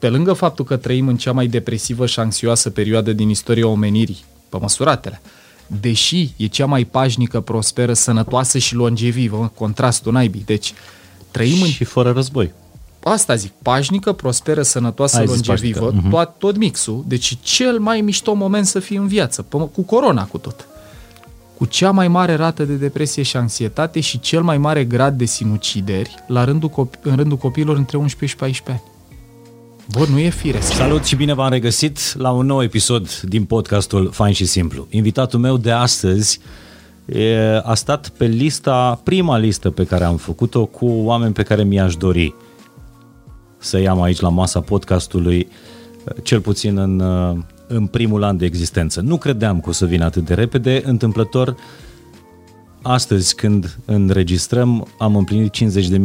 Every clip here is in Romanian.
pe lângă faptul că trăim în cea mai depresivă și anxioasă perioadă din istoria omenirii, pe măsuratele, deși e cea mai pașnică, prosperă, sănătoasă și longevivă, contrastul naibii, deci trăim în... Și fără război. Asta zic, pașnică, prosperă, sănătoasă, Ai zis longevivă, pașnică, mhm. tot, tot mixul, deci cel mai mișto moment să fii în viață, pe- cu corona cu tot. Cu cea mai mare rată de depresie și anxietate și cel mai mare grad de sinucideri la rândul copi- în rândul copiilor între 11 și 14 ani. Bă, nu e firesc. Salut și bine v-am regăsit la un nou episod din podcastul Fain și Simplu. Invitatul meu de astăzi e, a stat pe lista, prima listă pe care am făcut-o cu oameni pe care mi-aș dori să iau aici la masa podcastului, cel puțin în, în primul an de existență. Nu credeam că o să vină atât de repede, întâmplător astăzi când înregistrăm am împlinit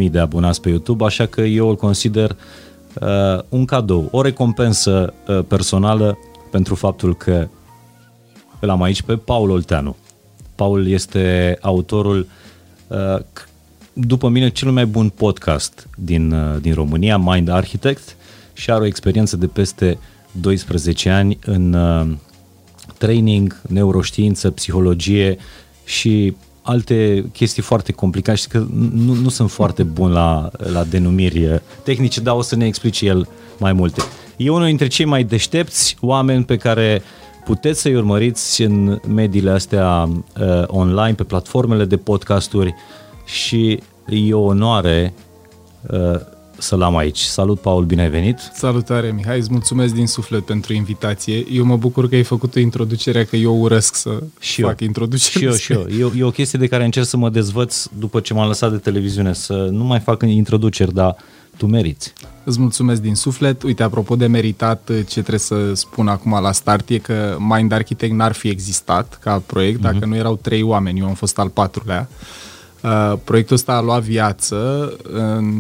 50.000 de abonați pe YouTube, așa că eu îl consider uh, un cadou, o recompensă uh, personală pentru faptul că îl am aici pe Paul Olteanu. Paul este autorul, uh, c- după mine, cel mai bun podcast din, uh, din România, Mind Architect, și are o experiență de peste 12 ani în uh, training, neuroștiință, psihologie și alte chestii foarte complicate. Știi că nu, nu sunt foarte bun la, la denumiri tehnice, dar o să ne explice el mai multe. E unul dintre cei mai deștepți oameni pe care puteți să-i urmăriți în mediile astea uh, online, pe platformele de podcasturi și e o onoare uh, să-l am aici. Salut, Paul, bine ai venit! Salutare, Mihai, îți mulțumesc din suflet pentru invitație. Eu mă bucur că ai făcut o introducere, că eu urăsc să Și fac eu. introducere. Și eu, și eu. E, o- e o chestie de care încerc să mă dezvăț după ce m-am lăsat de televiziune, să nu mai fac introduceri, dar tu meriți. Îți mulțumesc din suflet. Uite, apropo de meritat, ce trebuie să spun acum la start e că Mind Architect n-ar fi existat ca proiect dacă nu erau trei oameni. Eu am fost al patrulea. Uh, proiectul ăsta a luat viață. În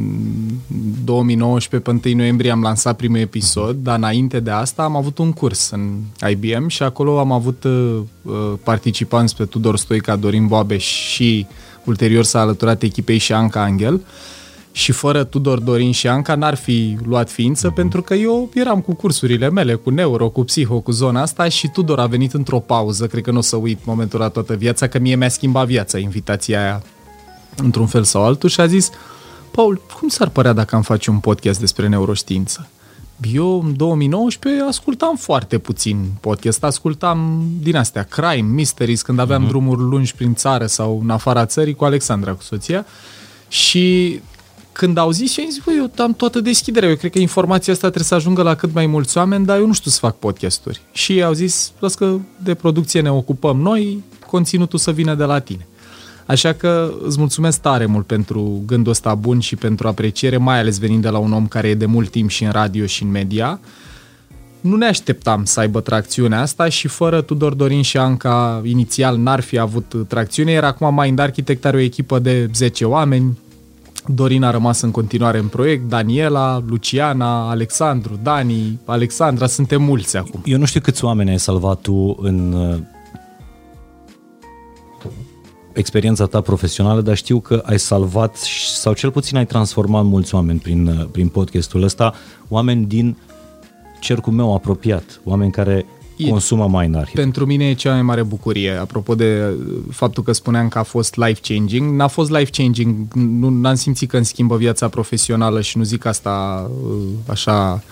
2019, pe 1 noiembrie, am lansat primul episod, dar înainte de asta am avut un curs în IBM și acolo am avut uh, uh, participanți pe Tudor Stoica, Dorin Boabe și ulterior s-a alăturat echipei și Anca Angel. Și fără Tudor, Dorin și Anca n-ar fi luat ființă pentru că eu eram cu cursurile mele, cu neuro, cu psiho, cu zona asta și Tudor a venit într-o pauză, cred că nu o să uit momentul la toată viața, că mie mi-a schimbat viața invitația aia într-un fel sau altul și a zis Paul, cum s-ar părea dacă am face un podcast despre neuroștiință? Eu în 2019 ascultam foarte puțin podcast, ascultam din astea, crime, mysteries, când aveam uh-huh. drumuri lungi prin țară sau în afara țării cu Alexandra, cu soția și când au zis, eu am zis, băi, eu am toată deschiderea, eu cred că informația asta trebuie să ajungă la cât mai mulți oameni, dar eu nu știu să fac podcasturi. Și ei au zis, las că de producție ne ocupăm noi, conținutul să vină de la tine. Așa că îți mulțumesc tare mult pentru gândul ăsta bun și pentru apreciere, mai ales venind de la un om care e de mult timp și în radio și în media. Nu ne așteptam să aibă tracțiunea asta și fără Tudor Dorin și Anca inițial n-ar fi avut tracțiune, iar acum Mind Architect are o echipă de 10 oameni, Dorin a rămas în continuare în proiect, Daniela, Luciana, Alexandru, Dani, Alexandra, suntem mulți acum. Eu nu știu câți oameni ai salvat tu în uh, experiența ta profesională, dar știu că ai salvat și- sau cel puțin ai transformat mulți oameni prin, uh, prin podcastul ăsta, oameni din cercul meu apropiat, oameni care E- consumă mai în arhit. Pentru mine e cea mai mare bucurie. Apropo de uh, faptul că spuneam că a fost life-changing, n-a fost life-changing, nu, n-am simțit că îmi schimbă viața profesională și nu zic asta uh, așa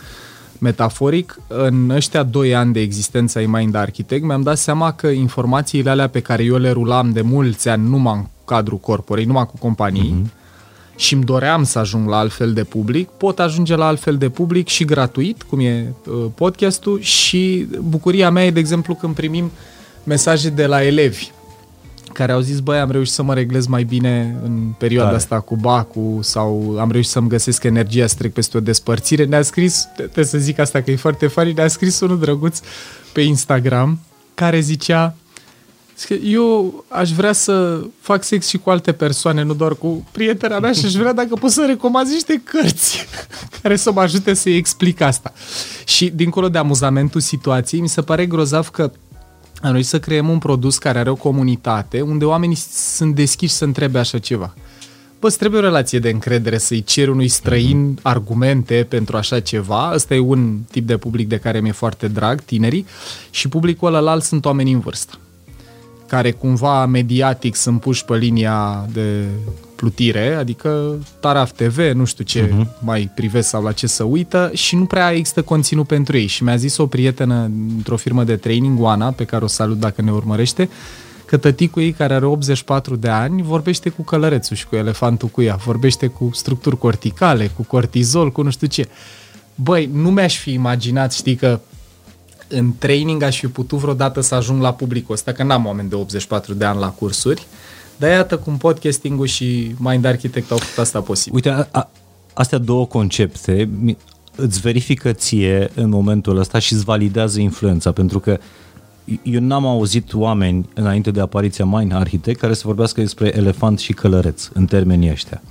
metaforic. În ăștia doi ani de existență ai Mind Architect mi-am dat seama că informațiile alea pe care eu le rulam de mulți ani numai în cadrul corporei, numai cu companii, mm-hmm și îmi doream să ajung la altfel de public, pot ajunge la altfel de public și gratuit, cum e uh, podcastul, și bucuria mea e, de exemplu, când primim mesaje de la elevi care au zis, băi, am reușit să mă reglez mai bine în perioada Tare. asta cu bacul sau am reușit să-mi găsesc energia să trec peste o despărțire. Ne-a scris, trebuie să zic asta că e foarte funny, ne-a scris unul drăguț pe Instagram care zicea Zic că Eu aș vrea să fac sex și cu alte persoane, nu doar cu prietena mea și aș vrea dacă pot să recomand niște cărți care să mă ajute să-i explic asta. Și dincolo de amuzamentul situației, mi se pare grozav că am reușit să creăm un produs care are o comunitate unde oamenii sunt deschiși să întrebe așa ceva. bă, îți trebuie o relație de încredere să-i ceri unui străin uh-huh. argumente pentru așa ceva. Ăsta e un tip de public de care mi-e foarte drag, tinerii, și publicul ăla sunt oameni în vârstă care cumva mediatic sunt puși pe linia de plutire, adică Taraf TV, nu știu ce uh-huh. mai privesc sau la ce să uită și nu prea există conținut pentru ei. Și mi-a zis o prietenă într-o firmă de training, Oana, pe care o salut dacă ne urmărește, că tăticul ei, care are 84 de ani, vorbește cu călărețul și cu elefantul cu ea, vorbește cu structuri corticale, cu cortizol, cu nu știu ce. Băi, nu mi-aș fi imaginat, știi, că în training aș fi putut vreodată să ajung la publicul ăsta, că n-am oameni de 84 de ani la cursuri, dar iată cum podcasting-ul și Mind Architect au făcut asta posibil. Uite, a, a, astea două concepte îți verifică ție în momentul ăsta și îți validează influența, pentru că eu n-am auzit oameni înainte de apariția Mind Architect care să vorbească despre elefant și călăreț în termenii ăștia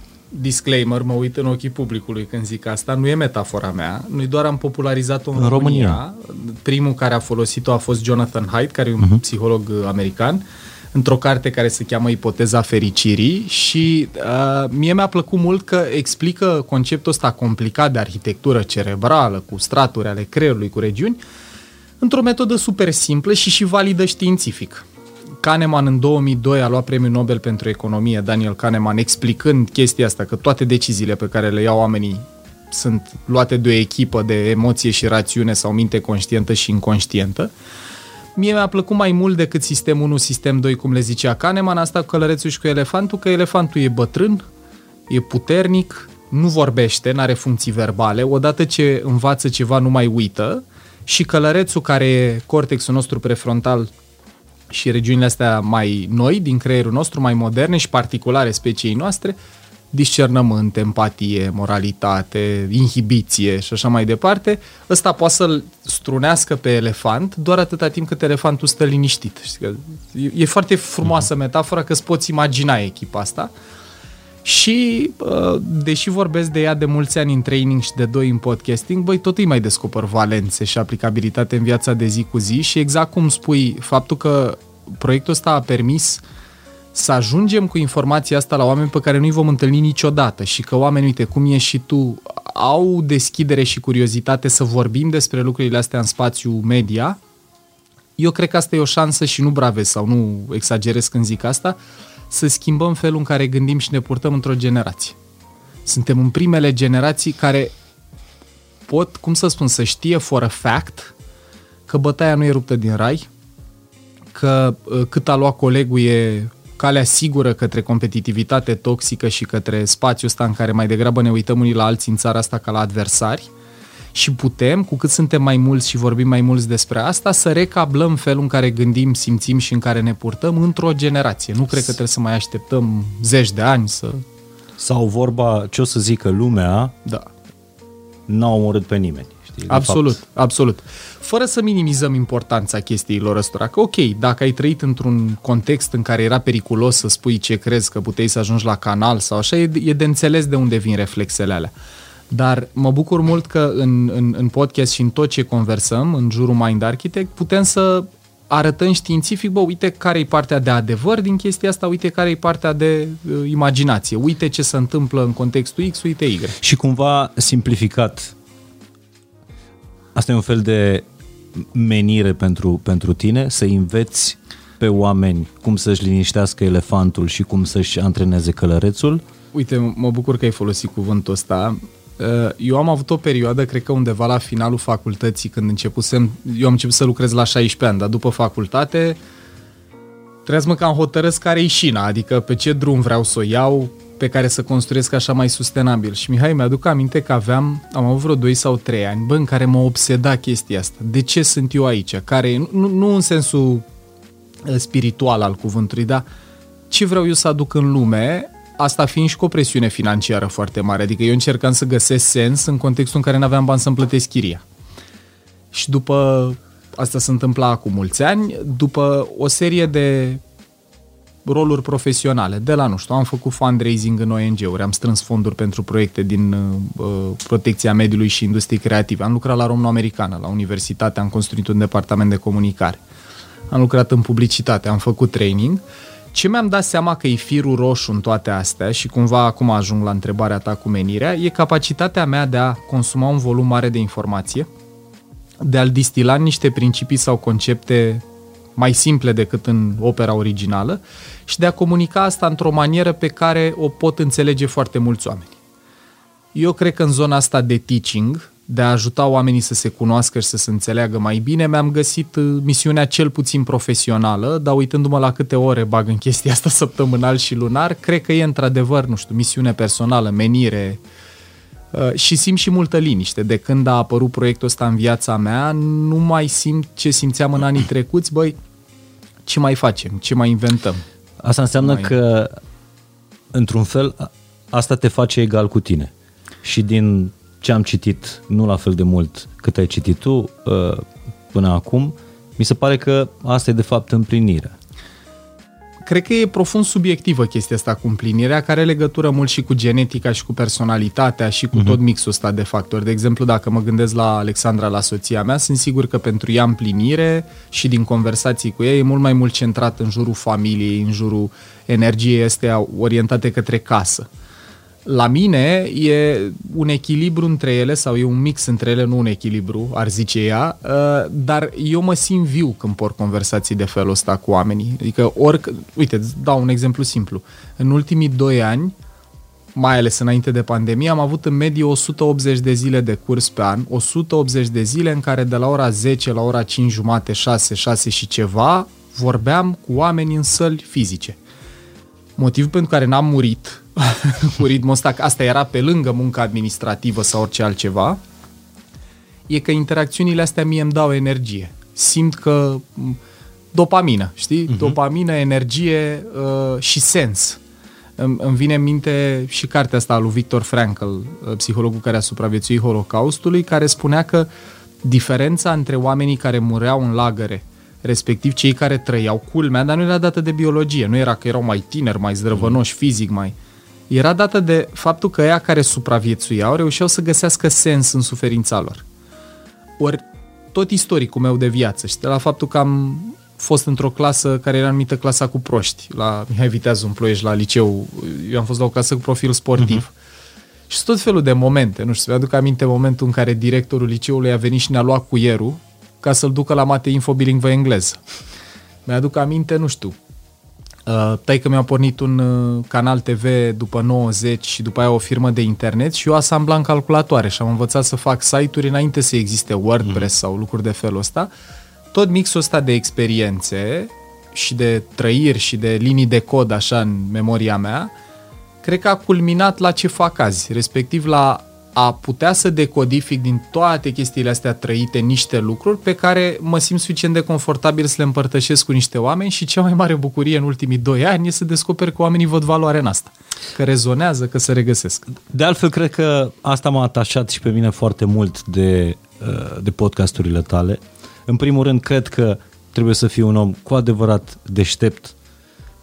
disclaimer, mă uit în ochii publicului când zic asta, nu e metafora mea, noi doar am popularizat-o în, în România. România. Primul care a folosit-o a fost Jonathan Haidt, care e un uh-huh. psiholog uh, american, într-o carte care se cheamă Ipoteza fericirii și uh, mie mi-a plăcut mult că explică conceptul ăsta complicat de arhitectură cerebrală, cu straturi ale creierului, cu regiuni, într-o metodă super simplă și și validă științific. Kahneman în 2002 a luat premiul Nobel pentru economie, Daniel Kahneman, explicând chestia asta, că toate deciziile pe care le iau oamenii sunt luate de o echipă de emoție și rațiune sau minte conștientă și inconștientă. Mie mi-a plăcut mai mult decât sistem 1, sistem 2, cum le zicea Kahneman, asta cu călărețul și cu elefantul, că elefantul e bătrân, e puternic, nu vorbește, nu are funcții verbale, odată ce învață ceva nu mai uită. Și călărețul care e cortexul nostru prefrontal și regiunile astea mai noi din creierul nostru, mai moderne și particulare speciei noastre, discernământ, empatie, moralitate, inhibiție și așa mai departe, ăsta poate să-l strunească pe elefant doar atâta timp cât elefantul stă liniștit. E foarte frumoasă metafora că îți poți imagina echipa asta. Și, deși vorbesc de ea de mulți ani în training și de doi în podcasting, băi, tot îi mai descoper valențe și aplicabilitate în viața de zi cu zi și exact cum spui, faptul că proiectul ăsta a permis să ajungem cu informația asta la oameni pe care nu-i vom întâlni niciodată și că oamenii, uite, cum e și tu, au deschidere și curiozitate să vorbim despre lucrurile astea în spațiu media, eu cred că asta e o șansă și nu brave sau nu exagerez când zic asta, să schimbăm felul în care gândim și ne purtăm într-o generație. Suntem în primele generații care pot, cum să spun, să știe for a fact că bătaia nu e ruptă din rai, că uh, cât a luat colegul e calea sigură către competitivitate toxică și către spațiul ăsta în care mai degrabă ne uităm unii la alții în țara asta ca la adversari și putem, cu cât suntem mai mulți și vorbim mai mulți despre asta, să recablăm felul în care gândim, simțim și în care ne purtăm într-o generație. Nu cred că trebuie să mai așteptăm zeci de ani să... Sau vorba, ce o să zică lumea, da. n-au omorât pe nimeni. Știi, absolut, fapt. absolut. Fără să minimizăm importanța chestiilor ăstora, că ok, dacă ai trăit într-un context în care era periculos să spui ce crezi că puteai să ajungi la canal sau așa, e, e de înțeles de unde vin reflexele alea. Dar mă bucur mult că în, în, în podcast și în tot ce conversăm în jurul Mind Architect putem să arătăm științific, bă, uite care e partea de adevăr din chestia asta, uite care e partea de uh, imaginație, uite ce se întâmplă în contextul X, uite Y. Și cumva simplificat, asta e un fel de menire pentru, pentru tine, să înveți pe oameni cum să-și liniștească elefantul și cum să-și antreneze călărețul? Uite, mă bucur că ai folosit cuvântul ăsta. Uh, eu am avut o perioadă, cred că undeva la finalul facultății, când începusem, eu am început să lucrez la 16 ani, dar după facultate trebuie să mă cam hotărăsc care e șina, adică pe ce drum vreau să o iau, pe care să construiesc așa mai sustenabil. Și Mihai, mi-aduc aminte că aveam, am avut vreo 2 sau 3 ani, bă, în care mă obseda chestia asta. De ce sunt eu aici? Care, nu, nu în sensul uh, spiritual al cuvântului, dar ce vreau eu să aduc în lume asta fiind și cu o presiune financiară foarte mare. Adică eu încercam să găsesc sens în contextul în care nu aveam bani să-mi plătesc chiria. Și după, asta se întâmpla acum mulți ani, după o serie de roluri profesionale, de la, nu știu, am făcut fundraising în ONG-uri, am strâns fonduri pentru proiecte din uh, protecția mediului și industrie creative, am lucrat la Româno-Americană, la universitate, am construit un departament de comunicare, am lucrat în publicitate, am făcut training. Ce mi-am dat seama că e firul roșu în toate astea și cumva acum ajung la întrebarea ta cu menirea, e capacitatea mea de a consuma un volum mare de informație, de a-l distila în niște principii sau concepte mai simple decât în opera originală și de a comunica asta într-o manieră pe care o pot înțelege foarte mulți oameni. Eu cred că în zona asta de teaching, de a ajuta oamenii să se cunoască și să se înțeleagă mai bine, mi-am găsit uh, misiunea cel puțin profesională, dar uitându-mă la câte ore bag în chestia asta săptămânal și lunar, cred că e într-adevăr, nu știu, misiune personală, menire, uh, și simt și multă liniște. De când a apărut proiectul ăsta în viața mea, nu mai simt ce simțeam în anii trecuți, băi, ce mai facem, ce mai inventăm. Asta înseamnă mai... că, într-un fel, asta te face egal cu tine. Și din ce am citit, nu la fel de mult cât ai citit tu uh, până acum, mi se pare că asta e de fapt împlinirea. Cred că e profund subiectivă chestia asta cu împlinirea, care are legătură mult și cu genetica și cu personalitatea și cu uh-huh. tot mixul ăsta de factori. De exemplu, dacă mă gândesc la Alexandra, la soția mea, sunt sigur că pentru ea împlinire și din conversații cu ea e mult mai mult centrat în jurul familiei, în jurul energiei astea orientate către casă. La mine e un echilibru între ele sau e un mix între ele, nu un echilibru, ar zice ea, uh, dar eu mă simt viu când por conversații de felul ăsta cu oamenii. Adică oric, uite, îți dau un exemplu simplu. În ultimii doi ani, mai ales înainte de pandemie, am avut în medie 180 de zile de curs pe an, 180 de zile în care de la ora 10 la ora 5 jumate, 6, 6 și ceva, vorbeam cu oameni în săli fizice. Motivul pentru care n-am murit cu ritmul ăsta, asta era pe lângă munca administrativă sau orice altceva, e că interacțiunile astea mie îmi dau energie. Simt că dopamină, știi? Uh-huh. Dopamină, energie uh, și sens. Îmi, îmi vine în minte și cartea asta a lui Victor Frankl, uh, psihologul care a supraviețuit Holocaustului, care spunea că diferența între oamenii care mureau în lagăre respectiv cei care trăiau culmea, dar nu era dată de biologie, nu era că erau mai tineri, mai zdrăvănoși fizic, mai... Era dată de faptul că ea care supraviețuiau reușeau să găsească sens în suferința lor. Ori tot istoricul meu de viață și de la faptul că am fost într-o clasă care era numită clasa cu proști, la Mihai Viteazu în Ploiești, la liceu, eu am fost la o clasă cu profil sportiv. Uh-huh. Și tot felul de momente, nu știu, mi-aduc aminte momentul în care directorul liceului a venit și ne-a luat cuierul ca să-l ducă la mate info bilingvă engleză. Mi-aduc aminte, nu știu, Uh, tai că mi-a pornit un uh, canal TV după 90 și după aia o firmă de internet și eu asamblam calculatoare și am învățat să fac site-uri înainte să existe WordPress mm. sau lucruri de felul ăsta. Tot mixul ăsta de experiențe și de trăiri și de linii de cod așa în memoria mea, cred că a culminat la ce fac azi, respectiv la a putea să decodific din toate chestiile astea trăite niște lucruri pe care mă simt suficient de confortabil să le împărtășesc cu niște oameni și cea mai mare bucurie în ultimii doi ani e să descoper că oamenii văd valoare în asta. Că rezonează, că se regăsesc. De altfel, cred că asta m-a atașat și pe mine foarte mult de, uh, de podcasturile tale. În primul rând, cred că trebuie să fii un om cu adevărat deștept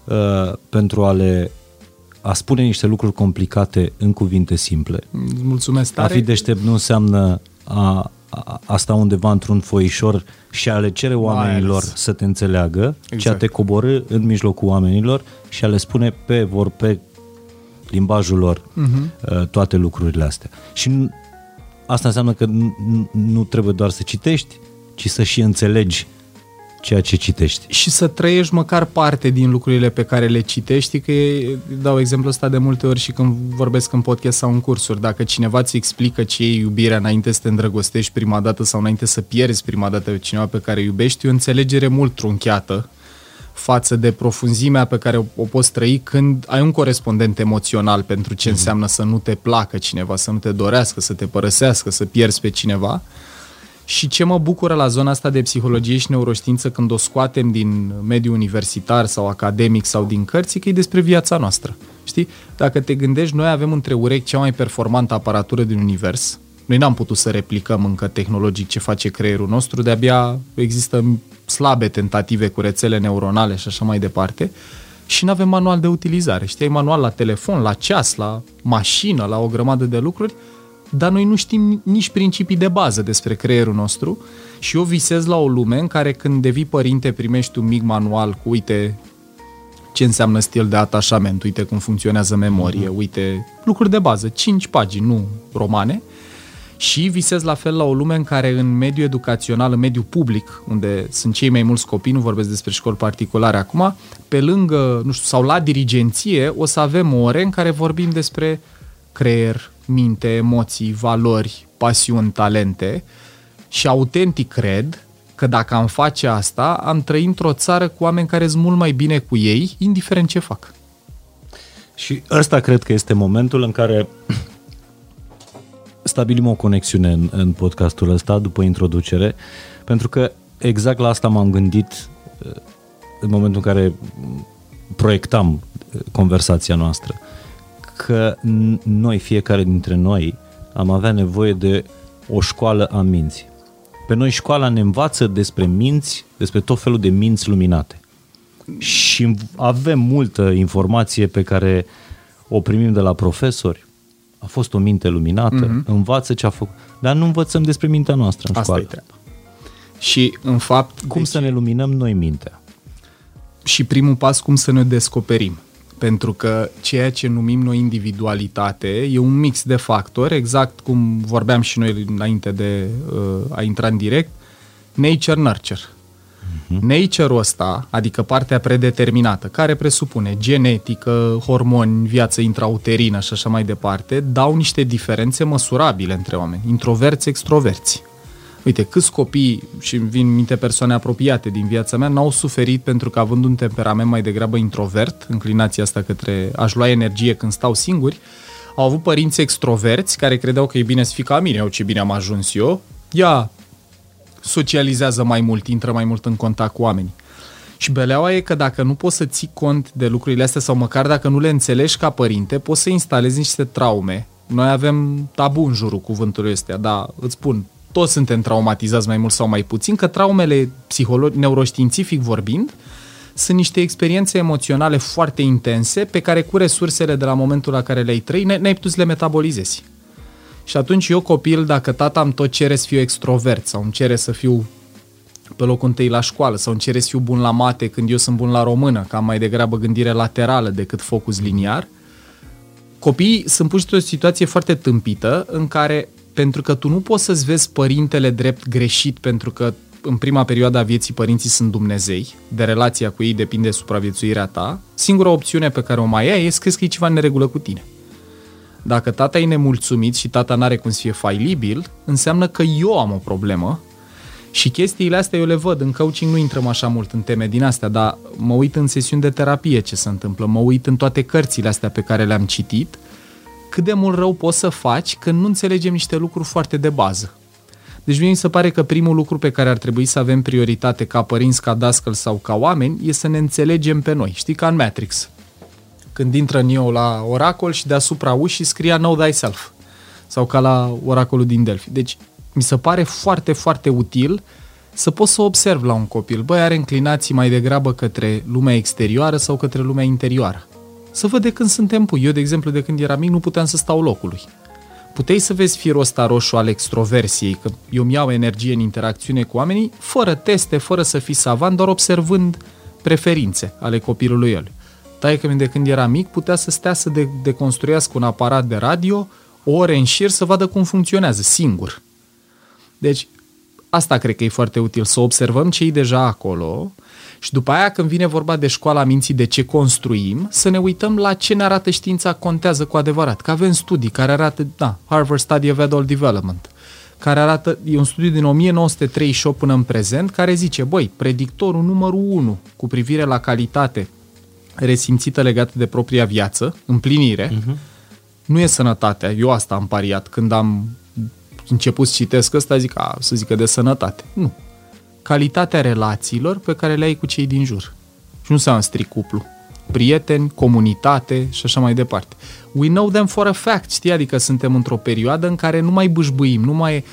uh, pentru a le a spune niște lucruri complicate în cuvinte simple. Mulțumesc tare. A fi deștept nu înseamnă a, a, a sta undeva într-un foișor și a le cere oamenilor să te înțeleagă, exact. ci a te coborâ în mijlocul oamenilor și a le spune pe vor pe limbajul lor uh-huh. toate lucrurile astea. Și asta înseamnă că nu, nu trebuie doar să citești, ci să și înțelegi ceea ce citești. Și să trăiești măcar parte din lucrurile pe care le citești, că e, dau exemplu ăsta de multe ori și când vorbesc în podcast sau în cursuri. Dacă cineva ți explică ce e iubirea înainte să te îndrăgostești prima dată sau înainte să pierzi prima dată pe cineva pe care iubești, e o înțelegere mult trunchiată față de profunzimea pe care o, o poți trăi când ai un corespondent emoțional pentru ce mm-hmm. înseamnă să nu te placă cineva, să nu te dorească, să te părăsească, să pierzi pe cineva. Și ce mă bucură la zona asta de psihologie și neuroștiință când o scoatem din mediul universitar sau academic sau din cărți, că e despre viața noastră. Știi? Dacă te gândești, noi avem între urechi cea mai performantă aparatură din univers. Noi n-am putut să replicăm încă tehnologic ce face creierul nostru, de-abia există slabe tentative cu rețele neuronale și așa mai departe. Și nu avem manual de utilizare. Știi, ai manual la telefon, la ceas, la mașină, la o grămadă de lucruri dar noi nu știm nici principii de bază despre creierul nostru și eu visez la o lume în care când devii părinte primești un mic manual cu, uite, ce înseamnă stil de atașament, uite cum funcționează memorie, mm-hmm. uite lucruri de bază, 5 pagini, nu romane, și visez la fel la o lume în care în mediul educațional, în mediul public, unde sunt cei mai mulți copii, nu vorbesc despre școli particulare acum, pe lângă, nu știu, sau la dirigenție, o să avem ore în care vorbim despre creier, minte, emoții, valori, pasiuni, talente și autentic cred că dacă am face asta, am trăit într-o țară cu oameni care sunt mult mai bine cu ei, indiferent ce fac. Și ăsta cred că este momentul în care stabilim o conexiune în, în podcastul ăsta după introducere, pentru că exact la asta m-am gândit uh, în momentul în care proiectam uh, conversația noastră. Că noi, fiecare dintre noi, am avea nevoie de o școală a minții. Pe noi școala ne învață despre minți, despre tot felul de minți luminate. Și avem multă informație pe care o primim de la profesori, a fost o minte luminată, mm-hmm. învață ce a făcut, dar nu învățăm despre mintea noastră în Asta școală. e treaba. Și, în fapt... Cum deci, să ne luminăm noi mintea? Și primul pas, cum să ne descoperim. Pentru că ceea ce numim noi individualitate e un mix de factori, exact cum vorbeam și noi înainte de uh, a intra în direct, nature-nurture. Uh-huh. Nature-ul ăsta, adică partea predeterminată, care presupune genetică, hormoni, viață intrauterină și așa mai departe, dau niște diferențe măsurabile între oameni, introverți, extroverți. Uite, câți copii, și vin minte persoane apropiate din viața mea, n-au suferit pentru că având un temperament mai degrabă introvert, înclinația asta către a-și lua energie când stau singuri, au avut părinți extroverți care credeau că e bine să fii ca mine, eu ce bine am ajuns eu, ia socializează mai mult, intră mai mult în contact cu oamenii. Și beleaua e că dacă nu poți să ții cont de lucrurile astea sau măcar dacă nu le înțelegi ca părinte, poți să instalezi niște traume. Noi avem tabu în jurul cuvântului ăsta, dar îți spun, toți suntem traumatizați mai mult sau mai puțin, că traumele psiholo- neuroștiințific vorbind sunt niște experiențe emoționale foarte intense pe care cu resursele de la momentul la care le-ai trăit n-ai putut să le metabolizezi. Și atunci eu copil, dacă tata îmi tot cere să fiu extrovert sau îmi cere să fiu pe locul întâi la școală sau îmi cere să fiu bun la mate când eu sunt bun la română, că am mai degrabă gândire laterală decât focus liniar, copiii sunt puși într-o situație foarte tâmpită în care, pentru că tu nu poți să-ți vezi părintele drept greșit pentru că în prima perioadă a vieții părinții sunt Dumnezei, de relația cu ei depinde supraviețuirea ta, singura opțiune pe care o mai ai e să crezi că e ceva în neregulă cu tine. Dacă tata e nemulțumit și tata n-are cum să fie failibil, înseamnă că eu am o problemă și chestiile astea eu le văd. În coaching nu intrăm așa mult în teme din astea, dar mă uit în sesiuni de terapie ce se întâmplă, mă uit în toate cărțile astea pe care le-am citit, cât de mult rău poți să faci când nu înțelegem niște lucruri foarte de bază. Deci mie mi se pare că primul lucru pe care ar trebui să avem prioritate ca părinți, ca dascăl sau ca oameni e să ne înțelegem pe noi. Știi, ca în Matrix când intră Neo la oracol și deasupra ușii scria Know Thyself. Sau ca la oracolul din Delphi. Deci mi se pare foarte, foarte util să poți să observ la un copil. Băi, are înclinații mai degrabă către lumea exterioară sau către lumea interioară. Să văd de când suntem pui. Eu, de exemplu, de când eram mic, nu puteam să stau locului. Puteai să vezi firul ăsta roșu al extroversiei, că eu mi iau energie în interacțiune cu oamenii, fără teste, fără să fii savant, doar observând preferințe ale copilului el. Taică mi de când era mic putea să stea să de- deconstruiască un aparat de radio o ore în șir să vadă cum funcționează, singur. Deci, asta cred că e foarte util, să observăm ce e deja acolo și după aia când vine vorba de școala minții, de ce construim, să ne uităm la ce ne arată știința contează cu adevărat. Că avem studii care arată, da, Harvard Study of Adult Development, care arată, e un studiu din 1938 până în prezent, care zice, băi, predictorul numărul 1 cu privire la calitate resimțită legată de propria viață, împlinire, uh-huh. nu e sănătatea. Eu asta am pariat. Când am început să citesc ăsta, zic, a, să zică de sănătate. Nu. Calitatea relațiilor pe care le ai cu cei din jur. Și nu înseamnă strict cuplu. Prieteni, comunitate și așa mai departe. We know them for a fact, știi? Adică suntem într-o perioadă în care nu mai bâșbâim, nu mai...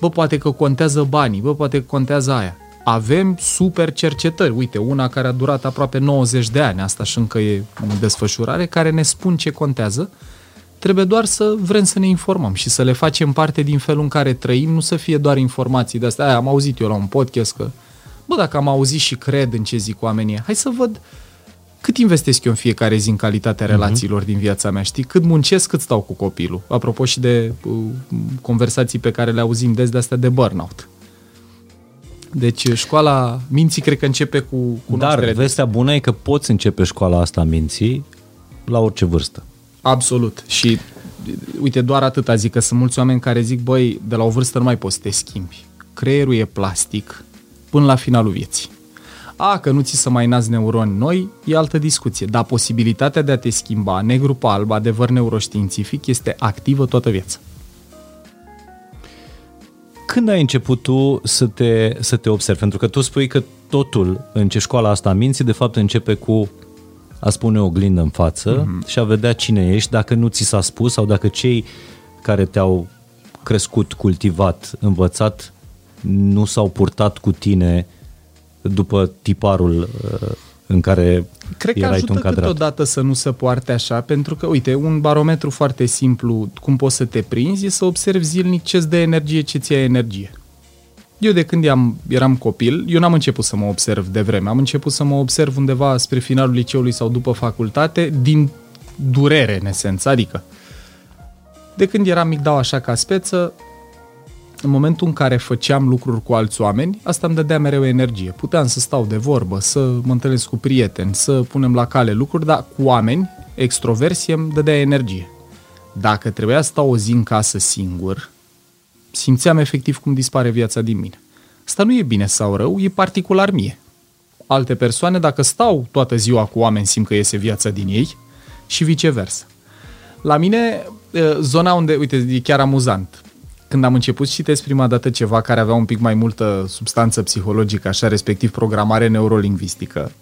Bă, poate că contează banii, bă, poate că contează aia avem super cercetări. Uite, una care a durat aproape 90 de ani, asta și încă e în desfășurare, care ne spun ce contează. Trebuie doar să vrem să ne informăm și să le facem parte din felul în care trăim, nu să fie doar informații de astea. Aia am auzit eu la un podcast că, bă, dacă am auzit și cred în ce zic oamenii, hai să văd cât investesc eu în fiecare zi în calitatea mhm. relațiilor uh-huh. din viața mea, știi? Cât muncesc, cât stau cu copilul. Apropo și de uh, conversații pe care le auzim des de astea de burnout. Deci școala minții cred că începe cu cunoaștere. Dar vestea bună e că poți începe școala asta a minții la orice vârstă. Absolut. Și uite, doar atâta zic că sunt mulți oameni care zic, băi, de la o vârstă nu mai poți să te schimbi. Creierul e plastic până la finalul vieții. A, că nu ți să mai nați neuroni noi, e altă discuție. Dar posibilitatea de a te schimba, negru pe alb, adevăr neuroștiințific, este activă toată viața. Când ai început tu să te, să te observi? Pentru că tu spui că totul în ce școala asta a minții, de fapt, începe cu a spune o oglindă în față mm-hmm. și a vedea cine ești, dacă nu ți s-a spus sau dacă cei care te-au crescut, cultivat, învățat, nu s-au purtat cu tine după tiparul uh, în care Cred că ajută câteodată să nu se poarte așa, pentru că, uite, un barometru foarte simplu, cum poți să te prinzi, e să observi zilnic ce-ți dă energie, ce ți energie. Eu de când eram, eram copil, eu n-am început să mă observ de vreme, am început să mă observ undeva spre finalul liceului sau după facultate, din durere, în esență, adică de când eram mic dau așa ca speță, în momentul în care făceam lucruri cu alți oameni, asta îmi dădea mereu energie. Puteam să stau de vorbă, să mă întâlnesc cu prieteni, să punem la cale lucruri, dar cu oameni, extroversie îmi dădea energie. Dacă trebuia să stau o zi în casă singur, simțeam efectiv cum dispare viața din mine. Asta nu e bine sau rău, e particular mie. Alte persoane, dacă stau toată ziua cu oameni, simt că iese viața din ei și viceversa. La mine, zona unde, uite, e chiar amuzant când am început să citesc prima dată ceva care avea un pic mai multă substanță psihologică, așa, respectiv programare neurolingvistică,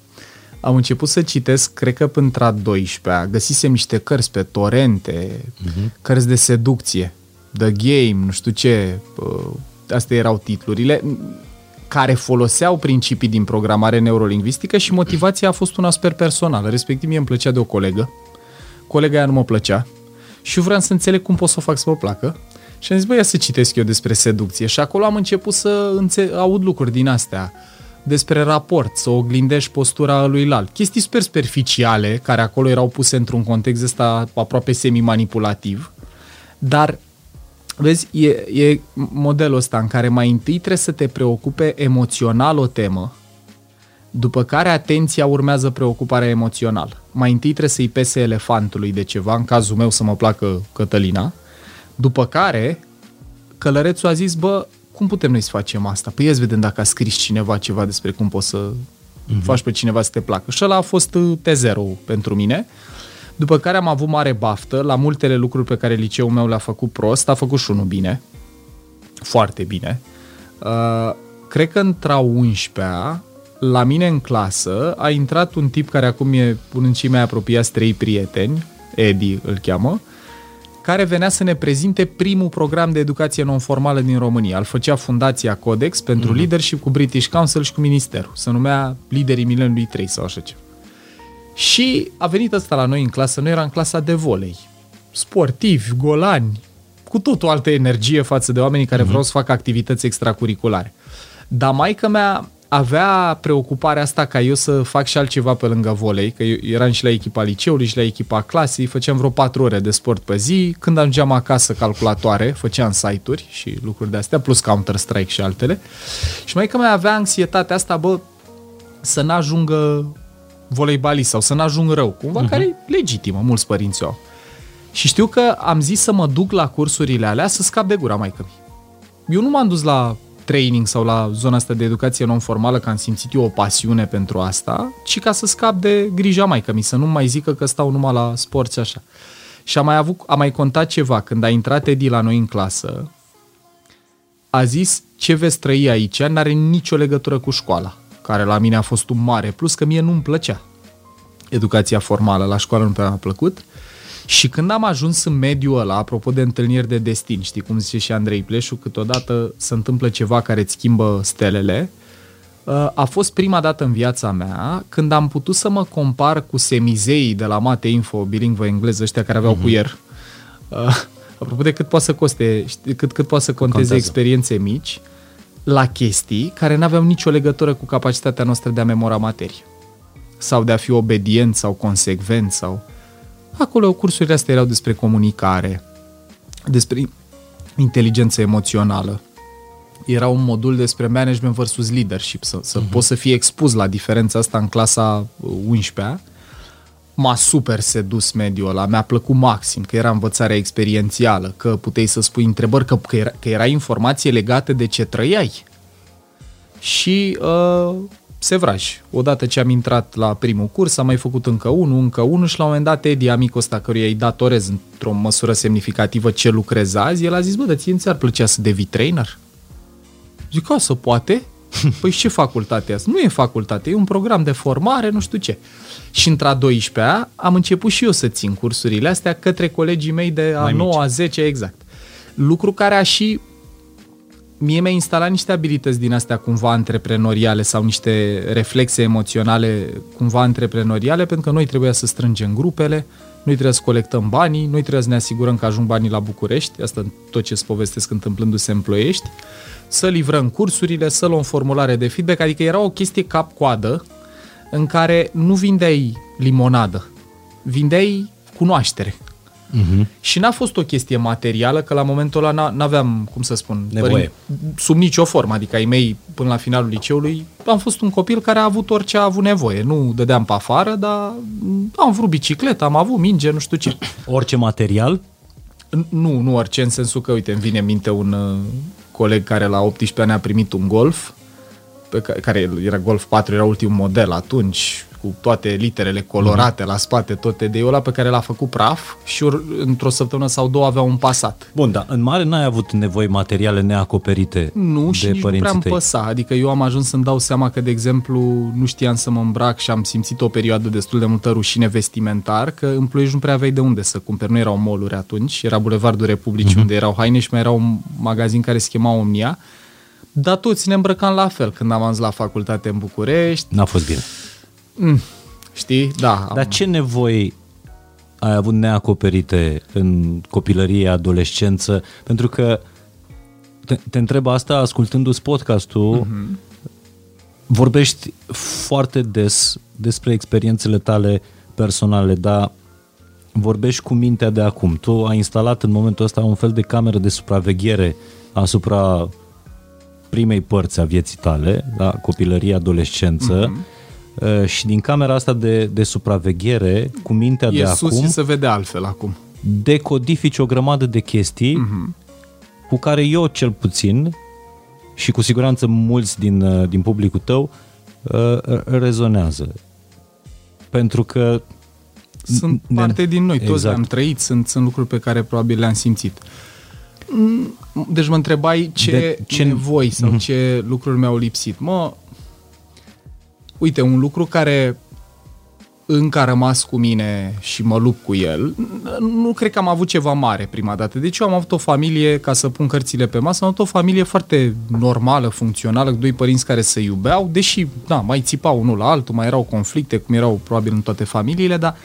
am început să citesc, cred că până a 12 găsisem niște cărți pe torente, uh-huh. cărți de seducție, The Game, nu știu ce, astea erau titlurile, care foloseau principii din programare neurolingvistică și motivația a fost una super personală, respectiv mie îmi plăcea de o colegă, colega aia nu mă plăcea. Și eu vreau să înțeleg cum pot să o fac să mă placă. Și am zis, băi, ia să citesc eu despre seducție. Și acolo am început să înțe- aud lucruri din astea. Despre raport, să oglindești postura lui Lal. Chestii super superficiale, care acolo erau puse într-un context ăsta aproape semi-manipulativ, dar vezi, e, e modelul ăsta în care mai întâi trebuie să te preocupe emoțional o temă, după care atenția urmează preocuparea emoțională. Mai întâi trebuie să-i pese elefantului de ceva, în cazul meu să mă placă Cătălina, după care, călărețul a zis, bă, cum putem noi să facem asta? Păi ia vedem dacă a scris cineva ceva despre cum poți să uh-huh. faci pe cineva să te placă. Și ăla a fost uh, T0 pentru mine. După care am avut mare baftă la multele lucruri pe care liceul meu le-a făcut prost, a făcut și unul bine. Foarte bine. Uh, cred că într-a 11-a, la mine în clasă, a intrat un tip care acum e unul în cei mai apropiați trei prieteni, Edi îl cheamă, care venea să ne prezinte primul program de educație non-formală din România. Îl făcea Fundația Codex pentru mm-hmm. leadership cu British Council și cu Ministerul. Se numea Liderii Mileniului 3 sau așa ceva. Și a venit ăsta la noi în clasă, noi era în clasa de volei. Sportivi, golani, cu tot o altă energie față de oamenii care mm-hmm. vreau să facă activități extracurriculare. Dar maica mea avea preocuparea asta ca eu să fac și altceva pe lângă volei, că eu eram și la echipa liceului și la echipa clasei, făceam vreo patru ore de sport pe zi, când ajungeam acasă calculatoare, făceam site-uri și lucruri de astea, plus Counter-Strike și altele. Și mai că mai avea anxietatea asta, bă, să n-ajungă voleibalist sau să n-ajung rău, cumva uh-huh. care e legitimă, mulți părinți au. Și știu că am zis să mă duc la cursurile alea să scap de gura mai Eu nu m-am dus la training sau la zona asta de educație non-formală, că am simțit eu o pasiune pentru asta, ci ca să scap de grija mai că mi să nu mai zică că stau numai la sport și așa. Și am mai, avut, am mai contat ceva, când a intrat Edi la noi în clasă, a zis ce veți trăi aici n-are nicio legătură cu școala, care la mine a fost un mare plus, că mie nu-mi plăcea educația formală, la școală nu prea mi-a plăcut și când am ajuns în mediul ăla, apropo de întâlniri de destin, știi cum zice și Andrei Pleșu, câteodată se întâmplă ceva care îți schimbă stelele, uh, a fost prima dată în viața mea când am putut să mă compar cu semizeii de la Mate Info, bilingvă engleză, ăștia care aveau uh-huh. cuier. Uh, apropo de cât poate să coste, cât, cât poate să conteze Contează. experiențe mici, la chestii care nu aveau nicio legătură cu capacitatea noastră de a memora materie. sau de a fi obedient sau consecvent sau... Acolo cursurile astea erau despre comunicare, despre inteligență emoțională. Era un modul despre management versus leadership, să, să uh-huh. poți să fii expus la diferența asta în clasa 11-a. M-a super sedus mediul ăla, mi-a plăcut maxim, că era învățarea experiențială, că puteai să spui întrebări, că, că, era, că era informație legată de ce trăiai. Și uh, se vraj. Odată ce am intrat la primul curs, am mai făcut încă unul, încă unul și la un moment dat Edi, amicul ăsta căruia îi datorez într-o măsură semnificativă ce lucrez azi, el a zis, bă, dar ție ți-ar plăcea să devii trainer? Zic, a, să poate? Păi ce facultate asta? Nu e facultate, e un program de formare, nu știu ce. Și într-a 12-a am început și eu să țin cursurile astea către colegii mei de a 9-a, 10 exact. Lucru care a și mie mi-a instalat niște abilități din astea cumva antreprenoriale sau niște reflexe emoționale cumva antreprenoriale, pentru că noi trebuia să strângem grupele, noi trebuia să colectăm banii, noi trebuia să ne asigurăm că ajung banii la București, asta tot ce îți povestesc întâmplându-se în Ploiești, să livrăm cursurile, să luăm formulare de feedback, adică era o chestie cap-coadă în care nu vindeai limonadă, vindeai cunoaștere. Uh-huh. Și n-a fost o chestie materială, că la momentul ăla n-aveam, cum să spun, Nevoie. Părin, sub nicio formă, adică ai mei până la finalul liceului, am fost un copil care a avut orice a avut nevoie. Nu dădeam pe afară, dar am vrut bicicletă, am avut minge, nu știu ce. Orice material? Nu, nu orice, în sensul că, uite, îmi vine în minte un uh, coleg care la 18 ani a primit un Golf, pe care, care era Golf 4, era ultimul model atunci, cu toate literele colorate mm-hmm. la spate, tot de ăla pe care l-a făcut praf și într-o săptămână sau două avea un pasat. Bun, dar în mare n-ai avut nevoi materiale neacoperite Nu, de și nici nu prea îmi păsa. Adică eu am ajuns să-mi dau seama că, de exemplu, nu știam să mă îmbrac și am simțit o perioadă destul de multă rușine vestimentar, că în Ploiești nu prea aveai de unde să cumperi. Nu erau moluri atunci, era Bulevardul Republicii, mm-hmm. unde erau haine și mai era un magazin care se chema Omnia. Dar toți ne îmbrăcam la fel când am ajuns la facultate în București. N-a fost bine. Mm, știi? Da. Dar ce nevoi ai avut neacoperite în copilărie, adolescență? Pentru că te, te întreb asta ascultându-ți podcastul, uh-huh. vorbești foarte des despre experiențele tale personale, dar vorbești cu mintea de acum. Tu ai instalat în momentul ăsta un fel de cameră de supraveghere asupra primei părți a vieții tale, da? copilărie, adolescență, uh-huh Uh, și din camera asta de, de supraveghere, cu mintea e de sus acum... se vede altfel acum. Decodifici o grămadă de chestii uh-huh. cu care eu cel puțin și cu siguranță mulți din, uh, din publicul tău uh, rezonează. Pentru că sunt ne... parte din noi, toți exact. am trăit, sunt, sunt lucruri pe care probabil le-am simțit. Mm, deci mă întrebai ce, de, ce... nevoi sau uh-huh. ce lucruri mi-au lipsit. Mă, Uite, un lucru care încă a rămas cu mine și mă lupt cu el, nu cred că am avut ceva mare prima dată. Deci eu am avut o familie, ca să pun cărțile pe masă, am avut o familie foarte normală, funcțională, cu doi părinți care se iubeau, deși, da, mai țipau unul la altul, mai erau conflicte, cum erau probabil în toate familiile, dar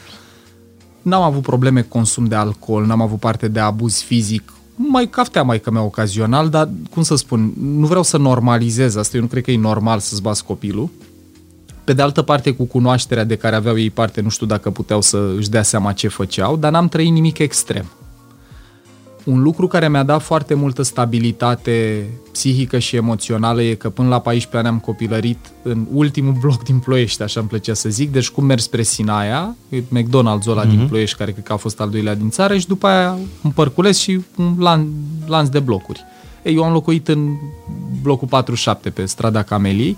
n-am avut probleme cu consum de alcool, n-am avut parte de abuz fizic, mai caftea mai că mea ocazional, dar, cum să spun, nu vreau să normalizez asta, eu nu cred că e normal să-ți bați copilul, pe de altă parte, cu cunoașterea de care aveau ei parte, nu știu dacă puteau să își dea seama ce făceau, dar n-am trăit nimic extrem. Un lucru care mi-a dat foarte multă stabilitate psihică și emoțională e că până la 14 ani am copilărit în ultimul bloc din Ploiești, așa îmi plăcea să zic, deci cum merg spre Sinaia, McDonald's ăla mm-hmm. din mhm. Ploiești, care cred că a fost al doilea din țară, și după aia un părcules și un lan, lanț de blocuri. Ei, eu am locuit în blocul 47 pe strada Cameliei,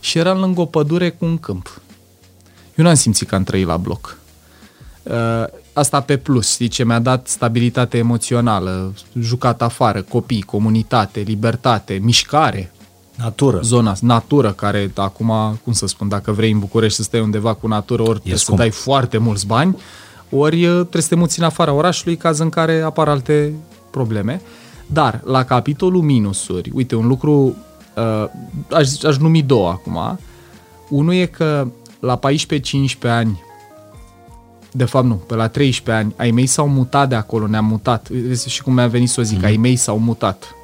și eram lângă o pădure cu un câmp. Eu n-am simțit că am trăit la bloc. Uh, asta pe plus, știi, ce mi-a dat stabilitate emoțională, jucat afară, copii, comunitate, libertate, mișcare. Natură. Zona, natură, care acum, cum să spun, dacă vrei în București să stai undeva cu natură, ori e trebuie scump. să dai foarte mulți bani, ori uh, trebuie să te muți în afara orașului, caz în care apar alte probleme. Dar, la capitolul minusuri, uite, un lucru uh, aș, aș numi două acum. Unul e că la 14-15 ani, de fapt nu, pe la 13 ani, ai mei s-au mutat de acolo, ne-am mutat. Și cum mi-a venit să o zic, mm. ai mei s-au mutat.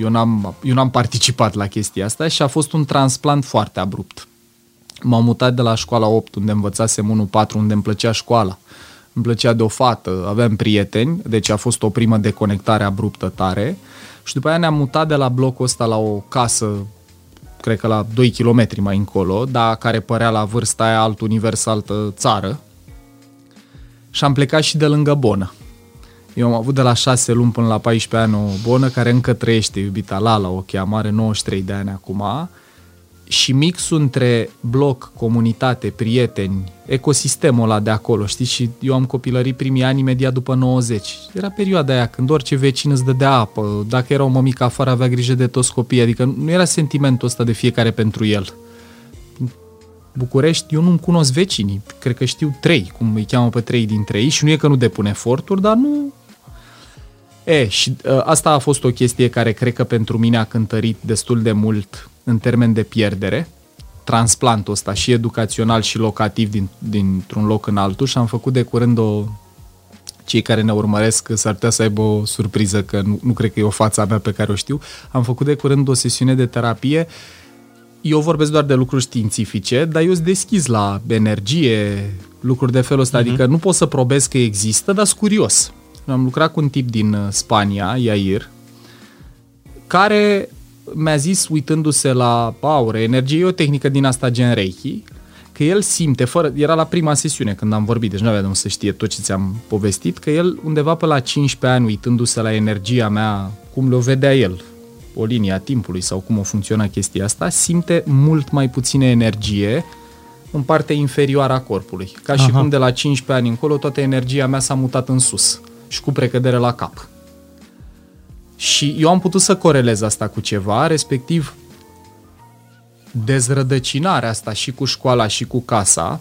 Eu n-am, eu n-am participat la chestia asta și a fost un transplant foarte abrupt. M-am mutat de la școala 8, unde învățasem 1-4, unde îmi plăcea școala. Îmi plăcea de o fată, aveam prieteni, deci a fost o primă deconectare abruptă tare. Și după aia ne-am mutat de la blocul ăsta la o casă, cred că la 2 km mai încolo, dar care părea la vârsta aia alt univers, altă țară. Și am plecat și de lângă Bonă. Eu am avut de la 6 luni până la 14 ani o bonă care încă trăiește, iubita Lala, o cheamă, are 93 de ani acum și mixul între bloc, comunitate, prieteni, ecosistemul ăla de acolo, știți? Și eu am copilărit primii ani imediat după 90. Era perioada aia când orice vecin îți dădea apă, dacă era o mămică afară avea grijă de toți copiii, adică nu era sentimentul ăsta de fiecare pentru el. București, eu nu-mi cunosc vecinii, cred că știu trei, cum îi cheamă pe trei dintre ei și nu e că nu depun eforturi, dar nu... E, și ă, asta a fost o chestie care cred că pentru mine a cântărit destul de mult în termen de pierdere, transplantul ăsta și educațional și locativ din, dintr-un loc în altul și am făcut de curând o cei care ne urmăresc s-ar putea să aibă o surpriză, că nu, nu cred că e o față a mea pe care o știu. Am făcut de curând o sesiune de terapie. Eu vorbesc doar de lucruri științifice, dar eu sunt deschis la energie, lucruri de felul ăsta, uh-huh. adică nu pot să probez că există, dar sunt curios. Am lucrat cu un tip din uh, Spania, Iair, care mi-a zis, uitându-se la aure, energie, e o tehnică din asta gen Reiki, că el simte, fără, era la prima sesiune când am vorbit, deci nu avea de să știe tot ce ți-am povestit, că el undeva pe la 15 ani, uitându-se la energia mea, cum le-o vedea el, o linie a timpului sau cum o funcționa chestia asta, simte mult mai puțină energie în partea inferioară a corpului. Ca Aha. și cum de la 15 ani încolo toată energia mea s-a mutat în sus și cu precădere la cap. Și eu am putut să corelez asta cu ceva, respectiv dezrădăcinarea asta și cu școala și cu casa.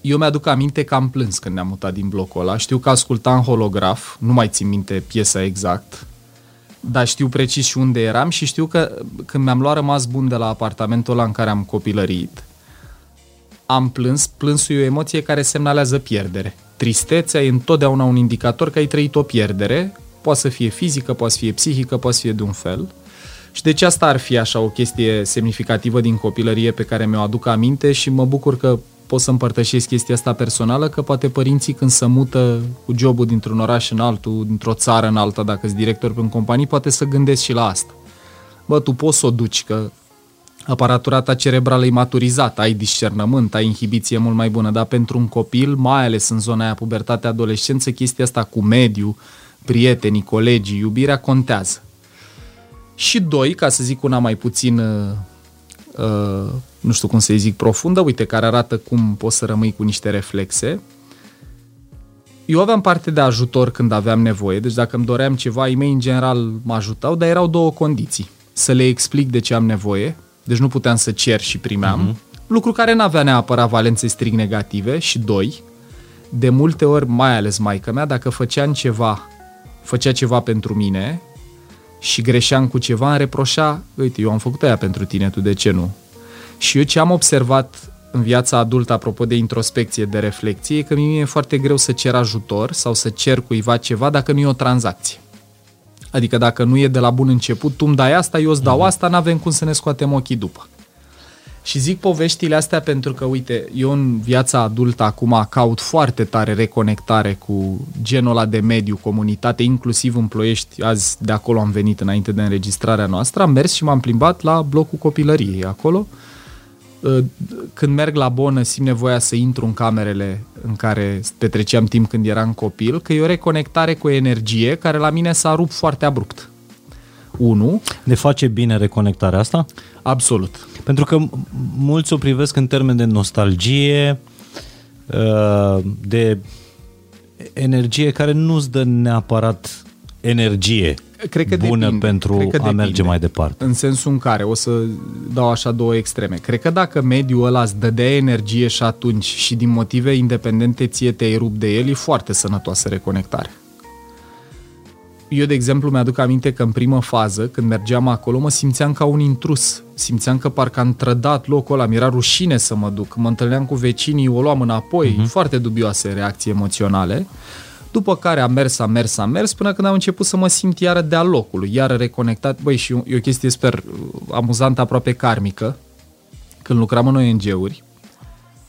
Eu mi-aduc aminte că am plâns când ne-am mutat din blocul ăla. Știu că ascultam holograf, nu mai țin minte piesa exact, dar știu precis și unde eram și știu că când mi-am luat rămas bun de la apartamentul ăla în care am copilărit, am plâns, plânsul e o emoție care semnalează pierdere. Tristețea e întotdeauna un indicator că ai trăit o pierdere, Poate să fie fizică, poate să fie psihică, poate să fie de un fel. Și deci asta ar fi așa o chestie semnificativă din copilărie pe care mi-o aduc aminte și mă bucur că pot să împărtășesc chestia asta personală, că poate părinții când se mută cu jobul dintr-un oraș în altul, dintr-o țară în alta, dacă sunt director pe un companie, poate să gândesc și la asta. Bă, tu poți să o duci, că aparatura ta cerebrală e maturizată, ai discernământ, ai inhibiție mult mai bună, dar pentru un copil, mai ales în zona aia pubertate, adolescență, chestia asta cu mediu, prietenii, colegii, iubirea contează. Și doi, ca să zic una mai puțin, uh, uh, nu știu cum să zic, profundă, uite, care arată cum poți să rămâi cu niște reflexe. Eu aveam parte de ajutor când aveam nevoie, deci dacă îmi doream ceva, ei mei în general mă ajutau, dar erau două condiții. Să le explic de ce am nevoie, deci nu puteam să cer și primeam, uh-huh. lucru care nu avea neapărat valențe strict negative și doi, de multe ori, mai ales maica mea, dacă făceam ceva făcea ceva pentru mine și greșeam cu ceva, îmi reproșa, uite, eu am făcut aia pentru tine, tu de ce nu? Și eu ce am observat în viața adultă, apropo de introspecție, de reflexie, e că mie e foarte greu să cer ajutor sau să cer cuiva ceva dacă nu e o tranzacție. Adică dacă nu e de la bun început, tu îmi dai asta, eu îți dau mhm. asta, n-avem cum să ne scoatem ochii după. Și zic poveștile astea pentru că, uite, eu în viața adultă acum caut foarte tare reconectare cu genul ăla de mediu, comunitate, inclusiv în Ploiești, azi de acolo am venit înainte de înregistrarea noastră, am mers și m-am plimbat la blocul copilăriei acolo. Ă, când merg la bonă, simt nevoia să intru în camerele în care petreceam timp când eram copil, că e o reconectare cu o energie care la mine s-a rupt foarte abrupt. 1. Ne face bine reconectarea asta? Absolut. Pentru că mulți o privesc în termen de nostalgie, uh, de energie care nu-ți dă neapărat energie cred că bună depinde. pentru cred că a depinde. merge mai departe. În sensul în care, o să dau așa două extreme, cred că dacă mediul ăla îți dădea energie și atunci și din motive independente ție te-ai rupt de el, e foarte sănătoasă reconectare eu, de exemplu, mi-aduc aminte că în primă fază, când mergeam acolo, mă simțeam ca un intrus. Simțeam că parcă am trădat locul ăla, mi-era rușine să mă duc. Mă întâlneam cu vecinii, o luam înapoi, uh-huh. foarte dubioase reacții emoționale. După care am mers, am mers, am mers, până când am început să mă simt iară de-a locului, iară reconectat. Băi, și e o chestie, sper, amuzantă, aproape karmică, când lucram în ONG-uri,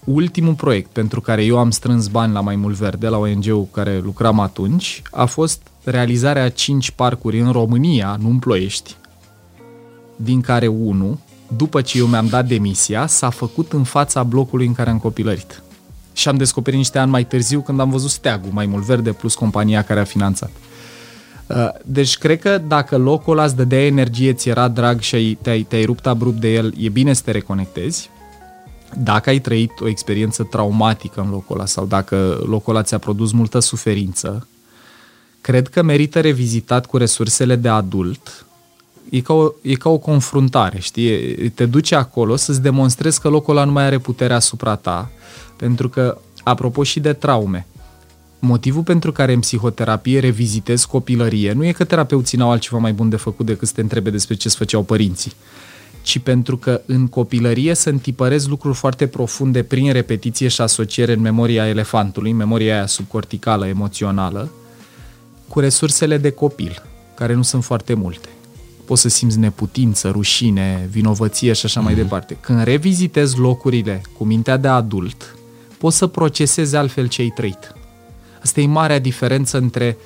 ultimul proiect pentru care eu am strâns bani la Mai Mult Verde, la ONG-ul cu care lucram atunci, a fost realizarea a 5 parcuri în România, nu în Ploiești, din care unul, după ce eu mi-am dat demisia, s-a făcut în fața blocului în care am copilărit. Și am descoperit niște ani mai târziu când am văzut steagul Mai Mult Verde plus compania care a finanțat. Uh, deci cred că dacă locul ăla îți dădea energie, ți era drag și te-ai, te-ai rupt abrupt de el, e bine să te reconectezi. Dacă ai trăit o experiență traumatică în locul ăla sau dacă locul ăla ți-a produs multă suferință, cred că merită revizitat cu resursele de adult. E ca o, e ca o confruntare, știi? Te duce acolo să-ți demonstrezi că locul ăla nu mai are putere asupra ta. Pentru că, apropo și de traume, motivul pentru care în psihoterapie revizitez copilărie nu e că terapeuții n-au altceva mai bun de făcut decât să te întrebe despre ce îți făceau părinții, ci pentru că în copilărie să întipărezi lucruri foarte profunde prin repetiție și asociere în memoria elefantului, în memoria aia subcorticală, emoțională, cu resursele de copil, care nu sunt foarte multe. Poți să simți neputință, rușine, vinovăție și așa mm-hmm. mai mhm. departe. Când revizitezi locurile cu mintea de adult, poți să procesezi altfel ce ai trăit. Asta e marea diferență între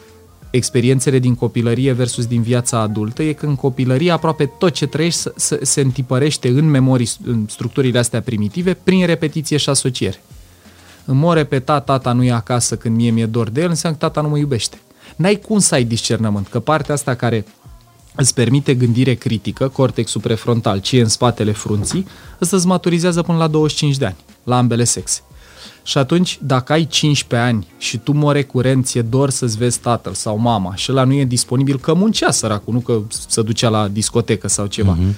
experiențele din copilărie versus din viața adultă, e că în copilărie aproape tot ce trăiești se, se întipărește în memorii, în structurile astea primitive, prin repetiție și asociere. În mod repetat, tata nu e acasă când mie mi-e dor de el, înseamnă că tata nu mă iubește. N-ai cum să ai discernământ, că partea asta care îți permite gândire critică, cortexul prefrontal, ce e în spatele frunții, ăsta îți maturizează până la 25 de ani, la ambele sexe. Și atunci, dacă ai 15 ani și tu mă recurent, ți-e dor să-ți vezi tatăl sau mama și ăla nu e disponibil, că muncea săracul, nu că se ducea la discotecă sau ceva. Uh-huh.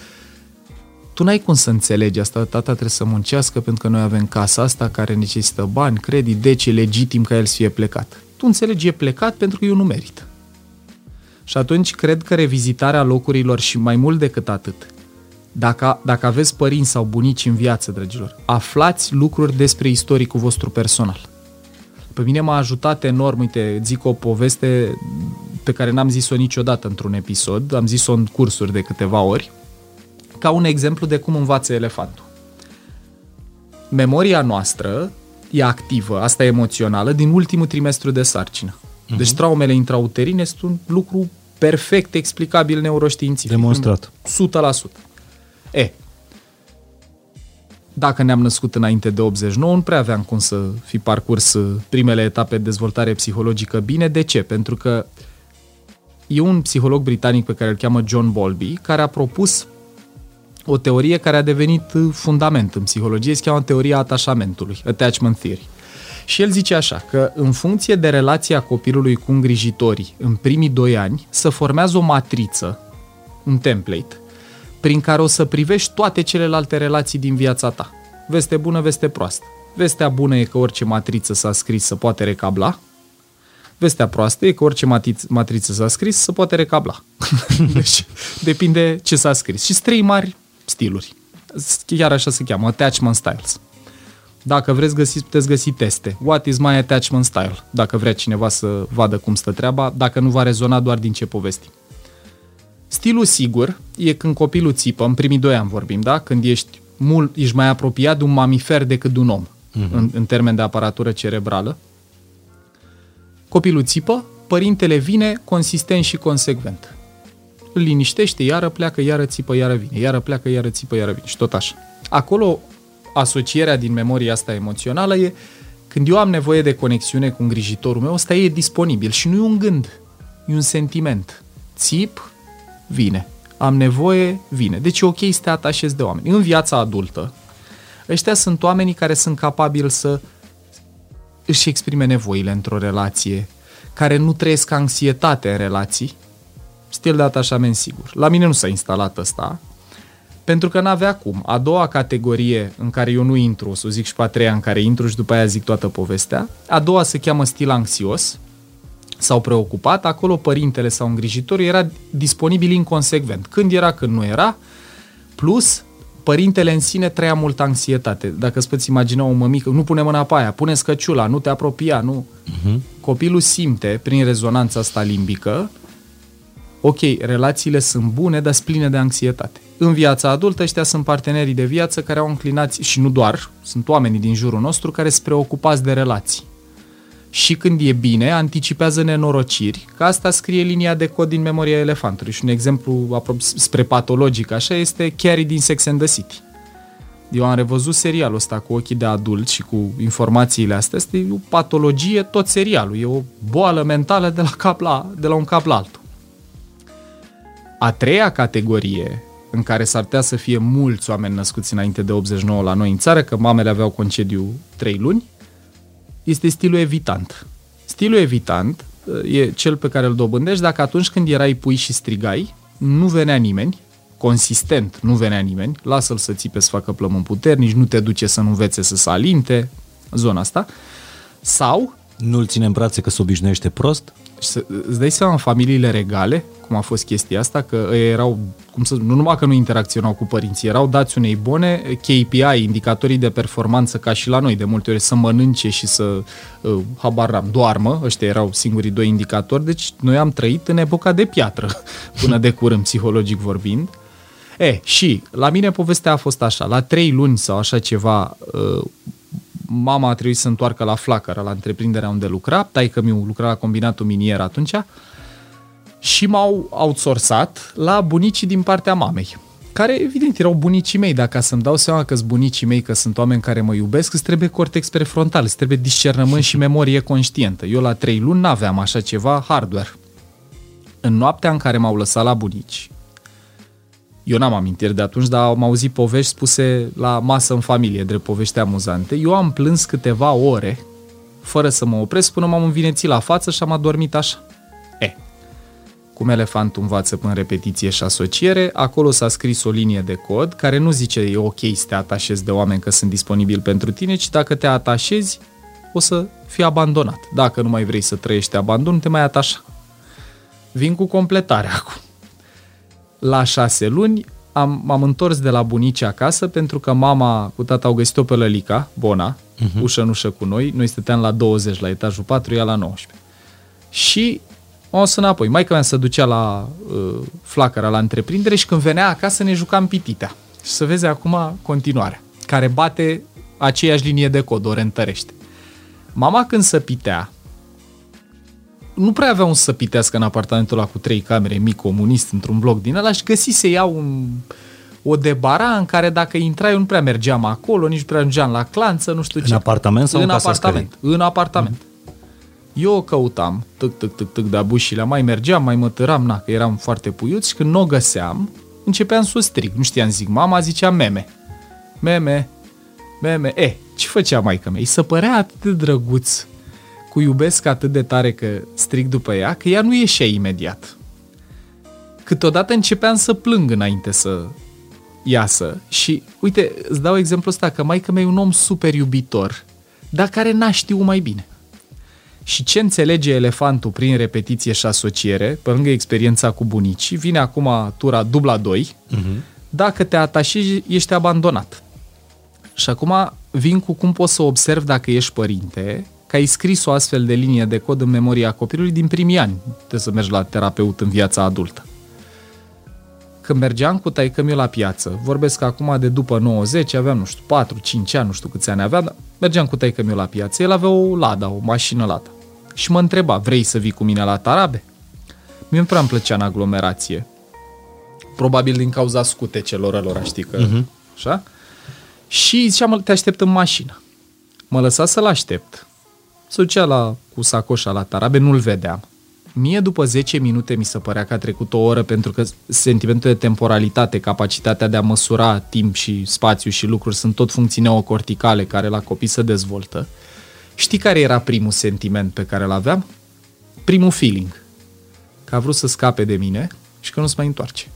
Tu n-ai cum să înțelegi asta, tata trebuie să muncească pentru că noi avem casa asta care necesită bani, credit, deci e legitim ca el să fie plecat. Tu înțelegi, e plecat pentru că eu nu merit. Și atunci cred că revizitarea locurilor și mai mult decât atât, dacă, dacă aveți părinți sau bunici în viață, dragilor, aflați lucruri despre istoricul vostru personal. Pe mine m-a ajutat enorm, uite, zic o poveste pe care n-am zis-o niciodată într-un episod, am zis-o în cursuri de câteva ori, ca un exemplu de cum învață elefantul. Memoria noastră e activă, asta e emoțională, din ultimul trimestru de sarcină. Uh-huh. Deci traumele intrauterine sunt un lucru perfect explicabil neuroștiințific. Demonstrat. 100%. E, dacă ne-am născut înainte de 89, nu prea aveam cum să fi parcurs primele etape de dezvoltare psihologică bine. De ce? Pentru că e un psiholog britanic pe care îl cheamă John Bowlby, care a propus o teorie care a devenit fundament în psihologie, se cheamă teoria atașamentului, attachment theory. Și el zice așa, că în funcție de relația copilului cu îngrijitorii în primii doi ani, să formează o matriță, un template, prin care o să privești toate celelalte relații din viața ta. Veste bună, veste proastă. Vestea bună e că orice matriță s-a scris să poate recabla. Vestea proastă e că orice matriță s-a scris să poate recabla. deci depinde ce s-a scris. Și trei mari stiluri. Chiar așa se cheamă, attachment styles. Dacă vreți găsi, puteți găsi teste. What is my attachment style? Dacă vrea cineva să vadă cum stă treaba, dacă nu va rezona doar din ce povestim. Stilul sigur e când copilul țipă, în primii doi ani vorbim, da? Când ești, mult, ești mai apropiat de un mamifer decât de un om, uh-huh. în, în termen de aparatură cerebrală. Copilul țipă, părintele vine consistent și consecvent. Îl liniștește, iară pleacă, iară țipă, iară vine, iară pleacă, iară țipă, iară vine și tot așa. Acolo asocierea din memoria asta emoțională e când eu am nevoie de conexiune cu îngrijitorul meu, ăsta e disponibil și nu e un gând, e un sentiment. Țip, vine. Am nevoie, vine. Deci e ok să te atașezi de oameni. În viața adultă, ăștia sunt oamenii care sunt capabili să își exprime nevoile într-o relație, care nu trăiesc anxietate în relații, stil de atașament sigur. La mine nu s-a instalat ăsta, pentru că n-avea cum. A doua categorie în care eu nu intru, o să zic și pe a treia în care intru și după aia zic toată povestea, a doua se cheamă stil anxios, s-au preocupat, acolo părintele sau îngrijitorul era disponibil inconsecvent. Când era, când nu era, plus părintele în sine trăia multă anxietate. Dacă îți poți imagina o mămică, nu pune mâna pe aia, pune scăciula, nu te apropia, nu. Uh-huh. Copilul simte, prin rezonanța asta limbică, ok, relațiile sunt bune, dar sunt pline de anxietate. în viața adultă ăștia sunt partenerii de viață care au înclinați, și nu doar, sunt oamenii din jurul nostru care sunt preocupați de relații. Și când e bine, anticipează nenorociri, că asta scrie linia de cod din memoria elefantului. Și un exemplu spre patologic așa este Carrie din Sex and the City. Eu am revăzut serialul ăsta cu ochii de adult și cu informațiile astea. Este o patologie tot serialul. E o boală mentală de la, cap la, de la un cap la altul. A treia categorie în care s-ar putea să fie mulți oameni născuți înainte de 89 la noi în țară, că mamele aveau concediu 3 luni, este stilul evitant. Stilul evitant e cel pe care îl dobândești dacă atunci când erai pui și strigai, nu venea nimeni, consistent nu venea nimeni, lasă-l să țipe să facă plămân puternici, nu te duce să nu învețe să salinte, zona asta, sau... Nu-l ține în brațe că se obișnuiește prost? Să, îți dai seama în familiile regale, cum a fost chestia asta, că ei erau, cum să, nu numai că nu interacționau cu părinții, erau dați unei bune KPI, indicatorii de performanță ca și la noi, de multe ori să mănânce și să, uh, habar n-am, doarmă, ăștia erau singurii doi indicatori, deci noi am trăit în epoca de piatră, până de curând, psihologic vorbind. E, și la mine povestea a fost așa, la trei luni sau așa ceva, uh, mama a trebuit să întoarcă la flacără, la întreprinderea unde lucra, taică mi lucra la combinatul minier atunci, și m-au outsourcat la bunicii din partea mamei care evident erau bunicii mei, dacă să-mi dau seama că sunt bunicii mei, că sunt oameni care mă iubesc, îți trebuie cortex prefrontal, îți trebuie discernământ și memorie conștientă. Eu la trei luni n-aveam așa ceva hardware. În noaptea în care m-au lăsat la bunici, eu n-am amintiri de atunci, dar am auzit povești spuse la masă în familie, drept povești amuzante. Eu am plâns câteva ore, fără să mă opresc, până m-am învinețit la față și am adormit așa. E, cum elefantul învață până repetiție și asociere, acolo s-a scris o linie de cod care nu zice e ok să te atașezi de oameni că sunt disponibili pentru tine, ci dacă te atașezi, o să fii abandonat. Dacă nu mai vrei să trăiești abandon, te mai atașa. Vin cu completarea acum. La șase luni am, m-am întors de la bunici acasă pentru că mama cu tata au găsit-o pe Lălica, Bona, uh-huh. ușă în ușă cu noi. Noi stăteam la 20 la etajul 4, ea la 19. Și m-am sunat apoi. Maica mea se ducea la uh, flacăra, la întreprindere și când venea acasă ne jucam pititea. Și să vezi acum continuarea, care bate aceeași linie de cod, o reîntărește. Mama când se pitea, nu prea avea un să pitească în apartamentul ăla cu trei camere, mic comunist, într-un bloc din ăla și găsi să iau un, o debara în care dacă intrai, eu nu prea mergeam acolo, nici nu prea mergeam la clanță, nu știu în ce. În apartament sau în, în apartament? În apartament. Mm. Eu o căutam, tâc, tâc, tâc, tâc, de bușile, mai mergeam, mai mă tăram, na, că eram foarte puiuți și când nu o găseam, începeam să o strig. Nu știam, zic, mama zicea meme. Meme, meme. E, ce făcea maica mea? Îi se părea atât de drăguț cu iubesc atât de tare că strig după ea, că ea nu ieșea imediat. Câteodată începeam să plâng înainte să iasă și, uite, îți dau exemplu ăsta, că maica mea e un om super iubitor, dar care n-a știut mai bine. Și ce înțelege elefantul prin repetiție și asociere, pe lângă experiența cu bunicii, vine acum tura dubla 2, uh-huh. Mhm. dacă te atașezi, ești abandonat. Și acum vin cu cum poți să observ dacă ești părinte că ai scris o astfel de linie de cod în memoria copilului din primii ani. Trebuie să mergi la terapeut în viața adultă. Când mergeam cu taică la piață, vorbesc acum de după 90, aveam, nu știu, 4-5 ani, nu știu câți ani aveam, dar mergeam cu taică la piață, el avea o Lada, o mașină Lada. Și mă întreba, vrei să vii cu mine la Tarabe? Mie nu prea îmi plăcea în aglomerație. Probabil din cauza scutecelor lor, știi că... Uh-huh. Așa? Și ziceam, te aștept în mașină. Mă lăsa să-l aștept. Se ducea la, cu sacoșa la tarabe, nu-l vedeam. Mie după 10 minute mi se părea că a trecut o oră pentru că sentimentul de temporalitate, capacitatea de a măsura timp și spațiu și lucruri sunt tot funcții neocorticale care la copii se dezvoltă. Știi care era primul sentiment pe care îl aveam? Primul feeling. Că a vrut să scape de mine și că nu se mai întoarce.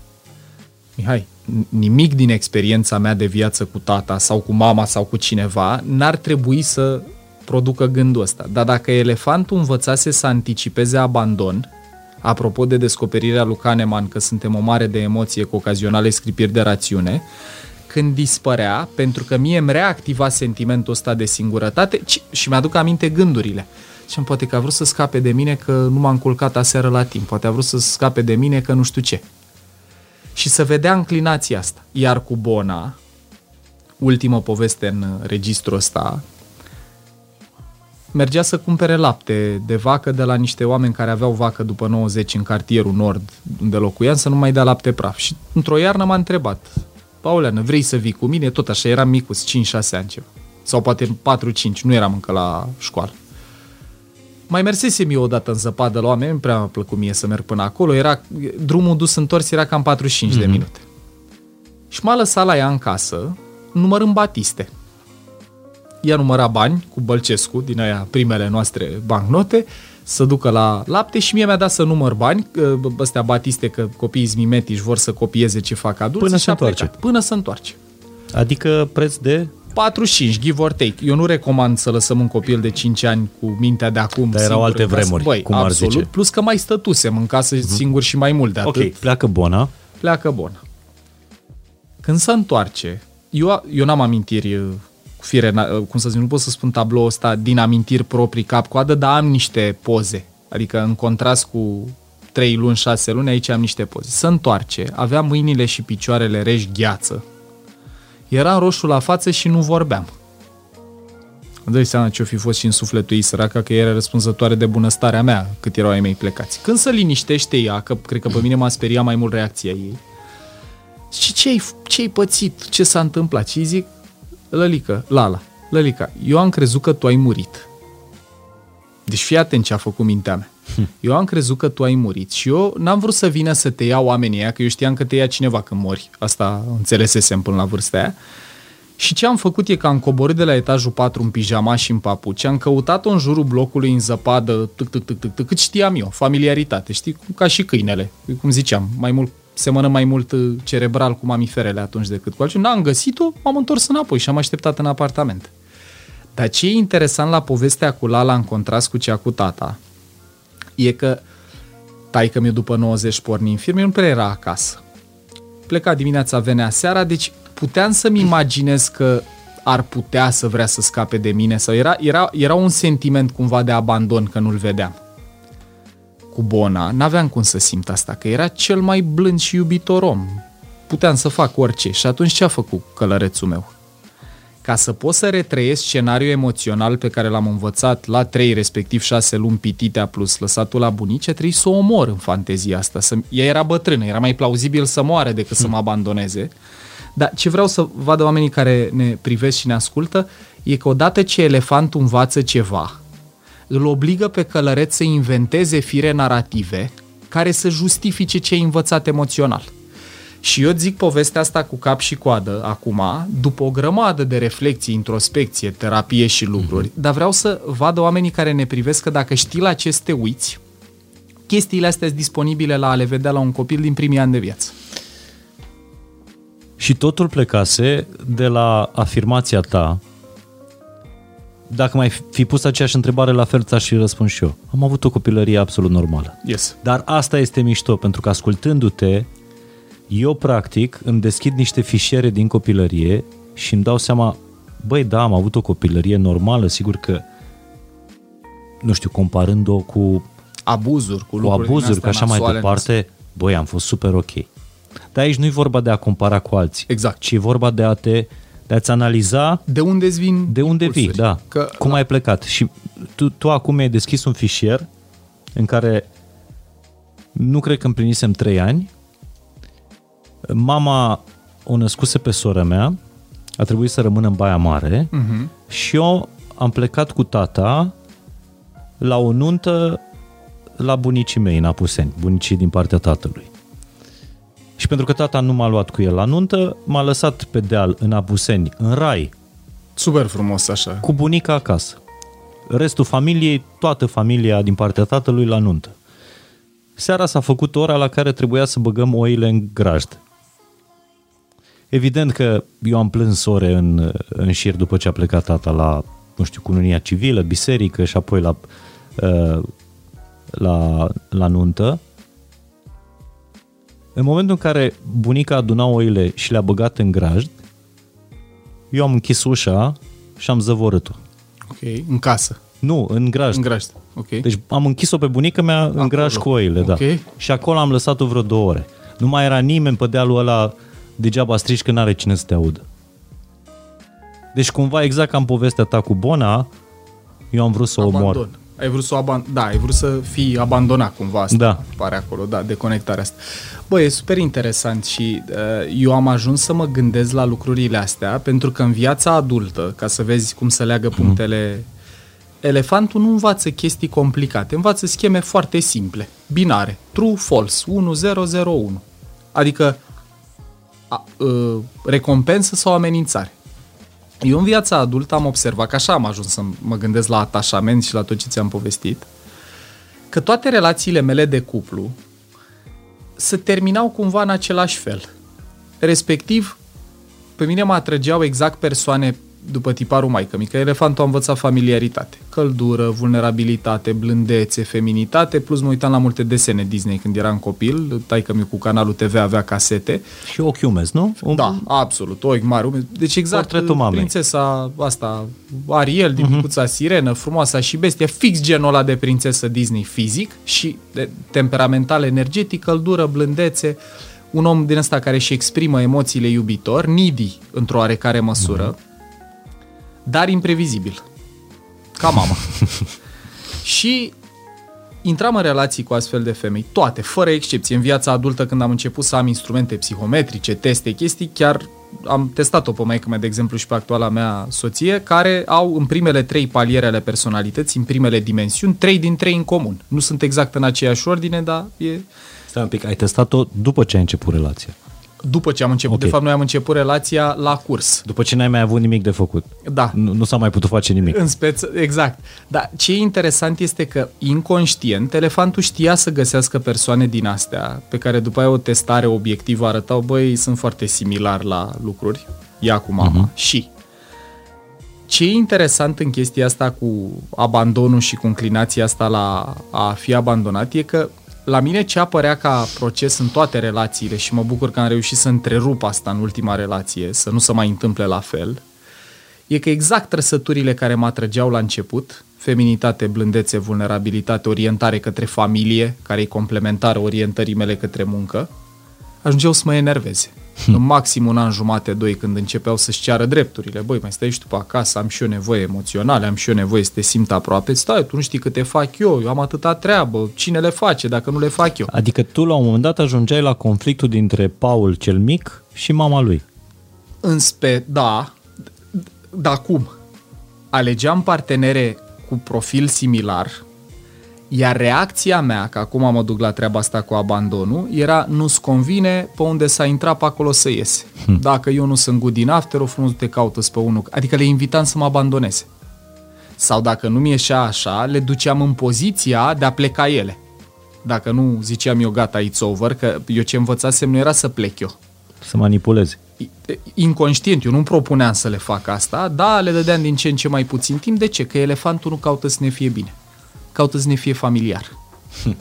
Mihai, nimic din experiența mea de viață cu tata sau cu mama sau cu cineva n-ar trebui să producă gândul ăsta. Dar dacă elefantul învățase să anticipeze abandon, apropo de descoperirea lui Kahneman că suntem o mare de emoție cu ocazionale scripiri de rațiune, când dispărea, pentru că mie îmi reactiva sentimentul ăsta de singurătate și mi-aduc aminte gândurile. Și poate că a vrut să scape de mine că nu m-am culcat aseară la timp, poate a vrut să scape de mine că nu știu ce. Și să vedea înclinația asta. Iar cu Bona, ultimă poveste în registrul ăsta, mergea să cumpere lapte de vacă de la niște oameni care aveau vacă după 90 în cartierul nord, unde locuiam, să nu mai dea lapte praf. Și într-o iarnă m-a întrebat, Pauleană, vrei să vii cu mine? Tot așa, eram micus, 5-6 ani ceva. Sau poate 4-5, nu eram încă la școală. Mai mersesem eu odată în zăpadă la oameni, prea mi-a plăcut mie să merg până acolo. Era, drumul dus întors era cam 45 mm-hmm. de minute. Și m-a lăsat la ea în casă, numărând batiste. Ea număra bani cu Bălcescu, din aia primele noastre bancnote, să ducă la lapte și mie mi-a dat să număr bani, ăstea batiste, că copiii zmimetici vor să copieze ce fac adulți. Până se întoarce. Plecat, până se întoarce. Adică preț de 45, give or take. Eu nu recomand să lăsăm un copil de 5 ani cu mintea de acum. Dar erau alte vremuri, Băi, cum ar absolut. zice. Plus că mai stătusem în casă uh-huh. singur și mai mult de atât. Ok, pleacă Bona. Pleacă Bona. Când se întoarce, eu, eu n-am amintiri uh, cu fire, uh, cum să zic, nu pot să spun tabloul ăsta din amintiri proprii cap-coadă, dar am niște poze. Adică în contrast cu 3 luni, 6 luni, aici am niște poze. Se întoarce, avea mâinile și picioarele reși gheață, era roșu la față și nu vorbeam. Îmi dai seama ce-o fi fost și în sufletul ei săraca, că era răspunzătoare de bunăstarea mea cât erau ai mei plecați. Când se liniștește ea, că cred că pe mine m-a speriat mai mult reacția ei, și ce-ai, ce-ai pățit? Ce s-a întâmplat? Și îi zic, Lălică, Lala, Lălica, eu am crezut că tu ai murit. Deci fii atent ce a făcut mintea mea. Eu am crezut că tu ai murit și eu n-am vrut să vină să te ia oamenii aia, că eu știam că te ia cineva când mori. Asta înțelesesem până la vârsta aia. Și ce am făcut e că am coborât de la etajul 4 în pijama și în papuci, am căutat-o în jurul blocului în zăpadă, tâc, tâc, tâc, tâc, tâc, cât știam eu, familiaritate, știi, ca și câinele, cum ziceam, mai mult, semănă mai mult uh, cerebral cu mamiferele atunci decât cu altceva. N-am găsit-o, m-am întors înapoi și am așteptat în apartament. Dar ce e interesant la povestea cu Lala în contrast cu cea cu tata, e că taică mi după 90 porni în firmă, nu prea era acasă. Pleca dimineața, venea seara, deci puteam să-mi imaginez că ar putea să vrea să scape de mine sau era, era, era un sentiment cumva de abandon că nu-l vedeam. Cu Bona n-aveam cum să simt asta, că era cel mai blând și iubitor om. Puteam să fac orice și atunci ce a făcut călărețul meu? ca să pot să retrăiesc scenariul emoțional pe care l-am învățat la 3, respectiv 6 luni pititea plus lăsatul la bunice, trebuie să o omor în fantezia asta. Să... Ea era bătrână, era mai plauzibil să moare decât să mă abandoneze. Dar ce vreau să vadă oamenii care ne privesc și ne ascultă e că odată ce elefantul învață ceva, îl obligă pe călăreț să inventeze fire narrative care să justifice ce ai învățat emoțional. Și eu zic povestea asta cu cap și coadă acum, după o grămadă de reflexii, introspecție, terapie și lucruri, mm-hmm. dar vreau să vadă oamenii care ne privesc că dacă știi la ce să te uiți, chestiile astea sunt disponibile la a le vedea la un copil din primii ani de viață. Și totul plecase de la afirmația ta dacă mai fi pus aceeași întrebare la fel, ți-aș fi răspuns și eu. Am avut o copilărie absolut normală. Yes. Dar asta este mișto, pentru că ascultându-te, eu practic îmi deschid niște fișiere din copilărie și îmi dau seama, băi, da, am avut o copilărie normală, sigur că, nu știu, comparând-o cu abuzuri, cu, cu abuzuri, cu așa mai departe, băi, am fost super ok. Dar aici nu e vorba de a compara cu alții, exact. ci e vorba de a te de a-ți analiza de unde îți vin de unde vii, da, că, cum la... ai plecat. Și tu, tu acum mi-ai deschis un fișier în care nu cred că împlinisem 3 ani Mama o născuse pe sora mea, a trebuit să rămână în Baia Mare uh-huh. și eu am plecat cu tata la o nuntă la bunicii mei în Apuseni, bunicii din partea tatălui. Și pentru că tata nu m-a luat cu el la nuntă, m-a lăsat pe deal în Apuseni, în rai. Super frumos așa. Cu bunica acasă. Restul familiei, toată familia din partea tatălui la nuntă. Seara s-a făcut ora la care trebuia să băgăm oile în grajd. Evident că eu am plâns ore în, în șir după ce a plecat tata la, nu știu, cununia civilă, biserică și apoi la, uh, la, la nuntă. În momentul în care bunica aduna oile și le-a băgat în grajd, eu am închis ușa și am zăvorât-o. Ok, în casă. Nu, în grajd. În grajd, ok. Deci am închis-o pe bunica mea acolo. în grajd cu oile, da. okay. da. Și acolo am lăsat-o vreo două ore. Nu mai era nimeni pe dealul ăla degeaba strici că n-are cine să te audă. Deci cumva exact ca în povestea ta cu Bona, eu am vrut să o omor. Abandon. Ai vrut să o aban- da, ai vrut să fii abandonat cumva asta. Da. Pare acolo, da, deconectarea asta. Bă, e super interesant și uh, eu am ajuns să mă gândesc la lucrurile astea pentru că în viața adultă, ca să vezi cum să leagă punctele, elefantul nu învață chestii complicate, învață scheme foarte simple, binare, true, false, 1, 0, 0, 1. Adică a, uh, recompensă sau amenințare. Eu în viața adultă am observat că așa am ajuns să mă gândesc la atașament și la tot ce ți-am povestit, că toate relațiile mele de cuplu se terminau cumva în același fel. Respectiv, pe mine mă atrăgeau exact persoane după tiparul maică mică. Elefantul a învățat familiaritate, căldură, vulnerabilitate, blândețe, feminitate, plus mă uitam la multe desene Disney când eram copil, taică mi cu canalul TV avea casete. Și ochi umezi, nu? Un- Da, absolut, ochi mari. umezi. Deci exact Portretul mamei. prințesa asta, Ariel din Mhm. Micuța Sirenă, frumoasa și bestie, fix genul ăla de prințesă Disney fizic și de temperamental energetic, căldură, blândețe, un om din ăsta care își exprimă emoțiile iubitor, needy într-o oarecare măsură, Mhm. Dar imprevizibil. Ca mama. și intram în relații cu astfel de femei, toate, fără excepție. În viața adultă, când am început să am instrumente psihometrice, teste, chestii, chiar am testat-o pe maică mea, de exemplu, și pe actuala mea soție, care au în primele trei paliere ale personalității, în primele dimensiuni, trei din trei în comun. Nu sunt exact în aceeași ordine, dar e Stai un pic, ai testat-o după ce ai început relația. După ce am început. Ok. De fapt, noi am început relația la curs. După ce n-ai mai avut nimic de făcut. Da. Nu, nu s-a mai putut face nimic. În speț, exact. Dar ce e interesant este că inconștient elefantul știa să găsească persoane din astea pe care după aia o testare obiectivă arătau, băi, sunt foarte similari la lucruri, ea cu mama. Uh-huh. Și ce e interesant în chestia asta cu abandonul și cu înclinația asta la a fi abandonat e că la mine ce apărea ca proces în toate relațiile și mă bucur că am reușit să întrerup asta în ultima relație, să nu se mai întâmple la fel, e că exact trăsăturile care mă atrăgeau la început, feminitate, blândețe, vulnerabilitate, orientare către familie, care e complementară orientării mele către muncă, ajungeau să mă enerveze. În maxim un an jumate, doi, când începeau să-și ceară drepturile. Băi, mai stai și tu pe acasă, am și eu nevoie emoționale, am și eu nevoie să te simt aproape. Stai, tu nu știi câte fac eu, eu am atâta treabă, cine le face dacă nu le fac eu? Adică tu la un moment dat ajungeai la conflictul dintre Paul cel mic și mama lui. În spe, da, dar cum? Alegeam partenere cu profil similar, iar reacția mea, că acum mă duc la treaba asta cu abandonul, era nu-ți convine pe unde s-a intrat pe acolo să iese. Hm. Dacă eu nu sunt good enough, te rog frumos te caută pe unul. Adică le invitam să mă abandoneze. Sau dacă nu mi ieșea așa, le duceam în poziția de a pleca ele. Dacă nu ziceam eu gata, it's over, că eu ce învățasem nu era să plec eu Să manipulezi. inconștient, eu nu propuneam să le fac asta, da, le dădeam din ce în ce mai puțin timp. De ce? Că elefantul nu caută să ne fie bine. Caută să ne fie familiar.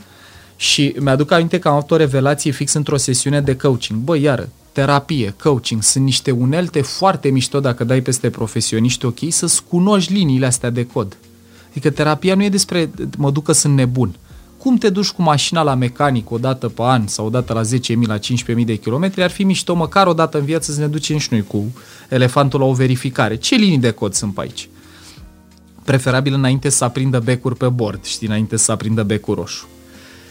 și mi-aduc aminte că am avut o revelație fix într-o sesiune de coaching. Bă, iară, terapie, coaching, sunt niște unelte foarte mișto dacă dai peste profesioniști ok, să-ți cunoști liniile astea de cod. Adică terapia nu e despre mă duc că sunt nebun. Cum te duci cu mașina la mecanic o dată pe an sau o dată la 10.000, la 15.000 de kilometri, ar fi mișto măcar o dată în viață să ne ducem și noi cu elefantul la o verificare. Ce linii de cod sunt pe aici? Preferabil înainte să aprindă becuri pe bord, știi, înainte să aprindă becul roșu.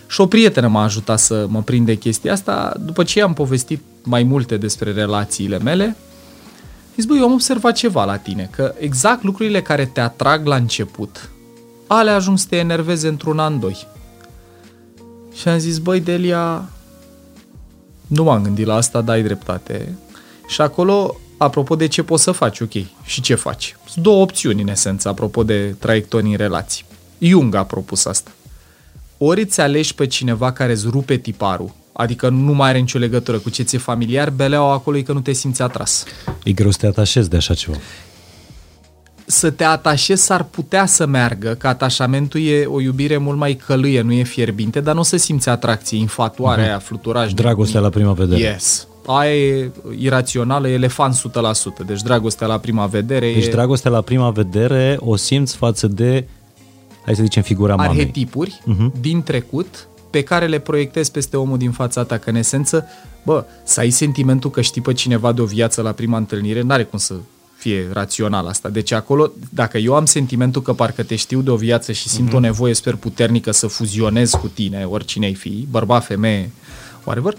Și o prietenă m-a ajutat să mă prinde chestia asta. După ce am povestit mai multe despre relațiile mele, zis, băi, eu am observat ceva la tine, că exact lucrurile care te atrag la început, ale ajung să te enerveze într-un an, doi. Și am zis, băi, Delia, nu m-am gândit la asta, dai dreptate. Și acolo, apropo de ce poți să faci, ok, și ce faci? Sunt două opțiuni, în esență, apropo de traiectorii în relații. Jung a propus asta. Ori îți alegi pe cineva care îți rupe tiparul, adică nu mai are nicio legătură cu ce ți-e familiar, beleaua acolo e că nu te simți atras. E greu să te atașezi de așa ceva. Să te atașezi s-ar putea să meargă, că atașamentul e o iubire mult mai călâie, nu e fierbinte, dar nu o să simți atracție, infatuarea uh-huh. aia, fluturaj. Dragostea la prima vedere. Yes. Aia e irațională, elefant 100%. Deci dragostea la prima vedere Deci e dragostea la prima vedere o simți față de, hai să zicem, figura mamei. arhetipuri uh-huh. din trecut pe care le proiectezi peste omul din fața ta, că în esență, bă, să ai sentimentul că știi pe cineva de o viață la prima întâlnire, n-are cum să fie rațional asta. Deci acolo, dacă eu am sentimentul că parcă te știu de o viață și simt mm-hmm. o nevoie, sper, puternică să fuzionez cu tine, oricine ai fi, bărbat, femeie, whatever,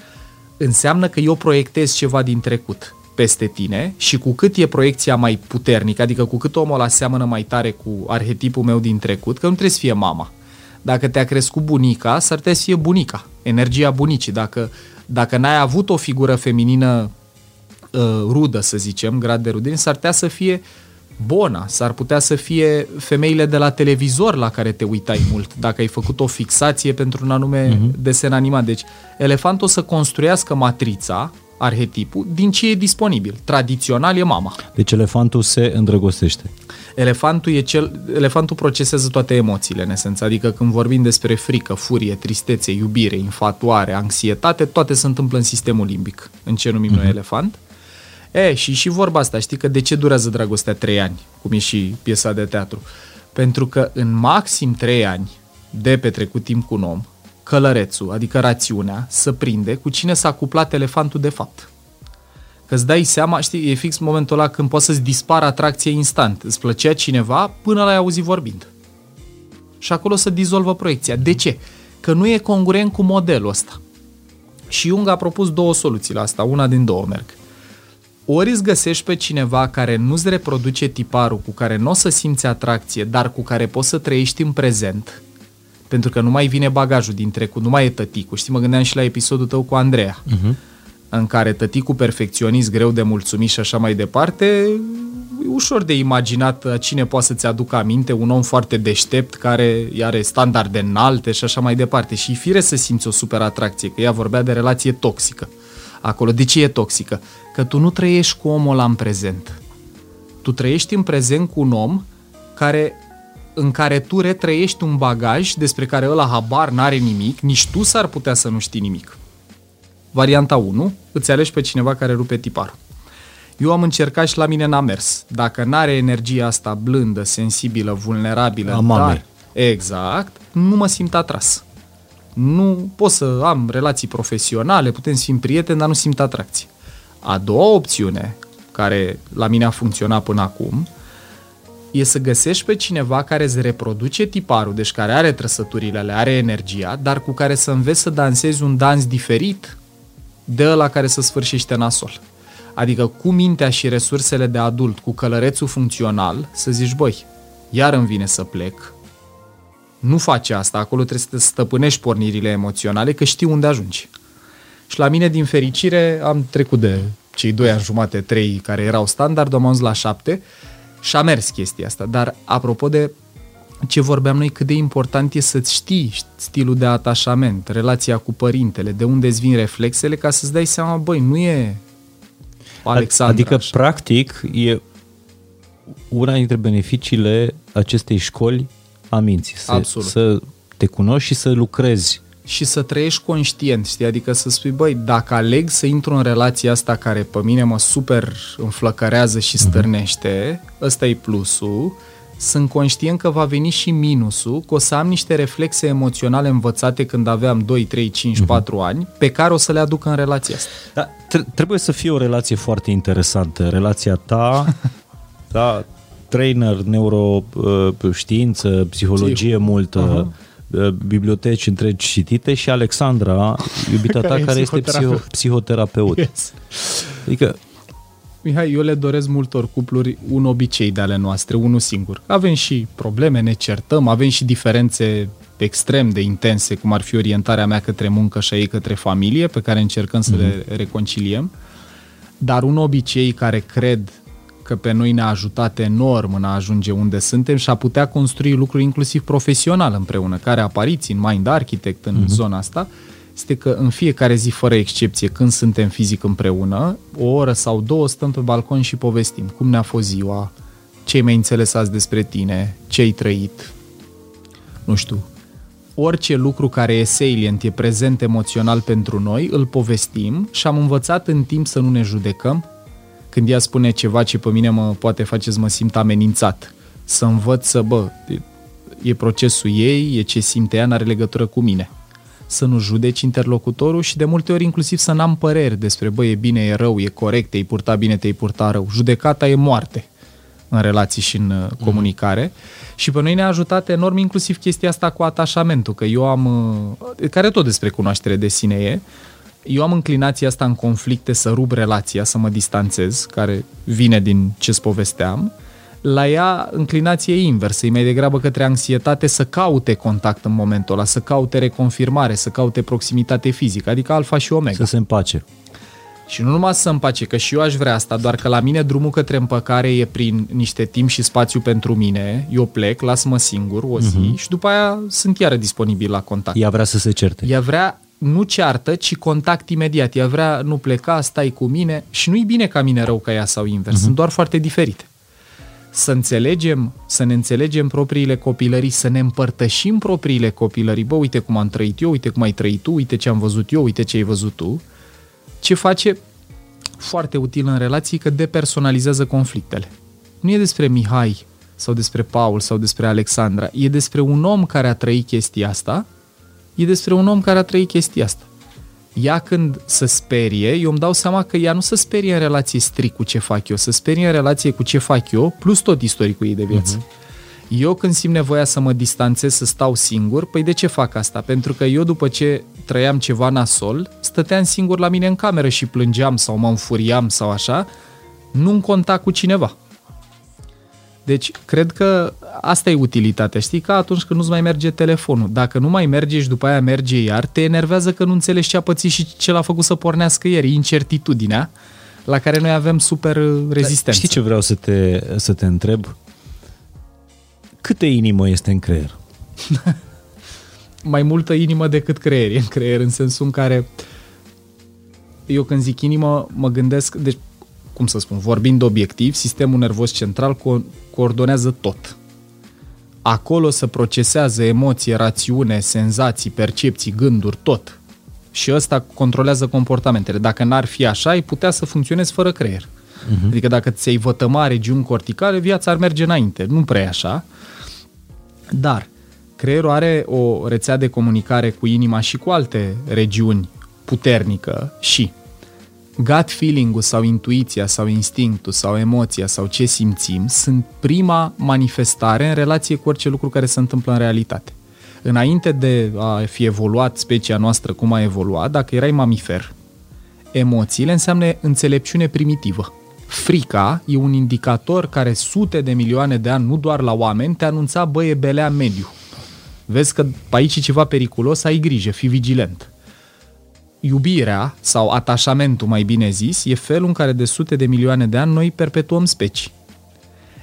înseamnă că eu proiectez ceva din trecut peste tine și cu cât e proiecția mai puternică, adică cu cât omul ăla seamănă mai tare cu arhetipul meu din trecut, că nu trebuie să fie mama. Dacă te-a crescut bunica, s-ar putea să fie bunica, energia bunicii. Dacă, dacă n-ai avut o figură feminină uh, rudă, să zicem, grad de rudenie, s-ar putea să fie Bona, s-ar putea să fie femeile de la televizor la care te uitai mult, dacă ai făcut o fixație pentru un anume uh-huh. desen animat. Deci, elefantul o să construiască matrița arhetipul din ce e disponibil. Tradițional e mama. Deci elefantul se îndrăgostește. Elefantul, e cel, elefantul procesează toate emoțiile, în esență. Adică când vorbim despre frică, furie, tristețe, iubire, infatuare, anxietate, toate se întâmplă în sistemul limbic, în ce numim uh-huh. noi mhm. elefant. E, și și vorba asta, știi că de ce durează dragostea trei ani, cum e și piesa de teatru? Pentru că în maxim trei ani de petrecut timp cu un om, călărețul, adică rațiunea, să prinde cu cine s-a cuplat elefantul de fapt. Că îți dai seama, știi, e fix momentul ăla când poți să-ți dispară atracție instant. Îți plăcea cineva până l-ai auzit vorbind. Și acolo să dizolvă proiecția. De ce? Că nu e congruent cu modelul ăsta. Și Jung a propus două soluții la asta, una din două merg. Ori îți găsești pe cineva care nu-ți reproduce tiparul, cu care nu o să simți atracție, dar cu care poți să trăiești în prezent, pentru că nu mai vine bagajul din trecut, nu mai e tăticul. Știi, mă gândeam și la episodul tău cu Andreea, uh-huh. în care tăticul perfecționist, greu de mulțumit și așa mai departe, e ușor de imaginat cine poate să-ți aducă aminte, un om foarte deștept care are standarde înalte și așa mai departe. Și fire să simți o super atracție, că ea vorbea de relație toxică. Acolo, de ce e toxică? Că tu nu trăiești cu omul ăla în prezent. Tu trăiești în prezent cu un om care în care tu retrăiești un bagaj despre care ăla habar n-are nimic, nici tu s-ar putea să nu știi nimic. Varianta 1, îți alegi pe cineva care rupe tiparul. Eu am încercat și la mine n-a mers. Dacă n-are energia asta blândă, sensibilă, vulnerabilă, a dar, exact, nu mă simt atras. Nu pot să am relații profesionale, putem să fim prieteni, dar nu simt atracție. A doua opțiune, care la mine a funcționat până acum, e să găsești pe cineva care îți reproduce tiparul, deci care are trăsăturile alea, are energia, dar cu care să înveți să dansezi un dans diferit de la care să sfârșește nasol. Adică cu mintea și resursele de adult, cu călărețul funcțional, să zici, băi, iar îmi vine să plec, nu face asta, acolo trebuie să stăpânești pornirile emoționale, că știi unde ajungi. Și la mine, din fericire, am trecut de cei doi ani jumate, trei care erau standard, am ajuns la șapte și a mers chestia asta. Dar apropo de ce vorbeam noi, cât de important e să-ți știi stilul de atașament, relația cu părintele, de unde îți vin reflexele, ca să-ți dai seama, băi, nu e Alexandra. Adică, așa. practic, e una dintre beneficiile acestei școli a minții. Să, Absolut. să te cunoști și să lucrezi și să trăiești conștient, știi? Adică să spui, băi, dacă aleg să intru în relația asta care pe mine mă super înflăcărează și mhm. stârnește, uh-huh. ăsta e plusul, sunt conștient că va veni și minusul, că o să am niște reflexe emoționale învățate când aveam 2, 3, 5, uh-huh. 4 ani, pe care o să le aduc în relația asta. Da, trebuie să fie o relație foarte interesantă. Relația ta, da, trainer, neuroștiință, psihologie multă, uh-huh Uh, biblioteci întregi citite și Alexandra, iubita ta, care, care este psihoterapeut. psihoterapeut. Yes. Adică Mihai, eu le doresc multor cupluri un obicei de ale noastre, unul singur. Avem și probleme, ne certăm, avem și diferențe extrem de intense, cum ar fi orientarea mea către muncă și a ei către familie, pe care încercăm să mm-hmm. le reconciliem. Dar un obicei care cred că pe noi ne-a ajutat enorm în a ajunge unde suntem și a putea construi lucruri inclusiv profesional împreună, care apariți în Mind Architect în uh-huh. zona asta, este că în fiecare zi, fără excepție, când suntem fizic împreună, o oră sau două stăm pe balcon și povestim cum ne-a fost ziua, ce mai înțeles azi despre tine, ce ai trăit, nu știu, orice lucru care e salient, e prezent emoțional pentru noi, îl povestim și am învățat în timp să nu ne judecăm, când ea spune ceva ce pe mine mă poate face să mă simt amenințat, să învăț să, bă, e procesul ei, e ce simte ea, n-are legătură cu mine. să nu judeci interlocutorul și de multe ori inclusiv să n-am păreri despre, bă, e bine, e rău, e corect, te-ai purta bine, te-ai purta rău. Judecata e moarte în relații și în uh, comunicare. Mm. Și pe noi ne-a ajutat enorm inclusiv chestia asta cu atașamentul, că eu am, uh, care tot despre cunoaștere de sine e, eu am înclinația asta în conflicte să rup relația, să mă distanțez, care vine din ce-ți povesteam, la ea înclinație inversă, e mai degrabă către anxietate să caute contact în momentul ăla, să caute reconfirmare, să caute proximitate fizică, adică alfa și omega. Să se împace. Și nu numai să împace, că și eu aș vrea asta, doar că la mine drumul către împăcare e prin niște timp și spațiu pentru mine, eu plec, las-mă singur o zi uh-huh. și după aia sunt iară disponibil la contact. Ea vrea să se certe. Ea vrea nu ceartă, ci contact imediat. Ea vrea, nu pleca, stai cu mine și nu-i bine ca mine rău ca ea sau invers. Uh-huh. Sunt doar foarte diferite. Să înțelegem, să ne înțelegem propriile copilării, să ne împărtășim propriile copilării. Bă, uite cum am trăit eu, uite cum ai trăit tu, uite ce am văzut eu, uite ce ai văzut tu. Ce face foarte util în relații că depersonalizează conflictele. Nu e despre Mihai sau despre Paul sau despre Alexandra, e despre un om care a trăit chestia asta e despre un om care a trăit chestia asta. Ea când se sperie, eu îmi dau seama că ea nu se sperie în relație strict cu ce fac eu, se sperie în relație cu ce fac eu, plus tot istoricul ei de viață. Uh-huh. Eu când simt nevoia să mă distanțez, să stau singur, păi de ce fac asta? Pentru că eu după ce trăiam ceva nasol, stăteam singur la mine în cameră și plângeam sau mă înfuriam sau așa, nu în contact cu cineva. Deci, cred că asta e utilitatea. Știi, ca atunci când nu-ți mai merge telefonul. Dacă nu mai merge și după aia merge iar, te enervează că nu înțelegi ce a pățit și ce l-a făcut să pornească ieri. Incertitudinea la care noi avem super rezistență. Știi ce vreau să te, să te întreb? Câte inimă este în creier? mai multă inimă decât creier. în creier în sensul în care eu când zic inimă mă gândesc, deci cum să spun, vorbind obiectiv, sistemul nervos central co- coordonează tot. Acolo se procesează emoție, rațiune, senzații, percepții, gânduri, tot. Și ăsta controlează comportamentele. Dacă n-ar fi așa, ai putea să funcționezi fără creier. Uh-huh. Adică dacă ți-ai vătăma regiuni corticale, viața ar merge înainte. Nu prea e așa. Dar creierul are o rețea de comunicare cu inima și cu alte regiuni puternică și gut feeling-ul sau intuiția sau instinctul sau emoția sau ce simțim sunt prima manifestare în relație cu orice lucru care se întâmplă în realitate. Înainte de a fi evoluat specia noastră cum a evoluat, dacă erai mamifer, emoțiile înseamnă înțelepciune primitivă. Frica e un indicator care sute de milioane de ani, nu doar la oameni, te anunța, bă, e belea mediu. Vezi că aici e ceva periculos, ai grijă, fii vigilent iubirea sau atașamentul, mai bine zis, e felul în care de sute de milioane de ani noi perpetuăm specii.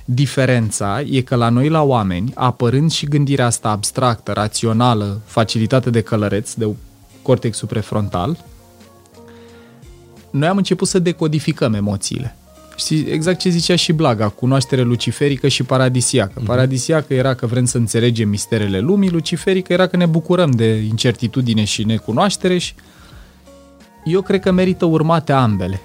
Diferența e că la noi, la oameni, apărând și gândirea asta abstractă, rațională, facilitate de călăreț, de cortexul prefrontal, noi am început să decodificăm emoțiile. Știi exact ce zicea și Blaga, cunoaștere luciferică și paradisiacă. Mm-hmm. Paradisiacă era că vrem să înțelegem misterele lumii, luciferică era că ne bucurăm de incertitudine și necunoaștere și eu cred că merită urmate ambele.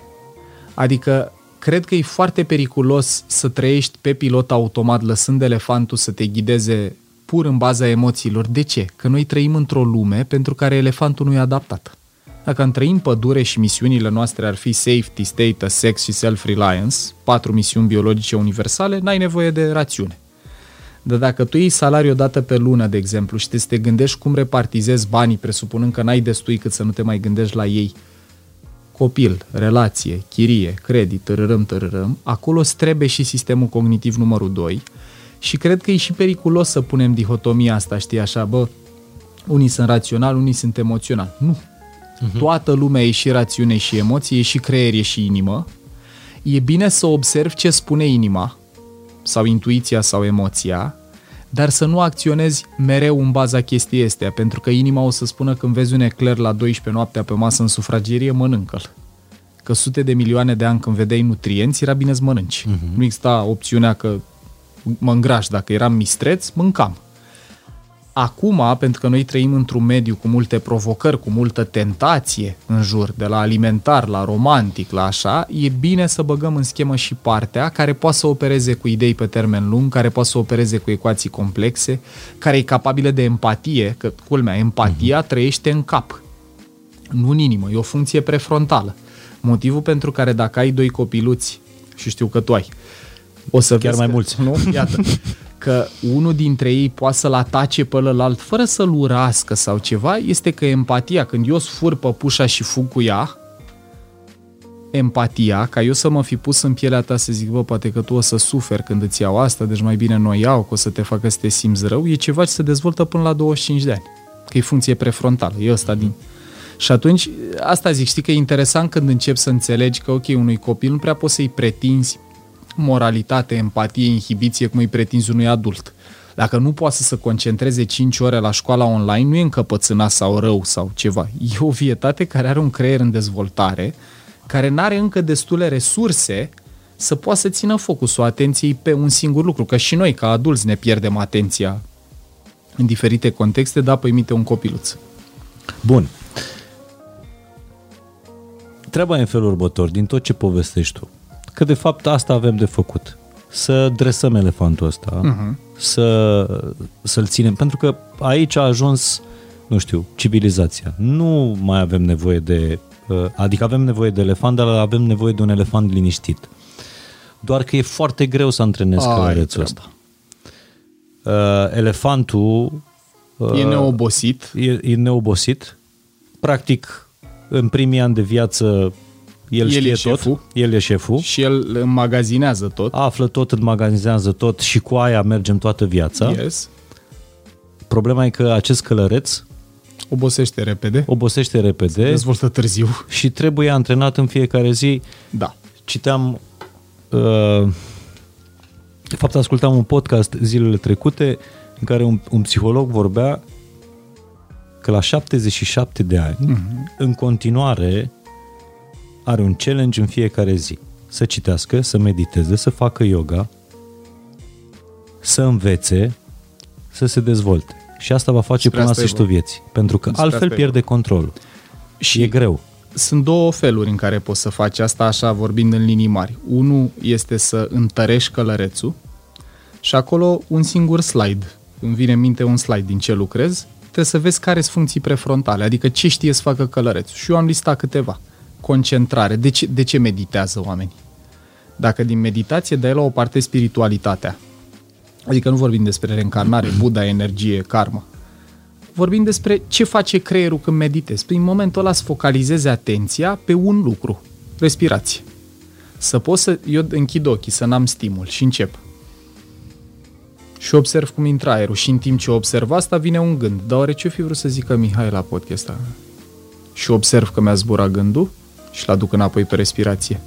Adică, cred că e foarte periculos să trăiești pe pilot automat lăsând elefantul să te ghideze pur în baza emoțiilor. De ce? Că noi trăim într-o lume pentru care elefantul nu e adaptat. Dacă am trăit în pădure și misiunile noastre ar fi safety, status, sex și self-reliance, patru misiuni biologice universale, n-ai nevoie de rațiune. Dar dacă tu iei salariu dată pe lună, de exemplu, și te, să te gândești cum repartizezi banii, presupunând că n-ai destui cât să nu te mai gândești la ei, copil, relație, chirie, credit, tărărâm, tărărâm, acolo trebuie și sistemul cognitiv numărul 2 și cred că e și periculos să punem dihotomia asta, știi, așa, bă, unii sunt rațional, unii sunt emoțional. Nu. Uh-huh. Toată lumea e și rațiune și emoție, e și creier, e și inimă. E bine să observi ce spune inima sau intuiția sau emoția dar să nu acționezi mereu în baza chestii astea, pentru că inima o să spună când vezi un ecler la 12 noaptea pe masă în sufragerie, mănâncă-l. Că sute de milioane de ani când vedeai nutrienți, era bine să mănânci. Uh-huh. Nu exista opțiunea că mă îngraș, dacă eram mistreț, mâncam. Acum, pentru că noi trăim într-un mediu cu multe provocări, cu multă tentație în jur, de la alimentar, la romantic, la așa, e bine să băgăm în schemă și partea care poate să opereze cu idei pe termen lung, care poate să opereze cu ecuații complexe, care e capabilă de empatie, că, culmea, empatia mm-hmm. trăiește în cap, nu în inimă, e o funcție prefrontală. Motivul pentru care dacă ai doi copiluți, și știu că tu ai, o să Chiar mai că, mulți. Nu? Iată. că unul dintre ei poate să-l atace pe ălălalt fără să-l urască sau ceva, este că empatia, când eu sfur păpușa și fug cu ea, empatia, ca eu să mă fi pus în pielea ta să zic, bă, poate că tu o să suferi când îți iau asta, deci mai bine nu o iau, că o să te facă să te simți rău, e ceva ce se dezvoltă până la 25 de ani. Că e funcție prefrontală, e ăsta din... Și atunci, asta zic, știi că e interesant când începi să înțelegi că, ok, unui copil nu prea poți să-i pretinzi moralitate, empatie, inhibiție, cum îi pretinzi unui adult. Dacă nu poate să se concentreze 5 ore la școala online, nu e încăpățânat sau rău sau ceva. E o vietate care are un creier în dezvoltare, care nu are încă destule resurse să poată să țină focusul atenției pe un singur lucru. Că și noi, ca adulți, ne pierdem atenția în diferite contexte, da, păi mite un copiluț. Bun. Treaba e în felul următor, din tot ce povestești tu că de fapt asta avem de făcut. Să dresăm elefantul ăsta, uh-huh. să, să-l ținem, pentru că aici a ajuns, nu știu, civilizația. Nu mai avem nevoie de, uh, adică avem nevoie de elefant, dar avem nevoie de un elefant liniștit. Doar că e foarte greu să antrenezi călărețul ăsta. Uh, elefantul uh, e neobosit. E, e neobosit. Practic, în primii ani de viață el, el știe e șeful, tot, el e șeful. Și el înmagazinează tot. Află tot, înmagazinează tot și cu aia mergem toată viața. Yes. Problema e că acest călăreț obosește repede. Obosește repede. Se dezvoltă târziu. Și trebuie antrenat în fiecare zi. Da. Citeam uh, de fapt ascultam un podcast zilele trecute în care un, un psiholog vorbea că la 77 de ani, uh-huh. în continuare, are un challenge în fiecare zi. Să citească, să mediteze, să facă yoga, să învețe, să se dezvolte. Și asta va face Spre până la sfârșitul vieții. Pentru că Spre altfel pierde controlul. Și e greu. Sunt două feluri în care poți să faci asta, așa vorbind în linii mari. Unul este să întărești călărețul și acolo un singur slide. Îmi vine în minte un slide din ce lucrez, trebuie să vezi care sunt funcții prefrontale, adică ce știe să facă călărețul. Și eu am listat câteva concentrare. De ce, de ce meditează oamenii? Dacă din meditație dai la o parte spiritualitatea, adică nu vorbim despre reîncarnare, Buddha, energie, karma, vorbim despre ce face creierul când meditezi. Prin momentul ăla să focalizeze atenția pe un lucru, respirație. Să pot să, eu închid ochii, să n-am stimul și încep. Și observ cum intră aerul și în timp ce observ asta vine un gând. Dar oare ce fi vrut să zică Mihai la podcast ăsta? Și observ că mi-a zburat gândul și-l aduc înapoi pe respirație.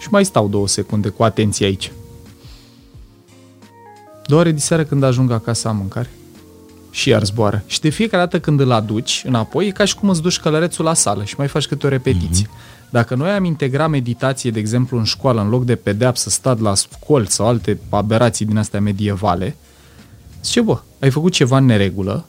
Și mai stau două secunde cu atenție aici. Doar de seară când ajung acasă am mâncare. Și iar zboară. Și de fiecare dată când îl aduci înapoi, e ca și cum îți duci călărețul la sală și mai faci câte o repetiție. Mm-hmm. Dacă noi am integrat meditație, de exemplu, în școală, în loc de pedeapsă, stat la scol sau alte aberații din astea medievale, zice, bă, ai făcut ceva în neregulă,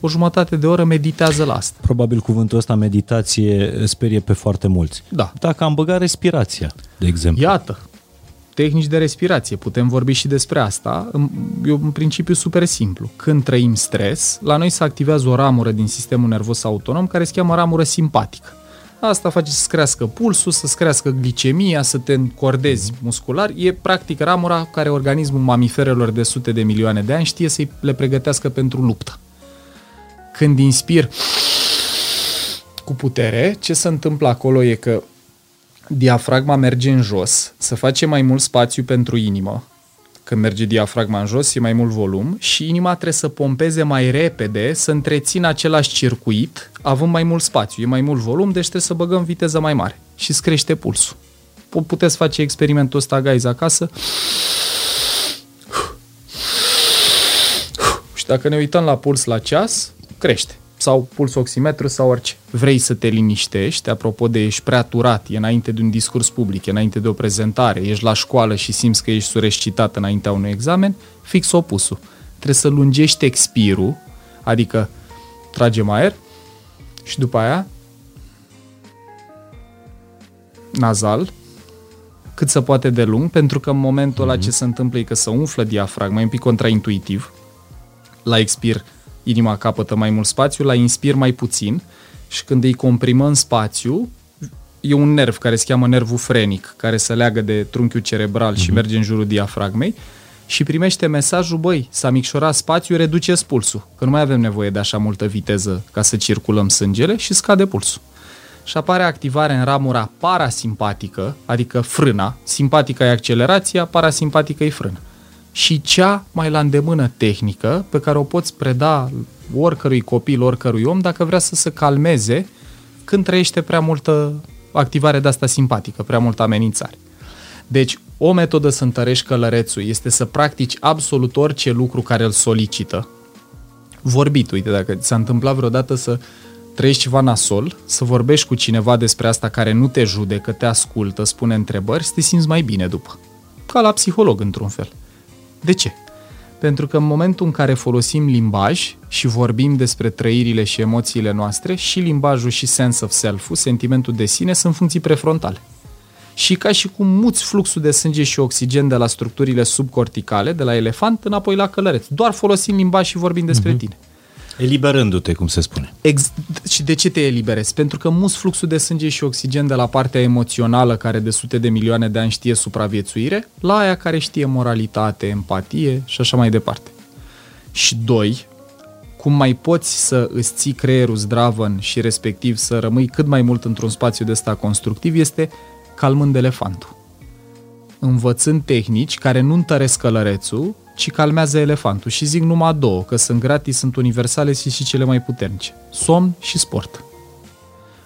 o jumătate de oră meditează la asta. Probabil cuvântul ăsta meditație sperie pe foarte mulți. Da. Dacă am băgat respirația, de exemplu. Iată, tehnici de respirație, putem vorbi și despre asta. E un principiu super simplu. Când trăim stres, la noi se activează o ramură din sistemul nervos autonom care se cheamă ramură simpatică. Asta face să crească pulsul, să crească glicemia, să te încordezi muscular. E practic ramura care organismul mamiferelor de sute de milioane de ani știe să le pregătească pentru luptă. Când inspir cu putere, ce se întâmplă acolo e că diafragma merge în jos, să face mai mult spațiu pentru inimă. Când merge diafragma în jos, e mai mult volum și inima trebuie să pompeze mai repede, să întrețină același circuit, având mai mult spațiu, e mai mult volum, deci trebuie să băgăm viteză mai mare și îți crește pulsul. Puteți face experimentul ăsta, guys, acasă. Și dacă ne uităm la puls la ceas, crește. Sau puls oximetru sau orice. Vrei să te liniștești, apropo de ești prea turat, e înainte de un discurs public, e înainte de o prezentare, ești la școală și simți că ești surescitat înaintea unui examen, fix opusul. Trebuie să lungești expirul, Adică tragem aer și după aia nazal, cât se poate de lung, pentru că în momentul ăla ce se întâmplă e că se umflă diafragma, e un pic contraintuitiv. La expir, inima capătă mai mult spațiu, la inspir mai puțin și când îi comprimă în spațiu, e un nerv care se cheamă nervul frenic, care se leagă de trunchiul cerebral și merge în jurul diafragmei și primește mesajul, băi, s-a micșorat spațiul, reduce pulsul, că nu mai avem nevoie de așa multă viteză ca să circulăm sângele și scade pulsul. Și apare activare în ramura parasimpatică, adică frâna, simpatică e accelerația, parasimpatică e frână. Și cea mai la îndemână tehnică pe care o poți preda oricărui copil, oricărui om, dacă vrea să se calmeze când trăiește prea multă activare de asta simpatică, prea multă amenințare. Deci, o metodă să întărești călărețul este să practici absolut orice lucru care îl solicită. Vorbit, uite, dacă ți s-a întâmplat vreodată să trăiești ceva nasol, să vorbești cu cineva despre asta care nu te judecă, te ascultă, spune întrebări, să te simți mai bine după. Ca la psiholog, într-un fel. De ce? Pentru că în momentul în care folosim limbaj și vorbim despre trăirile și emoțiile noastre, și limbajul și sense of self sentimentul de sine, sunt funcții prefrontale. Și ca și cum muți fluxul de sânge și oxigen de la structurile subcorticale, de la elefant, înapoi la călăreț. Doar folosim limbaj și vorbim despre uh-huh. tine. Eliberându-te, cum se spune. Ex- și de ce te eliberezi? Pentru că mus fluxul de sânge și oxigen de la partea emoțională, care de sute de milioane de ani știe supraviețuire, la aia care știe moralitate, empatie și așa mai departe. Și doi, cum mai poți să îți ții creierul zdravăn și respectiv să rămâi cât mai mult într-un spațiu de ăsta constructiv este calmând elefantul. Învățând tehnici care nu întăresc călărețul, ci calmează elefantul. Și zic numai două, că sunt gratis, sunt universale și și cele mai puternice. Somn și sport.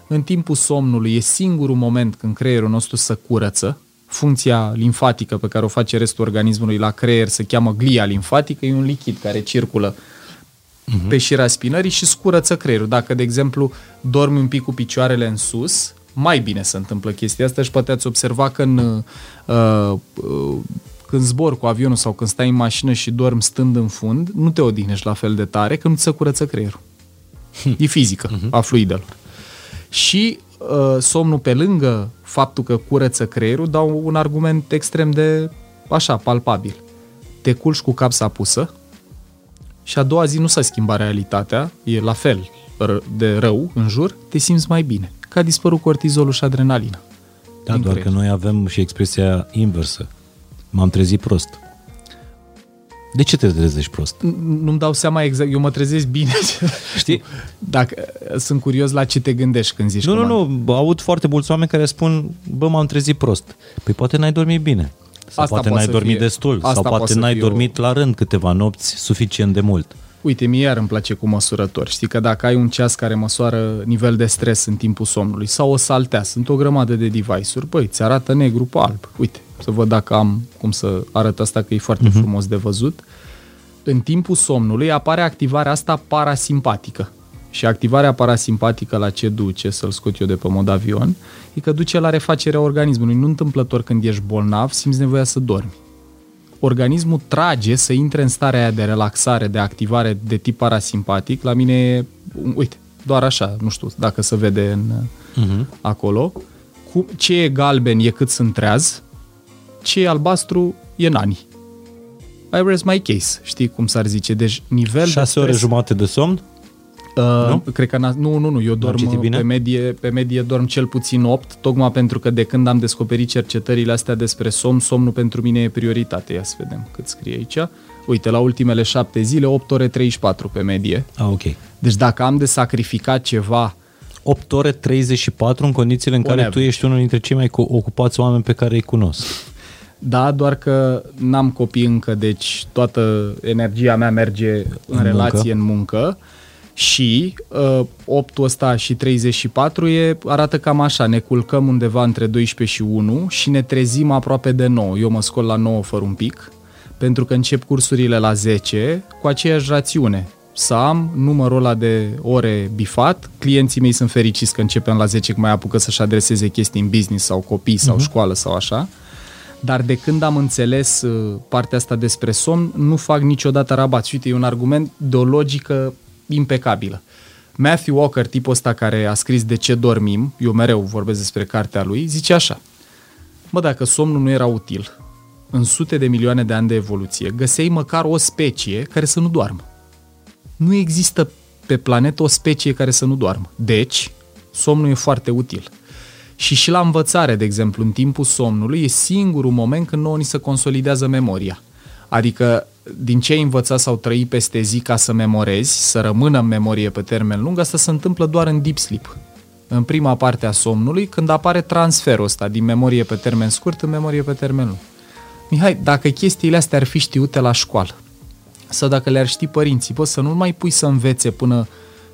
În timpul somnului e singurul moment când creierul nostru să curăță, funcția limfatică pe care o face restul organismului la creier se cheamă glia limfatică, e un lichid care circulă uh-huh. pe șira spinării și scurăță creierul. Dacă, de exemplu, dormi un pic cu picioarele în sus, mai bine se întâmplă chestia asta și poate ați observa că în uh, uh, când zbor cu avionul sau când stai în mașină și dorm stând în fund, nu te odihnești la fel de tare când ți se curăță creierul. E fizică uh-huh. a fluidelor. Și uh, somnul pe lângă faptul că curăță creierul dau un argument extrem de așa, palpabil. Te culci cu capsa pusă și a doua zi nu s-a schimbat realitatea, e la fel de rău în jur, te simți mai bine. Că a dispărut cortizolul și adrenalina. Da, doar creier. că noi avem și expresia inversă m-am trezit prost. De ce te trezești prost? Nu-mi dau seama exact, eu mă trezesc bine. Știi? Dacă, sunt curios la ce te gândești când zici Nu, nu, nu, aud foarte mulți oameni care spun, bă, m-am trezit prost. Păi poate n-ai dormit bine. Sau Asta poate n-ai dormit fie. destul. Asta sau poate n-ai dormit o... la rând câteva nopți suficient de mult. Uite, mie iar îmi place cu măsurători. Știi că dacă ai un ceas care măsoară nivel de stres în timpul somnului sau o saltea, sunt o grămadă de device-uri, băi, ți arată negru pe alb. Uite, să văd dacă am cum să arăt asta, că e foarte uh-huh. frumos de văzut. În timpul somnului apare activarea asta parasimpatică. Și activarea parasimpatică la ce duce, să-l scot eu de pe mod avion, e că duce la refacerea organismului. Nu întâmplător când ești bolnav, simți nevoia să dormi. Organismul trage să intre în starea aia de relaxare, de activare de tip parasimpatic. La mine e, uite, doar așa, nu știu dacă se vede în, uh-huh. acolo. Cu, ce e galben e cât sunt treaz, ce e albastru e nani. I rest my case, știi cum s-ar zice. Deci nivel 6 ore jumate de somn? Uh, nu? Cred că nu, nu, nu, eu dorm bine? pe medie, pe medie dorm cel puțin 8, tocmai pentru că de când am descoperit cercetările astea despre somn, somnul pentru mine e prioritate. Ia să vedem cât scrie aici. Uite, la ultimele 7 zile, 8 ore 34 pe medie. Ah, ok. Deci dacă am de sacrificat ceva 8 ore 34 în condițiile în On care average. tu ești unul dintre cei mai ocupați oameni pe care îi cunosc. Da, doar că n-am copii încă, deci toată energia mea merge în, în relație, muncă. în muncă. Și uh, 8 ăsta și 34 e, arată cam așa, ne culcăm undeva între 12 și 1 și ne trezim aproape de 9. Eu mă scol la 9 fără un pic, pentru că încep cursurile la 10 cu aceeași rațiune. Să am numărul ăla de ore bifat, clienții mei sunt fericiți că începem la 10 că mai apucă să-și adreseze chestii în business sau copii sau uh-huh. școală sau așa dar de când am înțeles uh, partea asta despre somn, nu fac niciodată rabat. Uite, e un argument de o logică impecabilă. Matthew Walker, tipul ăsta care a scris De ce dormim, eu mereu vorbesc despre cartea lui, zice așa. Bă, dacă somnul nu era util, în sute de milioane de ani de evoluție, găseai măcar o specie care să nu doarmă. Nu există pe planetă o specie care să nu doarmă. Deci, somnul e foarte util. Și și la învățare, de exemplu, în timpul somnului, e singurul moment când nouă ni se consolidează memoria. Adică, din ce ai învățat sau trăi peste zi ca să memorezi, să rămână în memorie pe termen lung, asta se întâmplă doar în deep sleep. În prima parte a somnului, când apare transferul ăsta din memorie pe termen scurt în memorie pe termen lung. Mihai, dacă chestiile astea ar fi știute la școală, sau dacă le-ar ști părinții, poți să nu mai pui să învețe până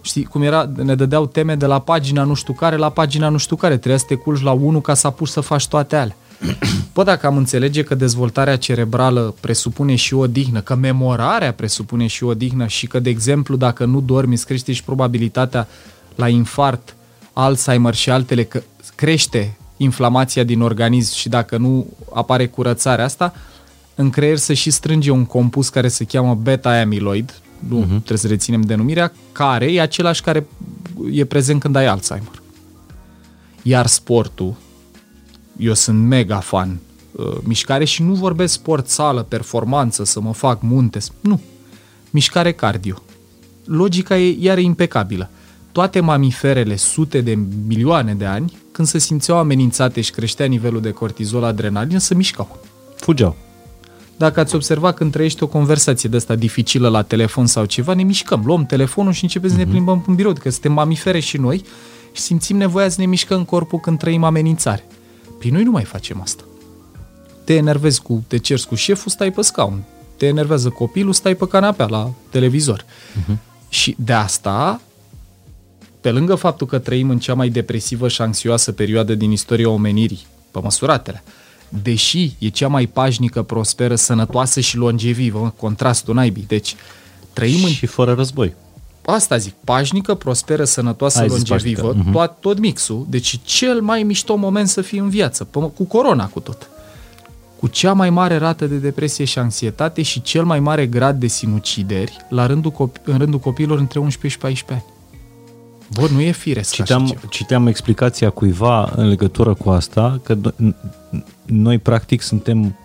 știi, cum era, ne dădeau teme de la pagina nu știu care la pagina nu știu care, trebuia să te culci la unul ca să apuci să faci toate alea. Bă, dacă am înțelege că dezvoltarea cerebrală presupune și o odihnă, că memorarea presupune și o odihnă și că, de exemplu, dacă nu dormi, îți crește și probabilitatea la infart, Alzheimer și altele, că crește inflamația din organism și dacă nu apare curățarea asta, în creier să și strânge un compus care se cheamă beta-amyloid, nu uh-huh. trebuie să reținem denumirea, care e același care e prezent când ai Alzheimer. Iar sportul, eu sunt mega fan uh, mișcare și nu vorbesc sport, sală, performanță, să mă fac munte, nu. Mișcare cardio. Logica e iar impecabilă. Toate mamiferele, sute de milioane de ani, când se simțeau amenințate și creștea nivelul de cortizol, adrenalină, să mișcau. Fugeau. Dacă ați observat când trăiești o conversație de asta dificilă la telefon sau ceva, ne mișcăm, luăm telefonul și începem uh-huh. să ne mhm. plimbăm în birou, că suntem mamifere și noi și simțim nevoia să ne mișcăm corpul când trăim amenințare. Păi noi nu mai facem asta. Te enervezi cu, te cerți cu șeful, stai pe scaun. Te enervează copilul, stai pe canapea la televizor. Uh-huh. Și de asta, pe lângă faptul că trăim în cea mai depresivă și anxioasă perioadă din istoria omenirii, pe măsuratele, deși e cea mai pașnică, prosperă, sănătoasă și longevivă, contrastul naibii. Deci, trăim în... Și fără război. Asta zic, pașnică, prosperă, sănătoasă, Ai longevivă, uh-huh. tot, tot mixul. Deci cel mai mișto moment să fii în viață, cu corona cu tot. Cu cea mai mare rată de depresie și anxietate și cel mai mare grad de sinucideri la rândul copi- în rândul copiilor între 11 și 14 ani. Bă, nu e firesc citeam, citeam explicația cuiva în legătură cu asta, că noi practic suntem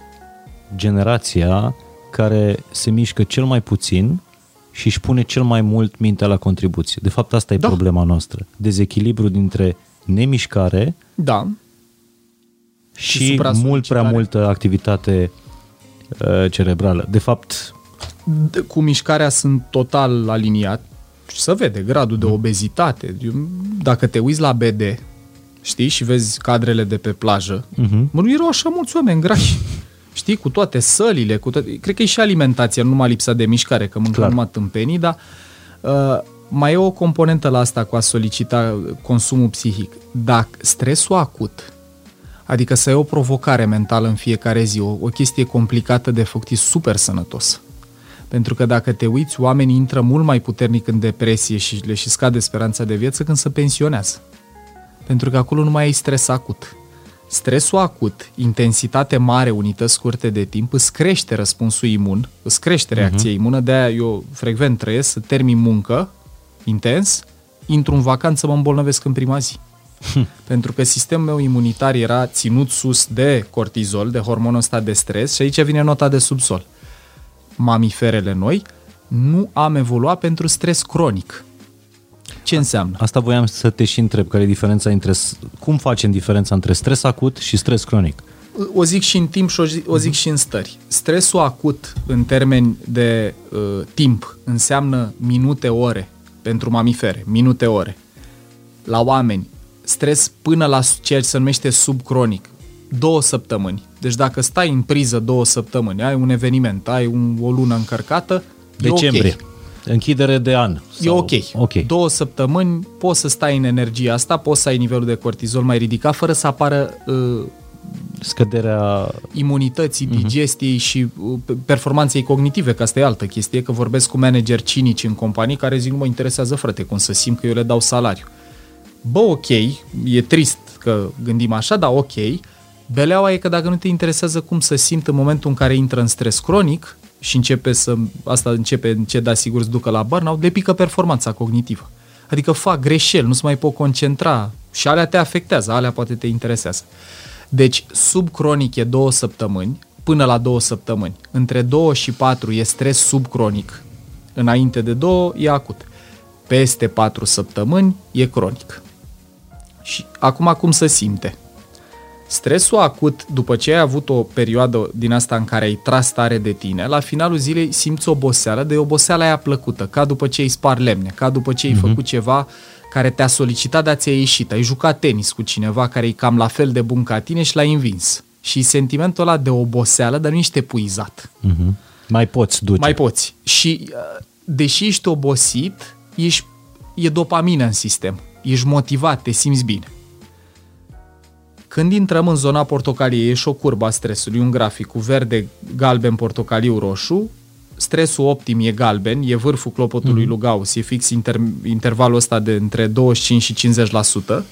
generația care se mișcă cel mai puțin și își pune cel mai mult mintea la contribuție. De fapt, asta e da. problema noastră. Dezechilibru dintre nemișcare da. și, și mult prea multă activitate uh, cerebrală. De fapt... De, cu mișcarea sunt total aliniat și să vede gradul de obezitate. Dacă te uiți la BD, știi, și vezi cadrele de pe plajă, uh-huh. mă, nu erau așa mulți oameni grași. Știi, cu toate sălile, cu toate... Cred că e și alimentația, nu numai lipsa de mișcare, că mâncăm numai tâmpenii, dar uh, mai e o componentă la asta cu a solicita consumul psihic. Dacă stresul acut, adică să ai o provocare mentală în fiecare zi, o, o chestie complicată de făcut, e super sănătos. Pentru că dacă te uiți, oamenii intră mult mai puternic în depresie și le și scade speranța de viață când se pensionează. Pentru că acolo nu mai ai stres acut. Stresul acut, intensitate mare, unități scurte de timp, îți crește răspunsul imun, îți crește reacția uh-huh. imună, de-aia eu frecvent trăiesc să termin muncă intens, intru în vacanță, mă îmbolnăvesc în prima zi. Hm. Pentru că sistemul meu imunitar era ținut sus de cortizol, de hormonul ăsta de stres și aici vine nota de subsol mamiferele noi, nu am evoluat pentru stres cronic. Ce înseamnă? Asta voiam să te și întreb, care e diferența între, cum facem diferența între stres acut și stres cronic? O zic și în timp și o zic, o zic uh-huh. și în stări. Stresul acut în termeni de uh, timp înseamnă minute-ore pentru mamifere, minute-ore. La oameni, stres până la ceea ce se numește subcronic, două săptămâni. Deci dacă stai în priză două săptămâni, ai un eveniment, ai un, o lună încărcată, Decembrie. E okay. Închidere de an. Sau... E ok. ok. Două săptămâni poți să stai în energia asta, poți să ai nivelul de cortizol mai ridicat fără să apară uh, scăderea imunității, uh-huh. digestiei și uh, performanței cognitive, că asta e altă chestie, că vorbesc cu manageri cinici în companii care zic nu mă interesează frate cum să simt că eu le dau salariu. Bă, ok, e trist că gândim așa, dar ok, Beleaua e că dacă nu te interesează cum să simt în momentul în care intră în stres cronic, și începe să, asta începe încet, da, sigur, să ducă la burnout, le pică performanța cognitivă. Adică fac greșeli, nu se mai pot concentra și alea te afectează, alea poate te interesează. Deci, subcronic e două săptămâni, până la două săptămâni. Între două și patru e stres subcronic. Înainte de două e acut. Peste patru săptămâni e cronic. Și acum cum se simte? Stresul acut, după ce ai avut o perioadă din asta în care ai tras tare de tine, la finalul zilei simți oboseală, de oboseala aia plăcută, ca după ce ai spar lemne, ca după ce ai uh-huh. făcut ceva care te-a solicitat, dar ți-a ieșit. Ai jucat tenis cu cineva care e cam la fel de bun ca tine și l-ai învins. Și sentimentul ăla de oboseală, dar nu ești epuizat. Uh-huh. Mai poți duce. Mai poți. Și uh, deși ești obosit, ești, e dopamină în sistem. Ești motivat, te simți bine. Când intrăm în zona portocalie, e și o curbă a stresului, un grafic cu verde, galben, portocaliu, roșu, stresul optim e galben, e vârful clopotului mm-hmm. lui Gauss, e fix inter, intervalul ăsta de între 25 și 50%.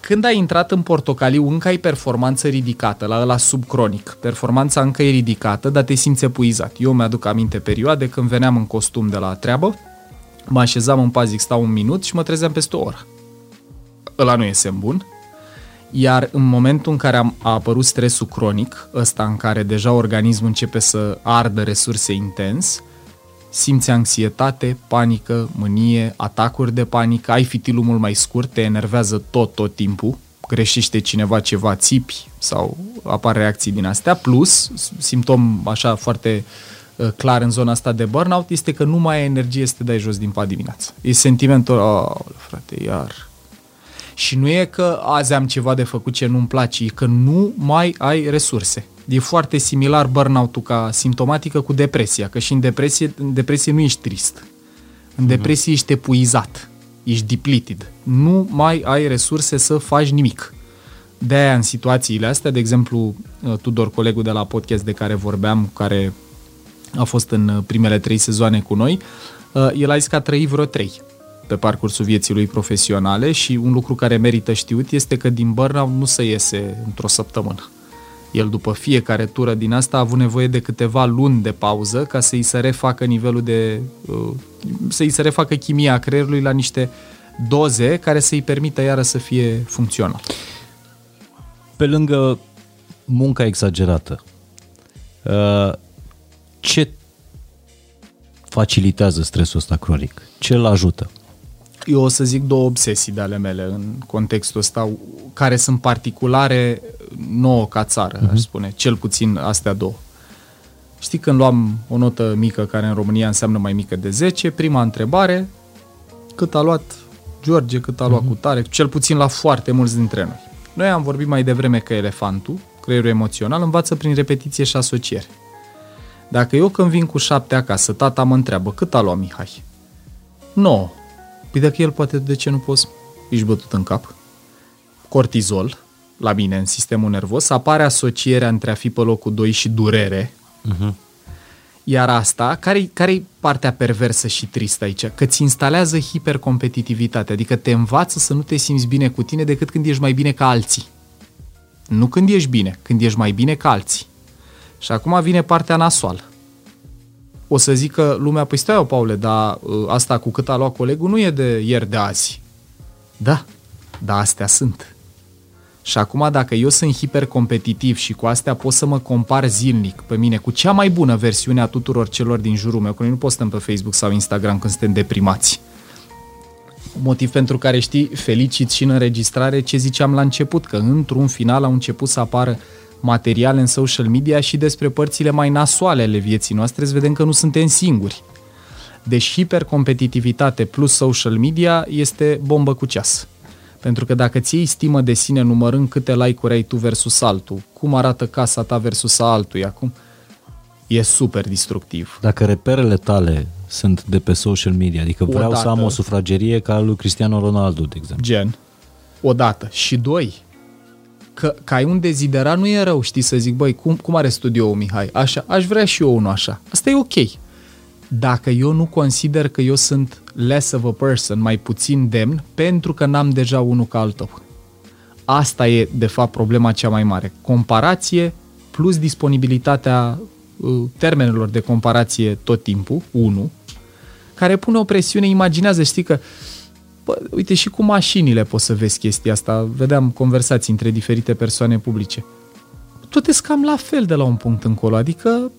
Când ai intrat în portocaliu, încă ai performanță ridicată, la ăla subcronic. Performanța încă e ridicată, dar te simți epuizat. Eu mi-aduc aminte perioade când veneam în costum de la treabă, mă așezam în pazic, stau un minut și mă trezeam peste o oră. Ăla nu e semn bun, iar în momentul în care a, a apărut stresul cronic, ăsta în care deja organismul începe să ardă resurse intens, simți anxietate, panică, mânie, atacuri de panică, ai fitilul mult mai scurt, te enervează tot, tot timpul, greșește cineva ceva, țipi sau apar reacții din astea, plus, simptom așa foarte uh, clar în zona asta de burnout, este că nu mai ai energie să te dai jos din pat dimineața. E sentimentul, oh, frate, iar, și nu e că azi am ceva de făcut ce nu-mi place, e că nu mai ai resurse. E foarte similar burnout-ul ca simptomatică cu depresia, că și în depresie, în depresie nu ești trist. În mhm. depresie ești epuizat, ești depleted. Nu mai ai resurse să faci nimic. De aia în situațiile astea, de exemplu, uh, Tudor, colegul de la podcast de care vorbeam, care a fost în uh, primele trei sezoane cu noi, uh, el a zis că a trăit vreo trei pe parcursul vieții lui profesionale și un lucru care merită știut este că din burnout nu se iese într-o săptămână. El după fiecare tură din asta a avut nevoie de câteva luni de pauză ca să-i se refacă nivelul de... Uh, să-i se refacă chimia creierului la niște doze care să-i permită iară să fie funcțional. Pe lângă munca exagerată, uh, ce facilitează stresul ăsta cronic? Ce îl ajută? Eu o să zic două obsesii de ale mele în contextul ăsta, care sunt particulare nouă ca țară, uh-huh. aș mhm. spune, cel puțin astea două. Știi, când luam o notă mică, care în România înseamnă mai mică de 10, prima întrebare, cât a luat George, cât a luat uh-huh. cu tare, cel puțin la foarte mulți dintre noi. Noi am vorbit mai devreme că elefantul, creierul emoțional, învață prin repetiție și asociere. Dacă eu când vin cu șapte acasă, tata mă întreabă cât a luat Mihai? 9. Păi dacă el poate, de ce nu poți? Ești bătut în cap. Cortizol, la mine, în sistemul nervos, apare asocierea între a fi pe locul 2 și durere. Uh-huh. Iar asta, care-i, care partea perversă și tristă aici? Că ți instalează hipercompetitivitate, adică te învață să nu te simți bine cu tine decât când ești mai bine ca alții. Nu când ești bine, când ești mai bine ca alții. Și acum vine partea nasoală o să zică lumea, păi stai o, Paule, dar uh, asta cu cât a luat colegul nu e de ieri de azi. Da, dar astea sunt. Și acum dacă eu sunt hipercompetitiv și cu astea pot să mă compar zilnic pe mine cu cea mai bună versiune a tuturor celor din jurul meu, că noi nu postăm pe Facebook sau Instagram când suntem deprimați. Motiv pentru care știi, felicit și în înregistrare ce ziceam la început, că într-un final au început să apară materiale în social media și despre părțile mai nasoale ale vieții noastre, să vedem că nu suntem singuri. Deci hipercompetitivitate plus social media este bombă cu ceas. Pentru că dacă ți iei stimă de sine numărând câte like-uri ai tu versus altul, cum arată casa ta versus a altuia, acum, e super destructiv. Dacă reperele tale sunt de pe social media, adică vreau Odată, să am o sufragerie ca lui Cristiano Ronaldo, de exemplu. Gen. Odată. Și doi, că, că ai un deziderat nu e rău, știi, să zic, băi, cum, cum are studioul Mihai? Așa, aș vrea și eu unul așa. Asta e ok. Dacă eu nu consider că eu sunt less of a person, mai puțin demn, pentru că n-am deja unul ca al tău. Asta e, de fapt, problema cea mai mare. Comparație plus disponibilitatea uh, termenelor de comparație tot timpul, 1, care pune o presiune, imaginează, știi că bă, uite și cu mașinile poți să vezi chestia asta, vedeam conversații între diferite persoane publice. Tot e cam la fel de la un punct încolo, adică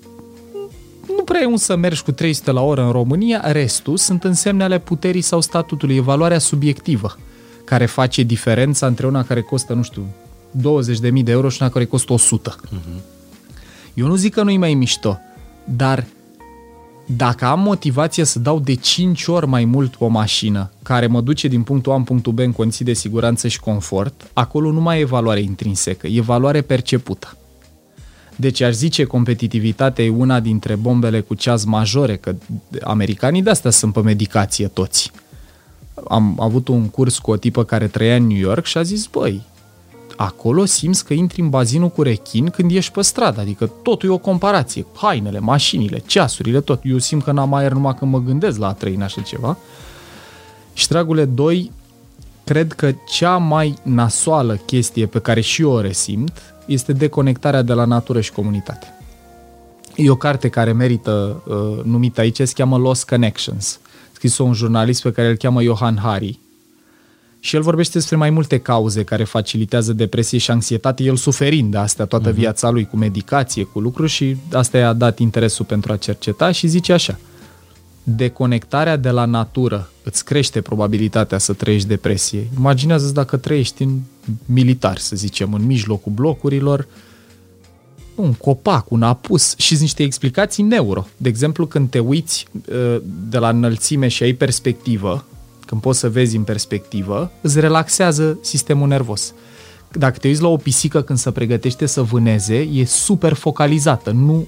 nu prea e un să mergi cu 300 la oră în România, restul sunt însemne ale puterii sau statutului, evaluarea subiectivă care face diferența între una care costă, nu știu, 20.000 de euro și una care costă 100. Uh-huh. Eu nu zic că nu-i mai mișto, dar dacă am motivație să dau de 5 ori mai mult o mașină care mă duce din punctul A în punctul B în condiții de siguranță și confort, acolo nu mai e valoare intrinsecă, e valoare percepută. Deci aș zice competitivitatea e una dintre bombele cu ceas majore, că americanii de asta sunt pe medicație toți. Am avut un curs cu o tipă care trăia în New York și a zis, băi, acolo simți că intri în bazinul cu rechin când ești pe stradă, adică totul e o comparație, hainele, mașinile, ceasurile, tot. Eu simt că n-am aer numai când mă gândesc la a trăi în așa ceva. Și, dragule, doi, cred că cea mai nasoală chestie pe care și eu o resimt este deconectarea de la natură și comunitate. E o carte care merită uh, numită aici, se cheamă Lost Connections. Scris-o un jurnalist pe care îl cheamă Johan Hari. Și el vorbește despre mai multe cauze care facilitează depresie și anxietate, el suferind de astea toată uh-huh. viața lui cu medicație, cu lucruri și asta i-a dat interesul pentru a cerceta și zice așa – deconectarea de la natură îți crește probabilitatea să trăiești depresie. Imaginează-ți dacă trăiești în militar, să zicem, în mijlocul blocurilor, un copac, un apus și niște explicații neuro. De exemplu, când te uiți uh, de la înălțime și ai perspectivă, când poți să vezi în perspectivă, îți relaxează sistemul nervos. Dacă te uiți la o pisică când se pregătește să vâneze, e super focalizată. Nu,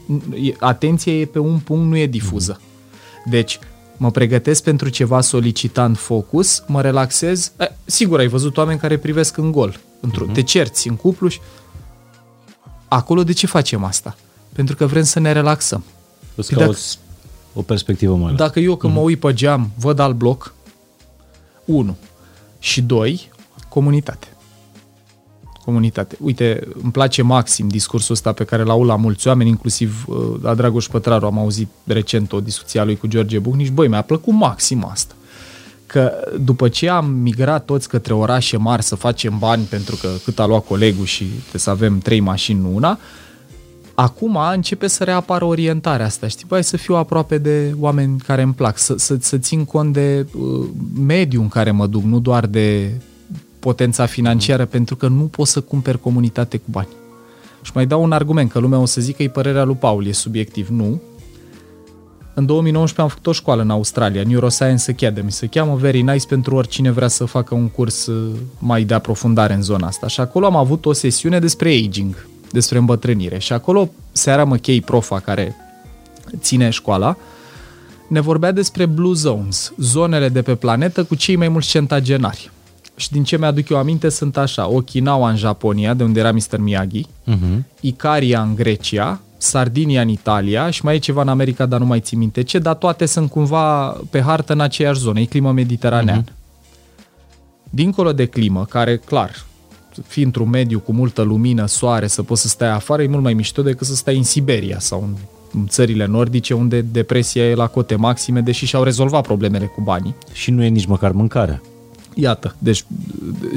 atenția e pe un punct, nu e difuză. Mm-hmm. Deci, mă pregătesc pentru ceva solicitant focus, mă relaxez. E, sigur, ai văzut oameni care privesc în gol. Într-o, uh-huh. Te cerți în cuplu și... Acolo de ce facem asta? Pentru că vrem să ne relaxăm. Îți păi dacă, o perspectivă mai Dacă eu când uh-huh. mă mhm. uit pe geam văd alt bloc, unu. Și doi, comunitate comunitate. Uite, îmi place maxim discursul ăsta pe care l-au la mulți oameni, inclusiv uh, la Dragoș Pătraru am auzit recent o discuție a lui cu George Buhnici. Băi, mi-a plăcut maxim asta. Că după ce am migrat toți către orașe mari să facem bani pentru că cât a luat colegul și trebuie să avem trei mașini, nu una, acum începe să reapară orientarea asta, știi, băi, să fiu aproape de oameni care îmi plac, să, să, să țin cont de uh, mediul în care mă duc, nu doar de potența financiară, pentru că nu poți să cumperi comunitate cu bani. Și mai dau un argument, că lumea o să zică că e părerea lui Paul, e subiectiv. Nu. În 2019 am făcut o școală în Australia, Neuroscience Academy, se cheamă Very Nice pentru oricine vrea să facă un curs uh, mai de aprofundare în zona asta. Și acolo am avut o sesiune despre aging, despre îmbătrânire. Și acolo seara McKay, profa care ține școala, ne vorbea despre blue zones, zonele de pe planetă cu cei mai mulți centagenari. Și din ce mi-aduc eu aminte sunt așa, Okinawa în Japonia, de unde era Mr. Miyagi, uh-huh. Icaria în Grecia, Sardinia în Italia și mai e ceva în America, dar nu mai țin minte ce, dar toate sunt cumva pe hartă în aceeași zonă, e climă mediteraneană. Uh-huh. Dincolo de climă, care, clar, fi într-un mediu cu multă lumină, soare, să poți să stai afară, e mult mai mișto decât să stai în Siberia sau în, în țările nordice, unde depresia e la cote maxime, deși și-au rezolvat problemele cu banii. Și nu e nici măcar mâncarea. Iată, deci...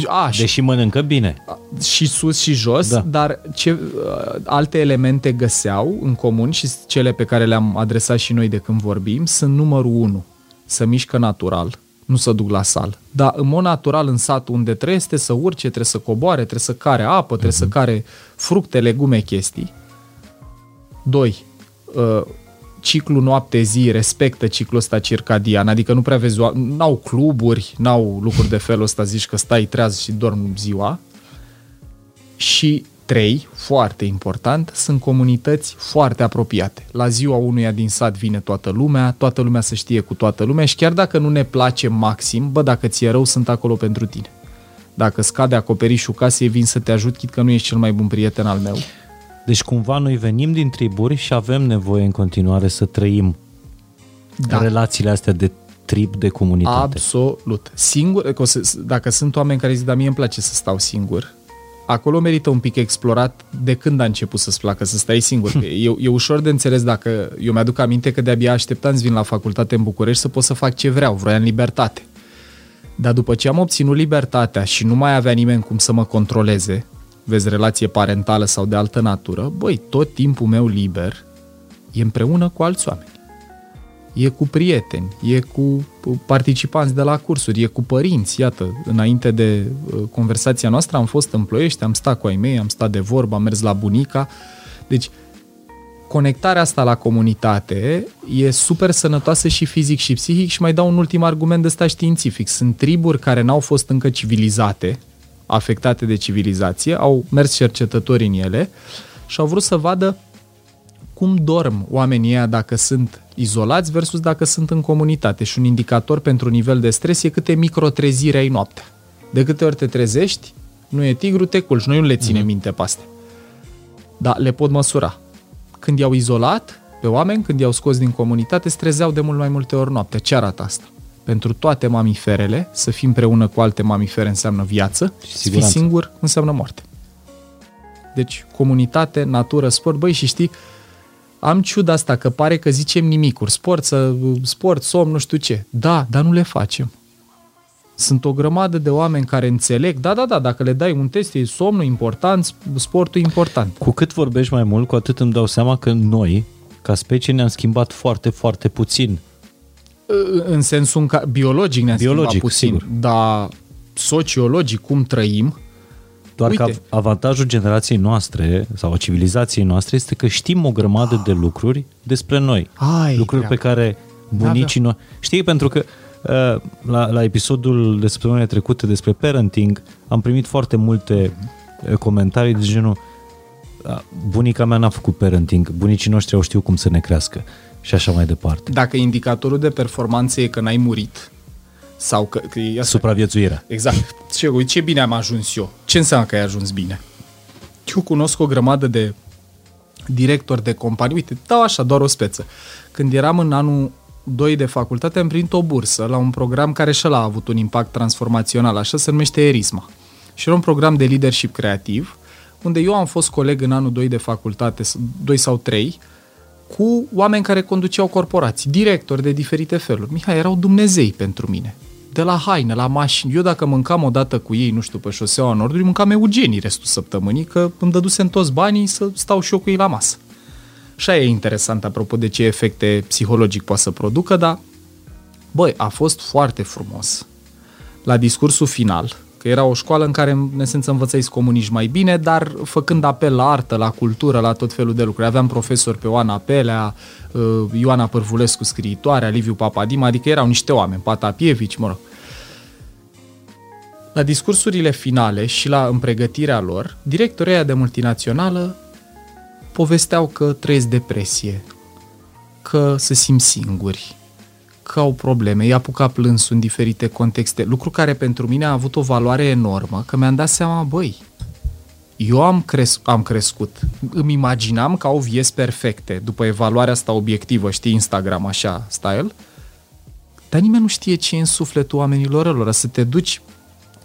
A, și, Deși mănâncă bine. Și sus și jos, da. dar ce uh, alte elemente găseau în comun și cele pe care le-am adresat și noi de când vorbim sunt numărul 1. Să mișcă natural, nu să duc la sal. Dar în mod natural în sat unde trebuie este să urce, trebuie să coboare, trebuie să care apă, trebuie uh-huh. să care fructe, legume, chestii. 2 ciclu noapte-zi respectă ciclul ăsta circadian, adică nu prea vezi, n-au cluburi, n-au lucruri de felul ăsta, zici că stai treaz și dormi ziua. Și trei, foarte important, sunt comunități foarte apropiate. La ziua unuia din sat vine toată lumea, toată lumea să știe cu toată lumea și chiar dacă nu ne place maxim, bă, dacă ți-e rău, sunt acolo pentru tine. Dacă scade acoperișul casei, vin să te ajut, chit că nu ești cel mai bun prieten al meu. Deci cumva noi venim din triburi și avem nevoie în continuare să trăim da. relațiile astea de trib, de comunitate. Absolut. Singur, dacă sunt oameni care zic, dar mie îmi place să stau singur, acolo merită un pic explorat de când a început să-ți placă să stai singur. Că e, e ușor de înțeles dacă... Eu mi-aduc aminte că de-abia așteptam să vin la facultate în București să pot să fac ce vreau, vroiam libertate. Dar după ce am obținut libertatea și nu mai avea nimeni cum să mă controleze, vezi, relație parentală sau de altă natură, băi, tot timpul meu liber e împreună cu alți oameni. E cu prieteni, e cu participanți de la cursuri, e cu părinți. Iată, înainte de uh, conversația noastră am fost în Ploiești, am stat cu ai mei, am stat de vorbă, am mers la bunica. Deci, conectarea asta la comunitate e super sănătoasă și fizic și psihic și mai dau un ultim argument de ăsta științific. Sunt triburi care n-au fost încă civilizate, afectate de civilizație, au mers cercetători în ele și au vrut să vadă cum dorm oamenii ăia dacă sunt izolați versus dacă sunt în comunitate. Și un indicator pentru nivel de stres e câte microtreziri ai noaptea. De câte ori te trezești, nu e tigru, te culci. Noi nu le ținem mm-hmm. minte pe astea. Dar le pot măsura. Când i-au izolat pe oameni, când i-au scos din comunitate, strezeau de mult mai multe ori noaptea. Ce arată asta? Pentru toate mamiferele, să fii împreună cu alte mamifere înseamnă viață, și să fii singur înseamnă moarte. Deci, comunitate, natură, sport, băi, și știi, am ciuda asta că pare că zicem nimicuri, sport, să, sport, somn, nu știu ce. Da, dar nu le facem. Sunt o grămadă de oameni care înțeleg, da, da, da, dacă le dai un test, e somnul important, sportul important. Cu cât vorbești mai mult, cu atât îmi dau seama că noi, ca specie, ne-am schimbat foarte, foarte puțin. În sensul că biologic ne-am biologic, schimbat puțin, sigur. dar sociologic, cum trăim, doar Uite. că avantajul generației noastre sau a civilizației noastre este că știm o grămadă de lucruri despre noi. Ai, lucruri pe care bunicii da, da. noi... Știi, pentru că uh, la, la episodul de săptămâna trecută despre parenting am primit foarte multe uh, comentarii de genul uh, bunica mea n-a făcut parenting, bunicii noștri au știut cum să ne crească și așa mai departe. Dacă indicatorul de performanță e că n-ai murit, sau că, că e asta. Supraviețuirea. Exact. Ce, uite, ce bine am ajuns eu. Ce înseamnă că ai ajuns bine? Eu cunosc o grămadă de directori de companii. Uite, dau așa, doar o speță. Când eram în anul 2 de facultate, am primit o bursă la un program care și a avut un impact transformațional, așa se numește ERISMA. Și era un program de leadership creativ, unde eu am fost coleg în anul 2 de facultate, 2 sau 3, cu oameni care conduceau corporații, directori de diferite feluri. Mihai, erau Dumnezei pentru mine de la haine, la mașini. Eu dacă mâncam o dată cu ei, nu știu, pe șoseaua Nordului, mâncam eugenii restul săptămânii, că îmi dădusem toți banii să stau și eu cu ei la masă. Și e interesant, apropo de ce efecte psihologic poate să producă, dar, băi, a fost foarte frumos. La discursul final, că era o școală în care, în esență, învățai să comunici mai bine, dar făcând apel la artă, la cultură, la tot felul de lucruri. Aveam profesori pe Oana Pelea, uh, Ioana Părvulescu, scriitoare, Liviu Papadim, adică erau niște oameni, Patapievici, mă rog. La discursurile finale și la împregătirea lor, directorii de multinațională povesteau că trăiesc depresie, că se simt singuri, că au probleme, i-a apucat plânsul în diferite contexte, lucru care pentru mine a avut o valoare enormă, că mi-am dat seama, băi, eu am, cres- am crescut, îmi imaginam că au vieți perfecte, după evaluarea asta obiectivă, știi, Instagram așa, style, dar nimeni nu știe ce e în sufletul oamenilor lor, să te duci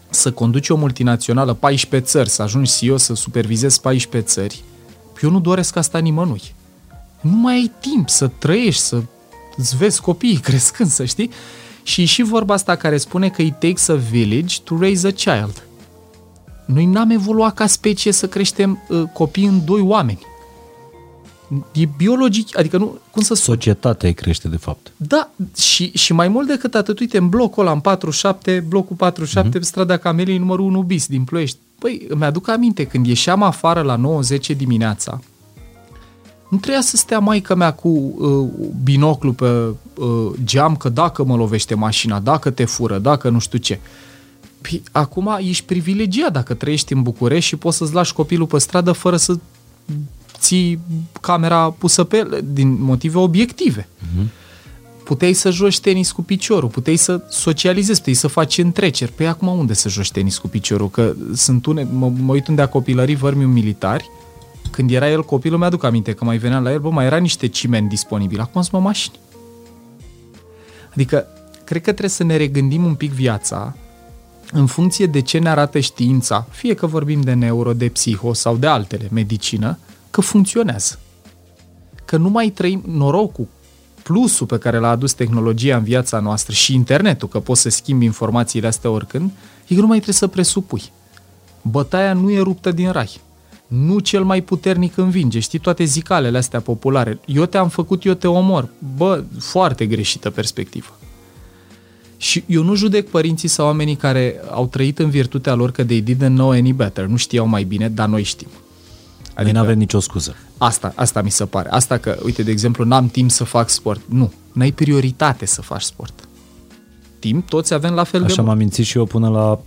să conduci o multinațională 14 țări, să ajungi CEO, să supervizezi 14 țări, eu nu doresc asta nimănui. Nu mai ai timp să trăiești, să îți vezi copiii crescând, să știi? Și și vorba asta care spune că it takes a village to raise a child. Noi n-am evoluat ca specie să creștem uh, copii în doi oameni. E biologic, adică nu, cum să spun? Societatea îi crește, de fapt. Da, și, și mai mult decât atât, uite, în blocul ăla, în 47, blocul 47, mm-hmm. strada Camelei, numărul 1 bis, din Ploiești. Păi, îmi aduc aminte, când ieșeam afară la 9-10 dimineața, nu trebuia să stea maica mea cu uh, binoclu pe uh, geam că dacă mă lovește mașina, dacă te fură, dacă nu știu ce. Păi, acum ești privilegiat dacă trăiești în București și poți să-ți lași copilul pe stradă fără să ții camera pusă pe el, din motive obiective. Uh-huh. Puteai să joci tenis cu piciorul, puteai să socializezi, puteai să faci întreceri. Păi acum unde să joci tenis cu piciorul? Că sunt une, mă, mă uit unde a copilării vărmiu militari, când era el copil, mi-aduc aminte că mai venea la el, bă, mai era niște cimeni disponibili. Acum sunt mașini. Adică, cred că trebuie să ne regândim un pic viața în funcție de ce ne arată știința, fie că vorbim de neuro, de psiho sau de altele, medicină, că funcționează. Că nu mai trăim norocul, plusul pe care l-a adus tehnologia în viața noastră și internetul, că poți să schimbi informațiile astea oricând, e că nu mai trebuie să presupui. Bătaia nu e ruptă din rai. Nu cel mai puternic învinge. Știi toate zicalele astea populare. Eu te-am făcut, eu te omor. Bă, foarte greșită perspectivă. Și eu nu judec părinții sau oamenii care au trăit în virtutea lor că they didn't know any better, nu știau mai bine, dar noi știm. Adică, noi nu avem nicio scuză. Asta, asta mi se pare. Asta că, uite, de exemplu, n-am timp să fac sport. Nu, n-ai prioritate să faci sport. Timp toți avem la fel Așa de mult. m-am mințit și eu până la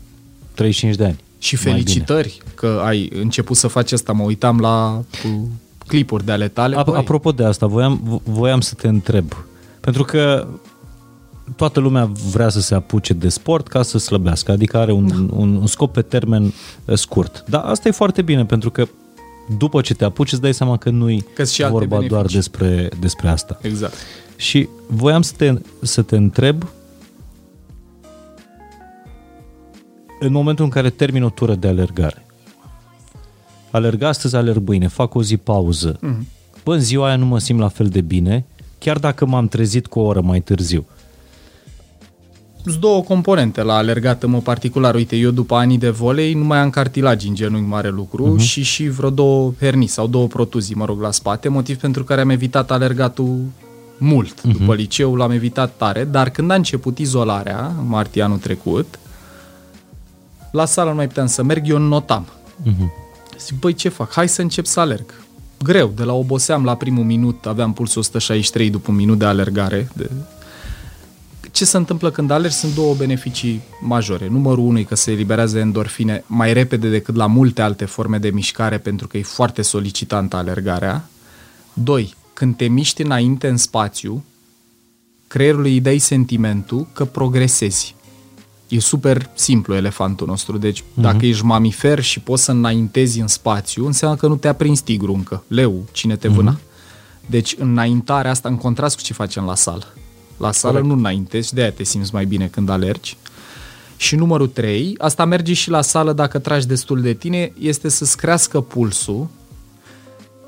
35 de ani. Și felicitări că ai început să faci asta. Mă uitam la cu clipuri de ale tale. Ap- apropo de asta, voiam, voiam să te întreb. Pentru că toată lumea vrea să se apuce de sport ca să slăbească, adică are un, da. un, un scop pe termen uh, scurt. Dar asta e foarte bine, pentru că după ce te apuci îți dai seama că nu-i și vorba beneficii. doar despre, despre asta. Exact. Și voiam să te, să te întreb în momentul în care termin o tură de alergare. Alerg astăzi, alerg mâine, fac o zi pauză. Mm-hmm. Bă, în ziua aia nu mă simt la fel de bine, chiar dacă m-am trezit cu o oră mai târziu. Sunt două componente la alergat în mod particular. Uite, eu după ani de volei nu mai am cartilagi în genunchi, mare lucru, uh-huh. și și vreo două hernii sau două protuzii, mă rog, la spate, motiv pentru care am evitat alergatul mult. Uh-huh. După liceu l-am evitat tare, dar când a început izolarea, în martie anul trecut, la sală nu mai puteam să merg, eu notam. Uh-huh. Zic, băi, ce fac? Hai să încep să alerg. Greu, de la oboseam la primul minut, aveam pulsul 163 după un minut de alergare. De... Ce se întâmplă când alergi? Sunt două beneficii majore. Numărul unu e că se eliberează endorfine mai repede decât la multe alte forme de mișcare, pentru că e foarte solicitantă alergarea. Doi, când te miști înainte în spațiu, creierului îi dai sentimentul că progresezi. E super simplu elefantul nostru. Deci, uh-huh. dacă ești mamifer și poți să înaintezi în spațiu, înseamnă că nu te-a prins tigru încă, leu, cine te vâna. Uh-huh. Deci, înaintarea asta, în contrast cu ce facem la sală. La sală Corect. nu înaintezi, de-aia te simți mai bine când alergi. Și numărul 3, asta merge și la sală dacă tragi destul de tine, este să-ți crească pulsul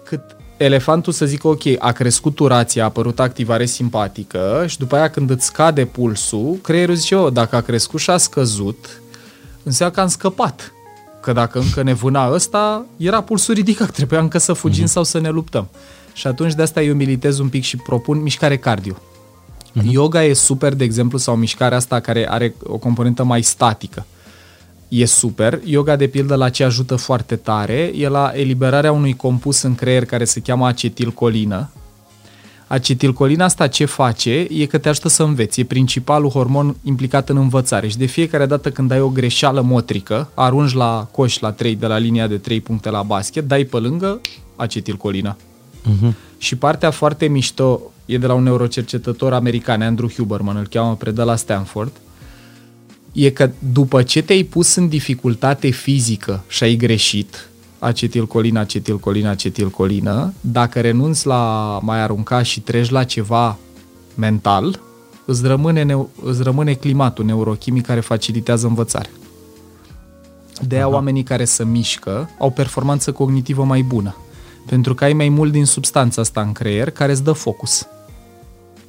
cât elefantul să zică, ok, a crescut turația, a apărut activare simpatică și după aia când îți scade pulsul, creierul zice, oh, dacă a crescut și a scăzut, înseamnă că am scăpat. Că dacă încă ne vâna ăsta, era pulsul ridicat, trebuia încă să fugim mm-hmm. sau să ne luptăm. Și atunci de asta eu militez un pic și propun mișcare cardio. Mm-hmm. Yoga e super, de exemplu, sau mișcarea asta care are o componentă mai statică e super. Yoga, de pildă, la ce ajută foarte tare e la eliberarea unui compus în creier care se cheamă acetilcolină. Acetilcolina asta ce face e că te ajută să înveți. E principalul hormon implicat în învățare și de fiecare dată când ai o greșeală motrică, arunci la coș la 3 de la linia de 3 puncte la basket, dai pe lângă acetilcolina. Uh-huh. Și partea foarte mișto e de la un neurocercetător american, Andrew Huberman, îl cheamă, predă la Stanford, e că după ce te-ai pus în dificultate fizică și ai greșit, acetilcolină, acetilcolină, acetilcolină, dacă renunți la mai arunca și treci la ceva mental, îți rămâne, îți rămâne climatul neurochimic care facilitează învățarea. De aia oamenii care se mișcă au performanță cognitivă mai bună. Pentru că ai mai mult din substanța asta în creier care îți dă focus.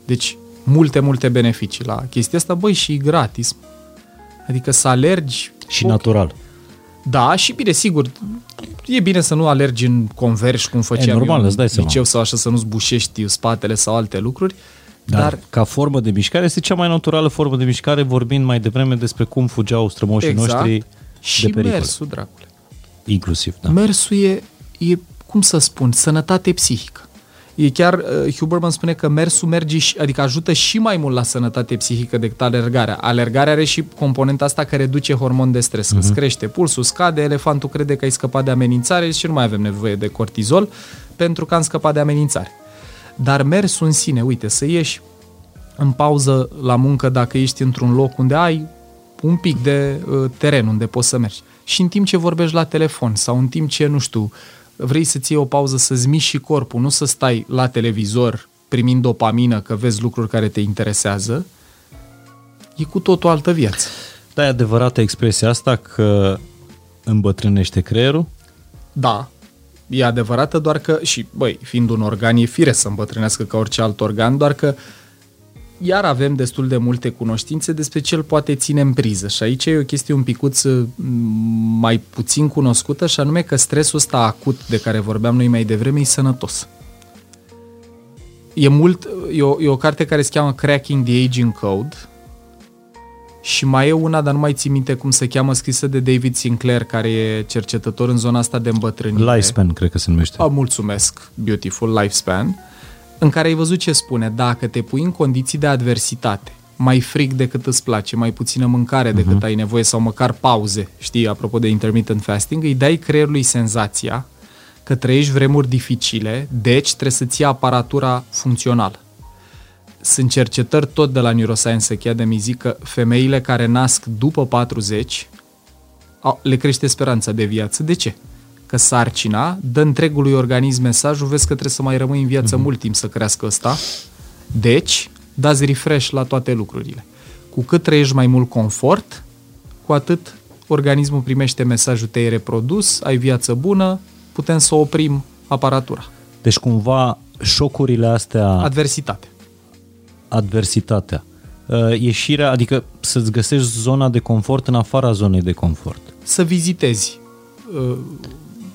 Deci, multe, multe beneficii la chestia asta, băi, și gratis. Adică să alergi... Și okay. natural. Da, și bine, sigur, e bine să nu alergi în converși cum făceam e, normal, eu îți dai în liceu sau așa să nu-ți bușești spatele sau alte lucruri. Dar, dar ca formă de mișcare este cea mai naturală formă de mișcare, vorbind mai devreme despre cum fugeau strămoșii exact. noștri și de pericol. mersul, dracule. Inclusiv, da. Mersul e, e, cum să spun, sănătate psihică. E chiar, uh, Huberman spune că mersul merge, și, adică ajută și mai mult la sănătate psihică decât alergarea. Alergarea are și componenta asta care reduce hormon de stres. Uh-huh. Îți crește pulsul, scade, elefantul crede că ai scăpat de amenințare și nu mai avem nevoie de cortizol pentru că am scăpat de amenințare. Dar mersul în sine, uite, să ieși în pauză la muncă dacă ești într-un loc unde ai un pic de uh, teren unde poți să mergi. Și în timp ce vorbești la telefon sau în timp ce, nu știu, vrei să-ți iei o pauză, să-ți miști și corpul, nu să stai la televizor primind dopamină că vezi lucruri care te interesează, e cu tot o altă viață. Da, e adevărată expresia asta că îmbătrânește creierul? Da, e adevărată, doar că, și băi, fiind un organ, e fire să îmbătrânească ca orice alt organ, doar că iar avem destul de multe cunoștințe despre ce îl poate ține în priză. Și aici e o chestie un picuț mai puțin cunoscută, și anume că stresul ăsta acut de care vorbeam noi mai devreme e sănătos. E, mult, e, o, e o carte care se cheamă Cracking the Aging Code și mai e una, dar nu mai țin minte cum se cheamă, scrisă de David Sinclair, care e cercetător în zona asta de îmbătrânire. Lifespan, cred că se numește. A, mulțumesc, Beautiful Lifespan în care ai văzut ce spune, dacă te pui în condiții de adversitate, mai frig decât îți place, mai puțină mâncare decât uh-huh. ai nevoie sau măcar pauze, știi, apropo de intermittent fasting, îi dai creierului senzația că trăiești vremuri dificile, deci trebuie să-ți iei aparatura funcțională. Sunt cercetări tot de la Neuroscience Academy, zic că femeile care nasc după 40 le crește speranța de viață. De ce? Că sarcina dă întregului organism mesajul, vezi că trebuie să mai rămâi în viață uh-huh. mult timp să crească ăsta. Deci, dați refresh la toate lucrurile. Cu cât trăiești mai mult confort, cu atât organismul primește mesajul te-ai reprodus, ai viață bună, putem să oprim aparatura. Deci cumva șocurile astea... Adversitate. Adversitatea. Uh, ieșirea, adică să-ți găsești zona de confort în afara zonei de confort. Să vizitezi uh,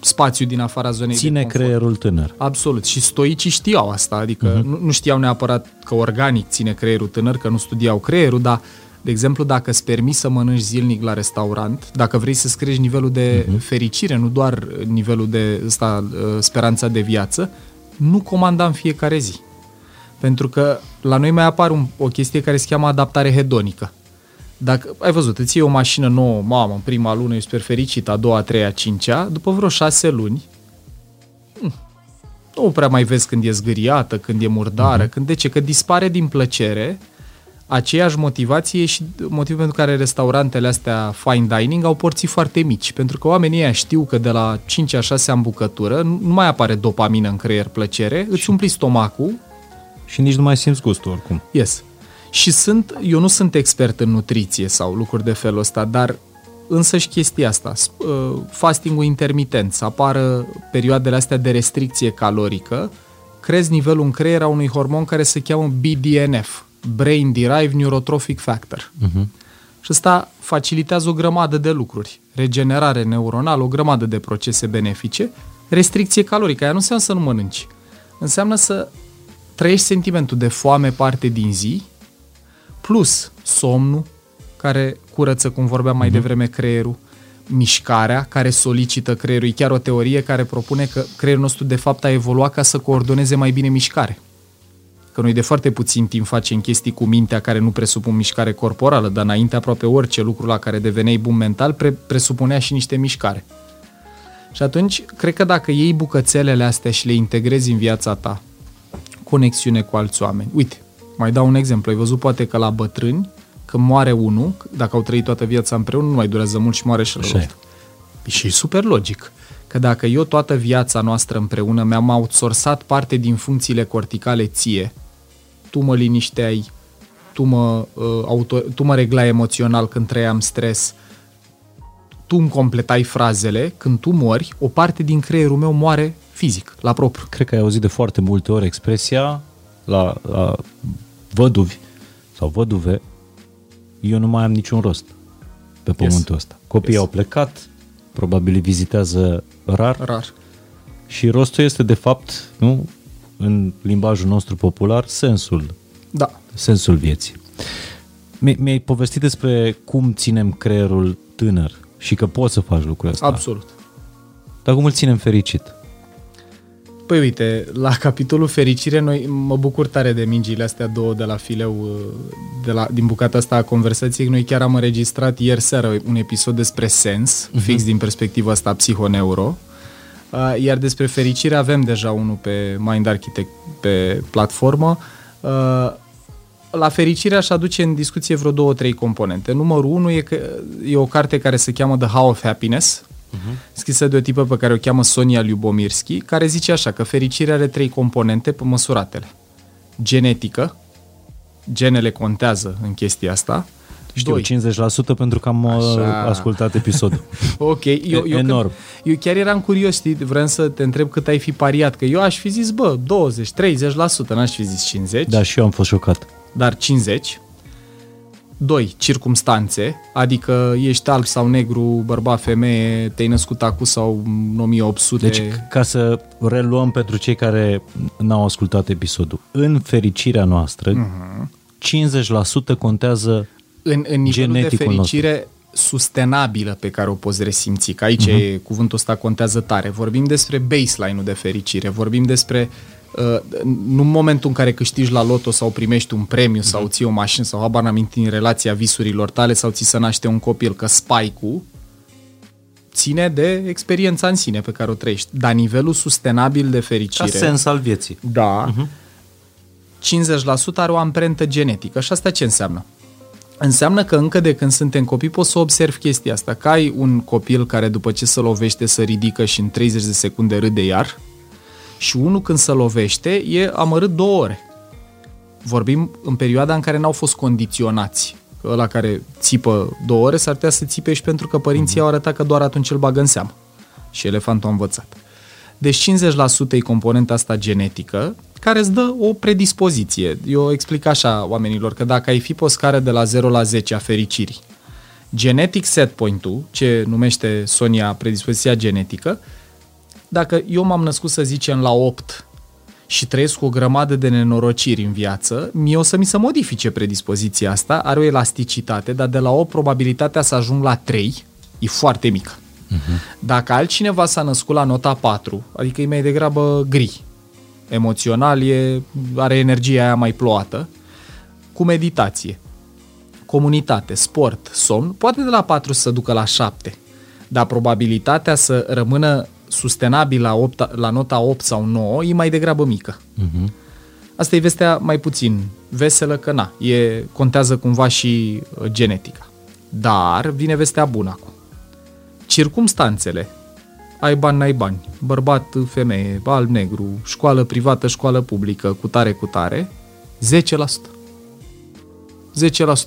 spațiu din afara zonei Ține de confort. creierul tânăr. Absolut. Și stoicii știau asta, adică uh-huh. nu, nu știau neapărat că organic ține creierul tânăr, că nu studiau creierul, dar de exemplu, dacă îți permis să mănânci zilnic la restaurant, dacă vrei să crești nivelul de uh-huh. fericire, nu doar nivelul de ăsta, uh, speranța de viață, nu comanda în fiecare zi. Pentru că la noi mai apare un, o chestie care se cheamă adaptare hedonică. Dacă ai văzut, îți iei o mașină nouă, mamă, în prima lună ești super fericit, a doua, a treia, a cincea, după vreo șase luni, hm, nu prea mai vezi când e zgâriată, când e murdară, uh-huh. când de ce? Că dispare din plăcere aceeași motivație și motivul pentru care restaurantele astea fine dining au porții foarte mici, pentru că oamenii ăia știu că de la 5 a 6 în bucătură nu mai apare dopamină în creier plăcere, îți umpli stomacul și nici nu mai simți gustul oricum. Yes. Și sunt, eu nu sunt expert în nutriție sau lucruri de felul ăsta, dar însăși chestia asta, uh, fastingul intermitent, să apară perioadele astea de restricție calorică, crezi nivelul în creier a unui hormon care se cheamă BDNF, Brain Derived Neurotrophic Factor. Uh-huh. Și asta facilitează o grămadă de lucruri. Regenerare neuronală, o grămadă de procese benefice. Restricție calorică, aia nu înseamnă să nu mănânci. Înseamnă să trăiești sentimentul de foame parte din zi plus somnul, care curăță, cum vorbeam mai uh-huh. devreme, creierul, mișcarea, care solicită creierul. E chiar o teorie care propune că creierul nostru, de fapt, a evoluat ca să coordoneze mai bine mișcare. Că noi de foarte puțin timp facem chestii cu mintea care nu presupun mișcare corporală, dar înainte aproape orice lucru la care deveneai bun mental pre- presupunea și niște mișcare. Și atunci, cred că dacă iei bucățelele astea și le integrezi în viața ta, conexiune cu alți oameni. Uite, mai dau un exemplu. Ai văzut poate că la bătrâni, când moare unul, dacă au trăit toată viața împreună, nu mai durează mult și moare și la Și e super logic. Că dacă eu toată viața noastră împreună mi-am outsourcat parte din funcțiile corticale ție, tu mă linișteai, tu mă, uh, auto, tu mă reglai emoțional când trăiam stres, tu îmi completai frazele, când tu mori, o parte din creierul meu moare fizic, la propriu. Cred că ai auzit de foarte multe ori expresia la, la văduvi sau văduve, eu nu mai am niciun rost pe pământul yes. ăsta. Copiii yes. au plecat, probabil vizitează rar. Rar. Și rostul este, de fapt, nu, în limbajul nostru popular, sensul. Da. Sensul vieții. Mi-ai povestit despre cum ținem creierul tânăr și că poți să faci lucrul ăsta. Absolut. Dar cum îl ținem fericit? Păi uite, la capitolul fericire, noi mă bucur tare de mingile astea două de la fileu, uh, de la, din bucata asta a conversației. Noi chiar am înregistrat ieri seară un episod despre sens, uh-huh. fix din perspectiva asta psihoneuro. Uh, iar despre fericire avem deja unul pe Mind Architect pe platformă. Uh, la fericire aș aduce în discuție vreo două, trei componente. Numărul unu e că e o carte care se cheamă The How of Happiness, uh-huh. scrisă de o tipă pe care o cheamă Sonia Lyubomirsky, care zice așa că fericirea are trei componente pe măsuratele. Genetică, genele contează în chestia asta, Știu, Doi. 50% pentru că am uh, Așa. ascultat episodul. Ok, eu, eu, enorm. Când, eu chiar eram curios, știi, vreau să te întreb cât ai fi pariat, că eu aș fi zis, bă, 20, 30%, n-aș fi zis 50, da, și eu am fost șocat. dar 50. 2. Circumstanțe, adică ești alb sau negru, bărbat, femeie, te-ai născut acum sau în 1800. Deci, ca să reluăm pentru cei care n-au ascultat episodul, în fericirea noastră, Mhm. 50% contează în, în nivelul de geneticul fericire sustenabilă pe care o poți resimți, că aici Mhm. uh-huh. e, cuvântul ăsta contează tare. Vorbim despre baseline-ul de fericire, vorbim despre uh, nu în momentul în care câștigi la loto sau primești un premiu Mhm. uh-huh. sau ții o mașină sau habar n-am în relația visurilor tale sau ți se naște un copil, că spike-ul ține de experiența în sine pe care o trăiești. Dar nivelul sustenabil de ca fericire... sens al vieții. Da. Uh-huh. 50% are o amprentă genetică. Și asta ce înseamnă? Înseamnă că încă de când suntem copii poți să observi chestia asta. Că ai un copil care după ce se lovește se ridică și în 30 de secunde râde iar și unul când se lovește e amărât două ore. Vorbim în perioada în care n-au fost condiționați. Că ăla care țipă două ore s-ar putea să țipe și pentru că părinții au arătat că doar atunci îl bagă în seamă. Și elefantul a învățat. Deci 50% e componenta asta genetică, care îți dă o predispoziție. Eu explic așa oamenilor că dacă ai fi pe o scară de la 0 la 10 a fericirii, genetic set point-ul, ce numește Sonia predispoziția genetică, dacă eu m-am născut să zicem la 8 și trăiesc cu o grămadă de nenorociri în viață, mie o să mi se modifice predispoziția asta, are o elasticitate, dar de la 8 probabilitatea să ajung la 3 e foarte mică. Uh-huh. Dacă altcineva s-a născut la nota 4, adică e mai degrabă gri, emoțional, e, are energia aia mai ploată, cu meditație, comunitate, sport, somn, poate de la 4 să ducă la 7, dar probabilitatea să rămână sustenabil la, 8, la nota 8 sau 9 e mai degrabă mică. Uh-huh. Asta e vestea mai puțin veselă că na, e, contează cumva și uh, genetica. Dar vine vestea bună acum. Circumstanțele, ai bani, n-ai bani, bărbat, femeie, alb, negru, școală privată, școală publică, cu tare, cu tare, 10%.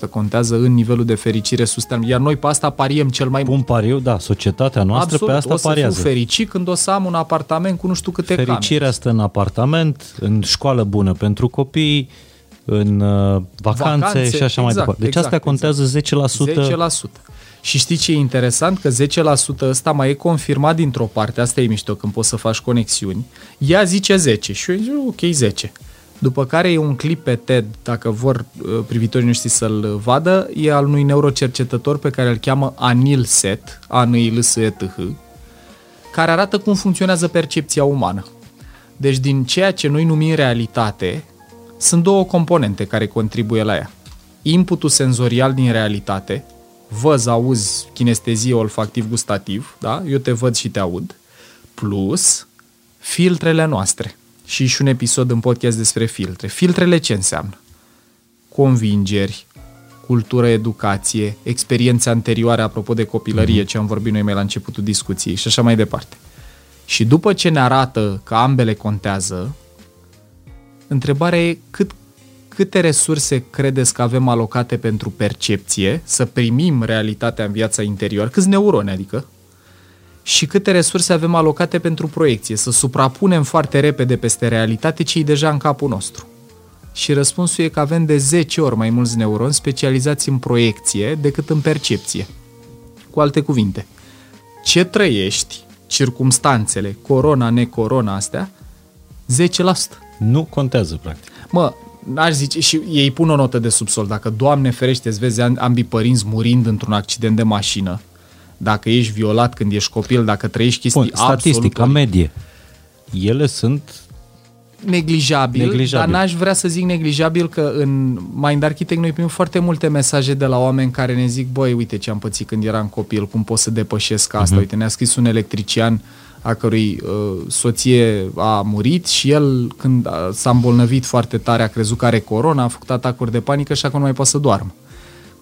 10% contează în nivelul de fericire sustenabil. Iar noi pe asta pariem cel mai mult. Pun pariu, da, societatea noastră Absolut, pe asta o să pariază. fiu fericit când o să am un apartament cu nu știu câte Fericirea stă în apartament, în școală bună pentru copii, în uh, vacanțe, Vacanțe, și așa mai exact, departe. Deci exact, asta contează 10%. 10%. Și știi ce e interesant? Că 10% ăsta mai e confirmat dintr-o parte, asta e mișto când poți să faci conexiuni. Ea zice 10 și eu zic ok 10. După care e un clip pe TED, dacă vor uh, privitorii noștri să-l vadă, e al unui neurocercetător pe care îl cheamă Anil Set, a n i l s e t h care arată cum funcționează percepția umană. Deci din ceea ce noi numim realitate, sunt două componente care contribuie la ea. Inputul senzorial din realitate, văz, auzi, kinestezie, olfactiv, gustativ, da? eu te văd și te aud, plus filtrele noastre. Și și un episod în podcast despre filtre. Filtrele ce înseamnă? Convingeri, cultură, educație, experiențe anterioare, apropo de copilărie, mm-hmm. ce am vorbit noi mai la începutul discuției și așa mai departe. Și după ce ne arată că ambele contează, întrebarea e cât, câte resurse credeți că avem alocate pentru percepție, să primim realitatea în viața interioară, câți neuroni adică, și câte resurse avem alocate pentru proiecție, să suprapunem foarte repede peste realitate ce e deja în capul nostru. Și răspunsul e că avem de 10 ori mai mulți neuroni specializați în proiecție decât în percepție. Cu alte cuvinte, ce trăiești, circumstanțele, corona, necorona astea, 10%. Nu contează, practic. Mă, aș zice, și ei pun o notă de subsol, dacă, Doamne ferește, îți vezi ambii părinți murind într-un accident de mașină, dacă ești violat când ești copil, dacă trăiești chestii Bun, statistic, ca absolut medie, ele sunt neglijabil, Neglijabil. dar n-aș vrea să zic neglijabil că în Mind Architect noi primim foarte multe mesaje de la oameni care ne zic, băi, uite ce am pățit când eram copil, cum pot să depășesc asta. Uh-huh. Uite, ne-a scris un electrician a cărui uh, soție a murit și el, când a, s-a îmbolnăvit foarte tare, a crezut că are corona, a făcut atacuri de panică și acum nu mai poate să doarmă.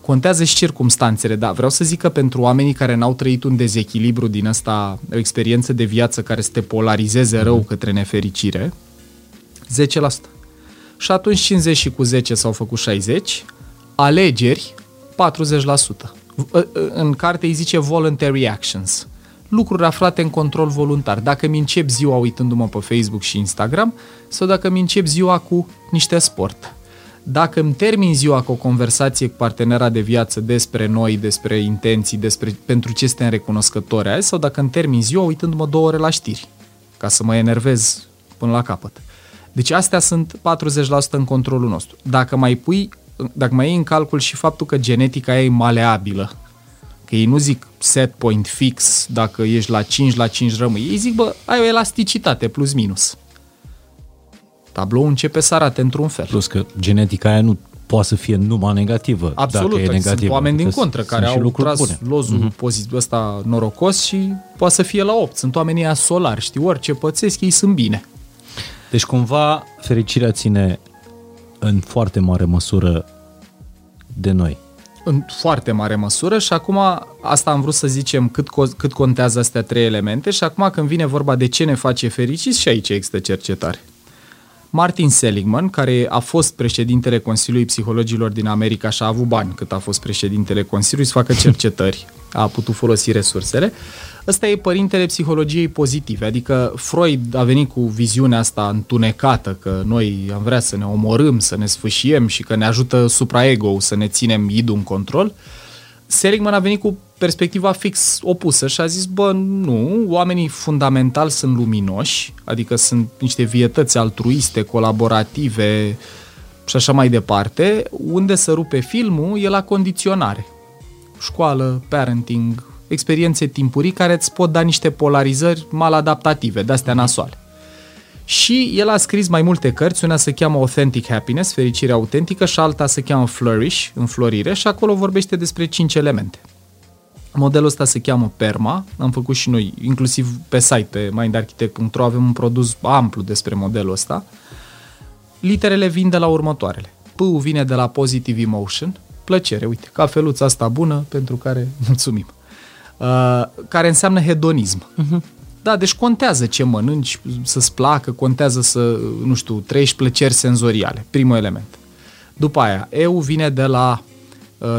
Contează și circumstanțele, dar vreau să zic că pentru oamenii care n-au trăit un dezechilibru din asta, o experiență de viață care să te polarizeze rău către nefericire, 10%. Și atunci 50 și cu 10 s-au făcut 60, alegeri În carte îi zice voluntary actions. Lucruri aflate în control voluntar. Dacă mi încep ziua uitându-mă pe Facebook și Instagram sau dacă mi încep ziua cu niște sport. Dacă îmi termin ziua cu o conversație cu partenera de viață despre noi, despre intenții, despre pentru ce suntem recunoscători azi, sau dacă îmi termin ziua uitându-mă două ore la știri, ca să mă enervez până la capăt. Deci astea sunt 40% în controlul nostru. Dacă mai pui, dacă mai iei în calcul și faptul că genetica e maleabilă, că ei nu zic set point fix, dacă ești la 5, la 5 rămâi. Ei zic, bă, ai o elasticitate plus minus. Tabloul începe să arate într-un fel. Plus că genetica aia nu poate să fie numai negativă. Absolut, dacă e negativă. sunt oameni din contră care au tras bune. lozul uh-huh. pozitiv ăsta norocos și poate să fie la 8. Sunt oamenii aia solari, știi, orice pățesc, ei sunt bine. Deci cumva fericirea ține în foarte mare măsură de noi. În foarte mare măsură și acum asta am vrut să zicem cât, cât contează astea trei elemente și acum când vine vorba de ce ne face fericiți și aici există cercetare. Martin Seligman, care a fost președintele Consiliului Psihologilor din America și a avut bani cât a fost președintele Consiliului să facă cercetări, a putut folosi resursele, ăsta e părintele psihologiei pozitive, adică Freud a venit cu viziunea asta întunecată că noi am vrea să ne omorâm, să ne sfâșiem și că ne ajută supraego să ne ținem idul în control. Seligman a venit cu perspectiva fix opusă și a zis, bă, nu, oamenii fundamental sunt luminoși, adică sunt niște vietăți altruiste, colaborative și așa mai departe, unde să rupe filmul e la condiționare. Școală, parenting, experiențe timpurii care îți pot da niște polarizări maladaptative, de-astea nasoale. Și el a scris mai multe cărți, una se cheamă Authentic Happiness, fericire autentică, și alta se cheamă Flourish, înflorire, și acolo vorbește despre cinci elemente. Modelul ăsta se cheamă PERMA, am făcut și noi, inclusiv pe site, pe mindarchitect.ro, avem un produs amplu despre modelul ăsta. Literele vin de la următoarele. p vine de la Positive Emotion, plăcere, uite, cafeluța asta bună pentru care mulțumim, uh, care înseamnă hedonism. Uh-huh. Da, deci contează ce mănânci, să-ți placă, contează să, nu știu, trăiești plăceri senzoriale, primul element. După aia, EU vine de la uh,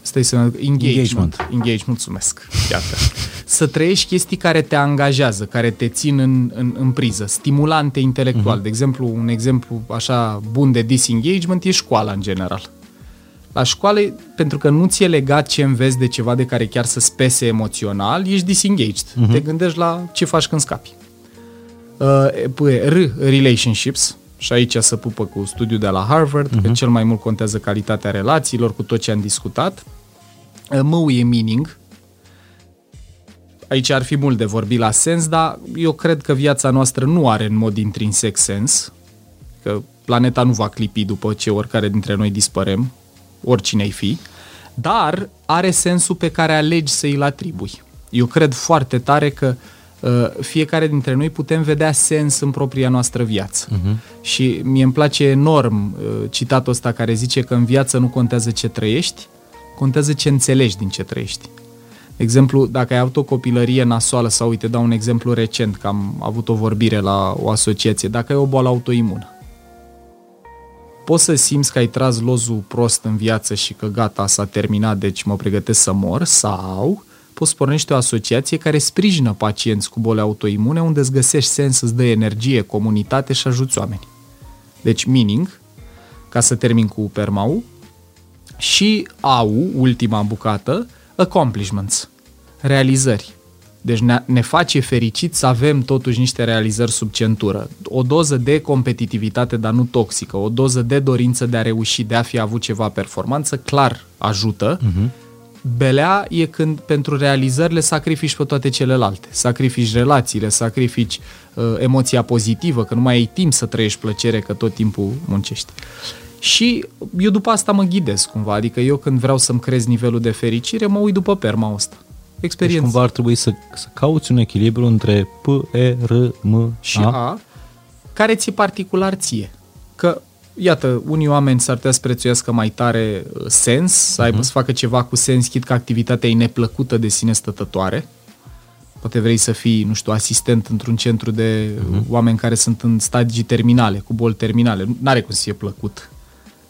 Stai să engagement. Engagement, engagement mulțumesc. Iată. Să trăiești chestii care te angajează, care te țin în, în, în priză, stimulante intelectual. Uh-huh. De exemplu, un exemplu așa bun de disengagement e școala în general. La școală, pentru că nu ți-e legat ce înveți de ceva de care chiar să spese emoțional, ești disengaged. Uh-huh. Te gândești la ce faci când scapi. Uh, R, relationships, și aici se pupă cu studiul de la Harvard, uh-huh. că mhm. cel mai mult contează calitatea relațiilor cu tot ce am discutat. M e meaning. Aici ar fi mult de vorbit la sens, dar eu cred că viața noastră nu are în mod intrinsec sens, că planeta nu va clipi după ce oricare dintre noi dispărem, oricine ai fi, dar are sensul pe care alegi să îl atribui. Eu cred foarte tare că uh, fiecare dintre noi putem vedea sens în propria noastră viață. Uh-huh. Și mie îmi place enorm uh, citatul ăsta care zice că în viață nu contează ce trăiești, contează ce înțelegi din ce trăiești. De exemplu, dacă ai avut o copilărie nasoală sau, uite, dau un exemplu recent, că am avut o vorbire la o asociație, dacă ai o boală autoimună, poți să simți că ai tras lozul prost în viață și că gata, s-a terminat, deci mă pregătesc să mor, sau poți pornește o asociație care sprijină pacienți cu boli autoimune, unde îți găsești sens, îți dă energie, comunitate și ajuți oameni. Deci, meaning, ca să termin cu permau, și au, ultima bucată, accomplishments, realizări. Deci ne, ne face fericit să avem totuși niște realizări sub centură. O doză de competitivitate, dar nu toxică, o doză de dorință de a reuși, de a fi avut ceva performanță, clar ajută. Uh-huh. Belea e când pentru realizările sacrifici pe toate celelalte. Sacrifici relațiile, sacrifici uh, emoția pozitivă, că nu mai ai timp să trăiești plăcere, că tot timpul muncești. Și eu după asta mă ghidez cumva, adică eu când vreau să-mi crez nivelul de fericire, mă uit după perma asta. Experiență. Deci cumva ar trebui să, să cauți un echilibru între P, E, R, M, și A, A care ți-e particular ție. Că iată, unii oameni s-ar putea să prețuiască mai tare uh, sens, să aibă uh-huh. să facă ceva cu sens, chit că activitatea e neplăcută de sine stătătoare. Poate vrei să fii, nu știu, asistent într-un centru de uh-huh. oameni care sunt în stadii terminale, cu boli terminale. Nu are cum să fie plăcut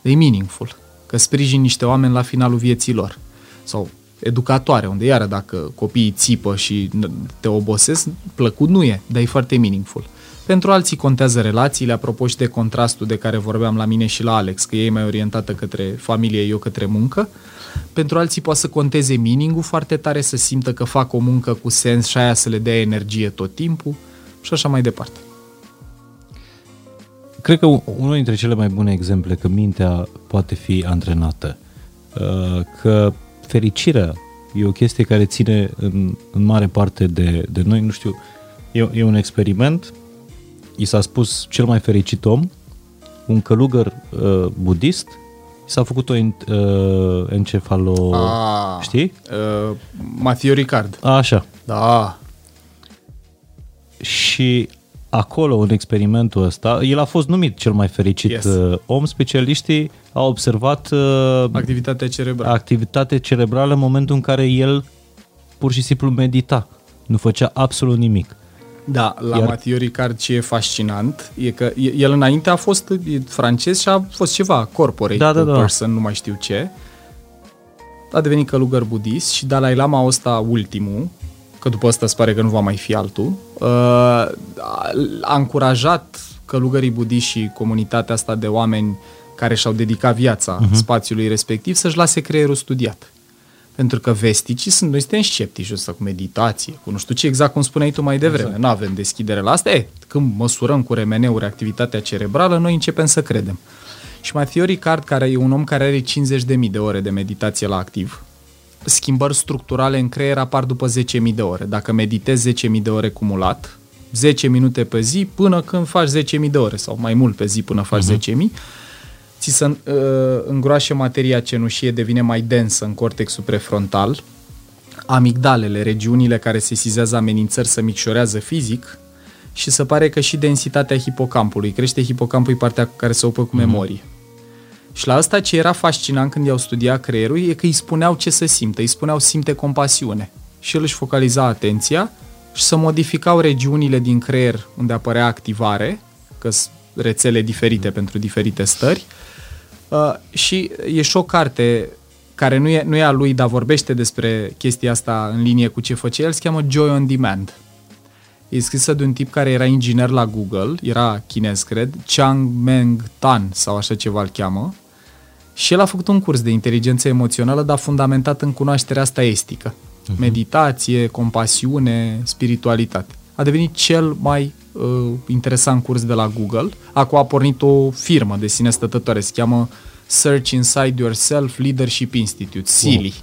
e meaningful. că sprijin niște oameni la finalul vieții lor. Sau educatoare, unde iară dacă copiii țipă și te obosesc, plăcut nu e, dar e foarte meaningful. Pentru alții contează relațiile, apropo și de contrastul de care vorbeam la mine și la Alex, că ei mai orientată către familie, eu către muncă. Pentru alții poate să conteze meaning foarte tare, să simtă că fac o muncă cu sens și aia să le dea energie tot timpul și așa mai departe. Cred că unul dintre cele mai bune exemple că mintea poate fi antrenată, uh, că fericirea e o chestie care ține în, în mare parte de, de noi, nu știu, e, e un experiment, i s-a spus cel mai fericit om, un călugăr uh, budist, i s-a făcut o uh, encefalo... Ah, știi? Uh, Matthew Ricard. A, așa. Da. Și acolo, în experimentul ăsta, el a fost numit cel mai fericit yes. Uh, om. Specialiștii au observat uh, activitatea cerebrală. activitate cerebrală în momentul în care el pur și simplu medita. Nu făcea absolut nimic. Da, la Iar... Mathieu Ricard ce e fascinant e că el înainte a fost francez și a fost ceva corporate da, da, da. person, nu mai știu ce. A devenit călugăr budist și Dalai Lama ăsta ultimul, că după asta îți pare că nu va mai fi altul, uh, a încurajat călugării budiști și comunitatea asta de oameni care și-au dedicat viața uh-huh. spațiului respectiv să-și lase creierul studiat. Pentru că vesticii sunt, noi suntem sceptici ăsta cu meditație, cu nu știu ce exact cum spuneai tu mai devreme. Exact. Nu avem deschidere la asta. E, când măsurăm cu remeneuri activitatea cerebrală, noi începem să credem. Și Matthew Ricard, care e un om care are 50.000 de ore de meditație la activ, schimbări structurale în creier apar după 10.000 de ore. Dacă meditezi 10.000 de ore cumulat, 10 minute pe zi până când faci 10.000 de ore sau mai mult pe zi până faci uh-huh. Mhm. 10.000, ți se uh, îngroașe materia cenușie, devine mai densă în cortexul prefrontal, amigdalele, regiunile care se sizează amenințări să micșorează fizic și se pare că și densitatea hipocampului. Crește hipocampul partea care se ocupă cu mhm. memorie. Mm-hmm. Și la asta ce era fascinant când i-au studiat creierul e că îi spuneau ce să simtă, îi spuneau simte compasiune. Și el își focaliza atenția și să modificau regiunile din creier unde apărea activare, că sunt rețele diferite pentru diferite stări. Uh, și e și o carte care nu e, nu e a lui, dar vorbește despre chestia asta în linie cu ce făcea el, se cheamă Joy on Demand. E scrisă de un tip care era inginer la Google, era chinez, cred, Chang Meng Tan sau așa ceva îl cheamă, și el a făcut un curs de inteligență emoțională, dar fundamentat în cunoașterea asta estică. Uh-huh. Meditație, compasiune, spiritualitate. A devenit cel mai uh, interesant curs de la Google. Acum a pornit o firmă de sine stătătoare, se cheamă Search Inside Yourself Leadership Institute, SILI.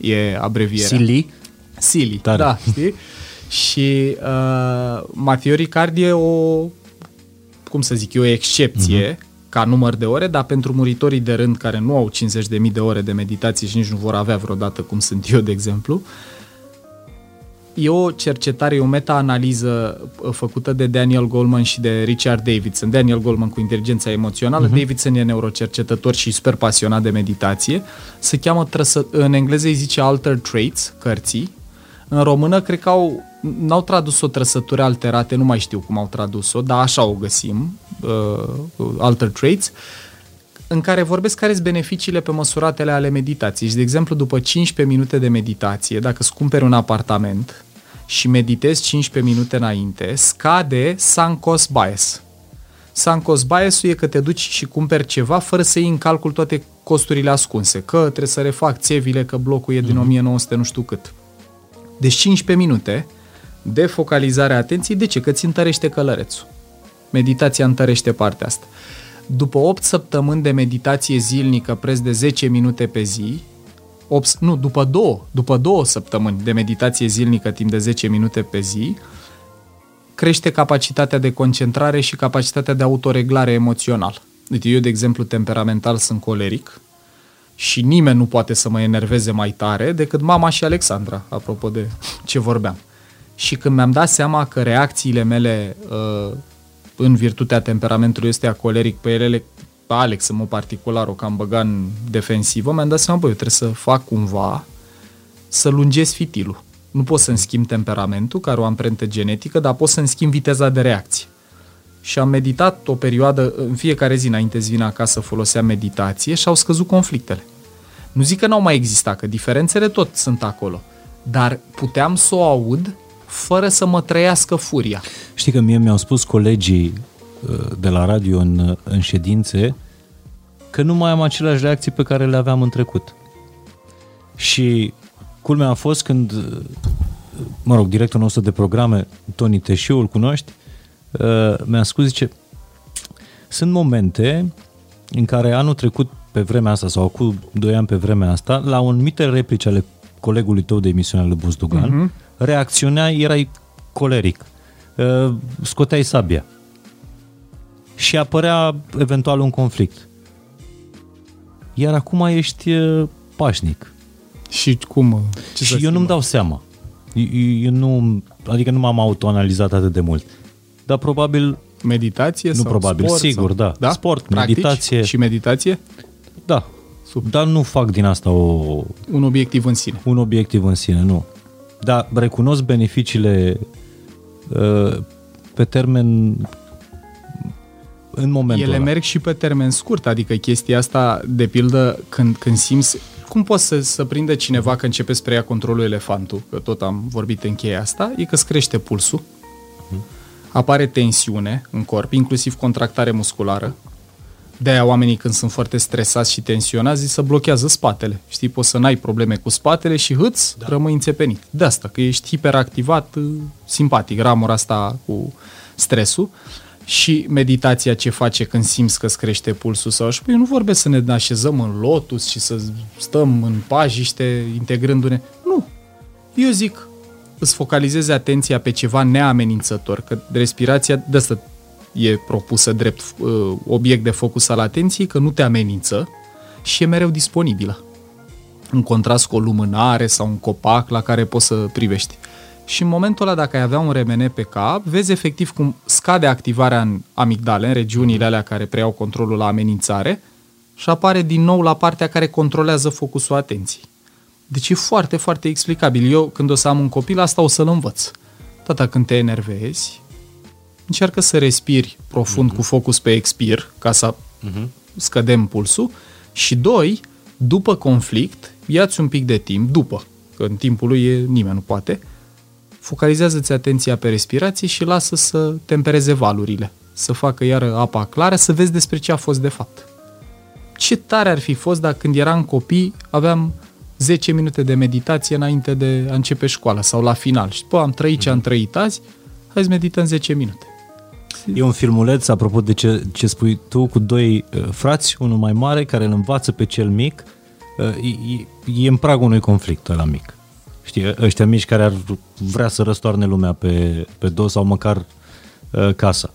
Wow. E abrevierea. SILI? SILI, Tare. da, știi? Și uh, Matthew Ricard e o, cum să zic, e o excepție uh-huh ca număr de ore, dar pentru muritorii de rând care nu au 50.000 de ore de meditație și nici nu vor avea vreodată, cum sunt eu, de exemplu, e o cercetare, e o meta-analiză uh, făcută de Daniel Goleman și de Richard Davidson. Daniel Goleman cu inteligența emoțională, uh-huh. Davidson e neurocercetător și super pasionat de meditație. Se cheamă, trăsă, în engleză îi zice Alter Traits, cărții. În română, cred că au, n-au tradus-o trăsături alterate, nu mai știu cum au tradus-o, dar așa o găsim uh, alter traits, în care vorbesc care sunt beneficiile pe măsuratele ale meditației. Și, de exemplu, după 15 minute de meditație, dacă îți cumperi un apartament și meditezi 15 minute înainte, scade sunk cost bias. Sunk cost bias-ul e că te duci și cumperi ceva fără să iei în calcul toate costurile ascunse, că trebuie să refac țevile, că blocul e din mm-hmm. 1900 nu știu cât. Deci 15 minute de focalizare a atenției, de ce? Că ți întărește călărețul. Meditația întărește partea asta. După 8 săptămâni de meditație zilnică preț de 10 minute pe zi, 8, nu, după două, după două săptămâni de meditație zilnică timp de 10 minute pe zi, crește capacitatea de concentrare și capacitatea de autoreglare emoțional. Uite, eu, de exemplu, temperamental sunt coleric și nimeni nu poate să mă enerveze mai tare decât mama și Alexandra, apropo de ce vorbeam. Și când mi-am dat seama că reacțiile mele uh, în virtutea temperamentului ăsta coleric pe ele, pe Alex în mod particular, o cam băga în defensivă, mi-am dat seama, băi, eu trebuie să fac cumva să lungesc fitilul. Nu pot să-mi schimb temperamentul, care o amprentă genetică, dar pot să-mi schimb viteza de reacție. și am meditat o perioadă, în fiecare zi înainte să vină acasă folosea meditație și au scăzut conflictele. Nu zic că n-au mai existat, că diferențele tot sunt acolo, dar puteam să o aud fără să mă trăiască furia. Știi că mie mi-au spus colegii uh, de la radio în, în ședințe că nu mai am aceleași reacții pe care le aveam în trecut. Și culmea a fost când, uh, mă rog, directorul nostru de programe, Toni Teșiu, îl cunoști, uh, mi-a spus, zice, sunt momente în care anul trecut pe vremea asta sau cu doi ani pe vremea asta, la un anumite replici ale colegului tău de emisiune lui Buzdugan, uh-huh. Reacționai, erai coleric, uh, scoteai sabia și apărea eventual un conflict. Iar acum ești uh, pașnic. Și cum? Ce și eu nu-mi dau seama. Eu, eu nu, adică nu m-am autoanalizat atât de mult. Dar probabil... Meditație Nu sau probabil, sport, sigur, sau... da. da. Sport, Practici meditație. Și meditație? Da. Sub. Dar nu fac din asta o, Un obiectiv în sine. un obiectiv în sine, nu. Dar recunosc beneficiile uh, pe termen în momentul Ele ăla. merg și pe termen scurt, adică chestia asta, de pildă, când, când simți... Cum poți să, să prinde cineva că începe să preia controlul elefantul, că tot am vorbit în cheia asta, e că îți crește pulsul, apare tensiune în corp, inclusiv contractare musculară. De-aia oamenii când sunt foarte stresați și tensionați, zi să blochează spatele. Știi, poți să n-ai probleme cu spatele și hâți, da. rămâi înțepenit. De asta, că ești hiperactivat, uh, simpatic, ramura asta cu stresul. Și meditația ce face când simți că îți crește pulsul sau așa, păi eu nu vorbesc să ne așezăm în lotus și să stăm în pajiște integrându-ne. Nu. Eu zic, îți focalizezi atenția pe ceva neamenințător, că respirația de asta e propusă drept uh, obiect de focus al atenției, că nu te amenință și e mereu disponibilă. În contrast cu o lumânare sau un copac la care poți să privești. Și în momentul ăla, dacă ai avea un remene pe cap, vezi efectiv cum scade activarea în amigdale, în regiunile alea care preiau controlul la amenințare și apare din nou la partea care controlează focusul atenției. Deci e foarte, foarte explicabil. Eu, când o să am un copil, asta o să-l învăț. Tata, când te enervezi, încearcă să respiri profund uh-huh. cu focus pe expir, ca să uh-huh. scădem pulsul. Și doi, după conflict, ia-ți un pic de timp, după, că în timpul lui e, nimeni nu poate, focalizează-ți atenția pe respirație și lasă să tempereze valurile, să facă iară apa clară, să vezi despre ce a fost de fapt. Ce tare ar fi fost dacă când eram copii aveam 10 minute de meditație înainte de a începe școala sau la final. Și după am trăit ce am trăit azi, hai să medităm 10 minute. E un filmuleț, apropo de ce, ce spui tu, cu doi uh, frați, unul mai mare care îl învață pe cel mic, uh, e, e, e în pragul unui conflict la mic. Știi, ăștia mici care ar vrea să răstoarne lumea pe, pe dos sau măcar uh, casa.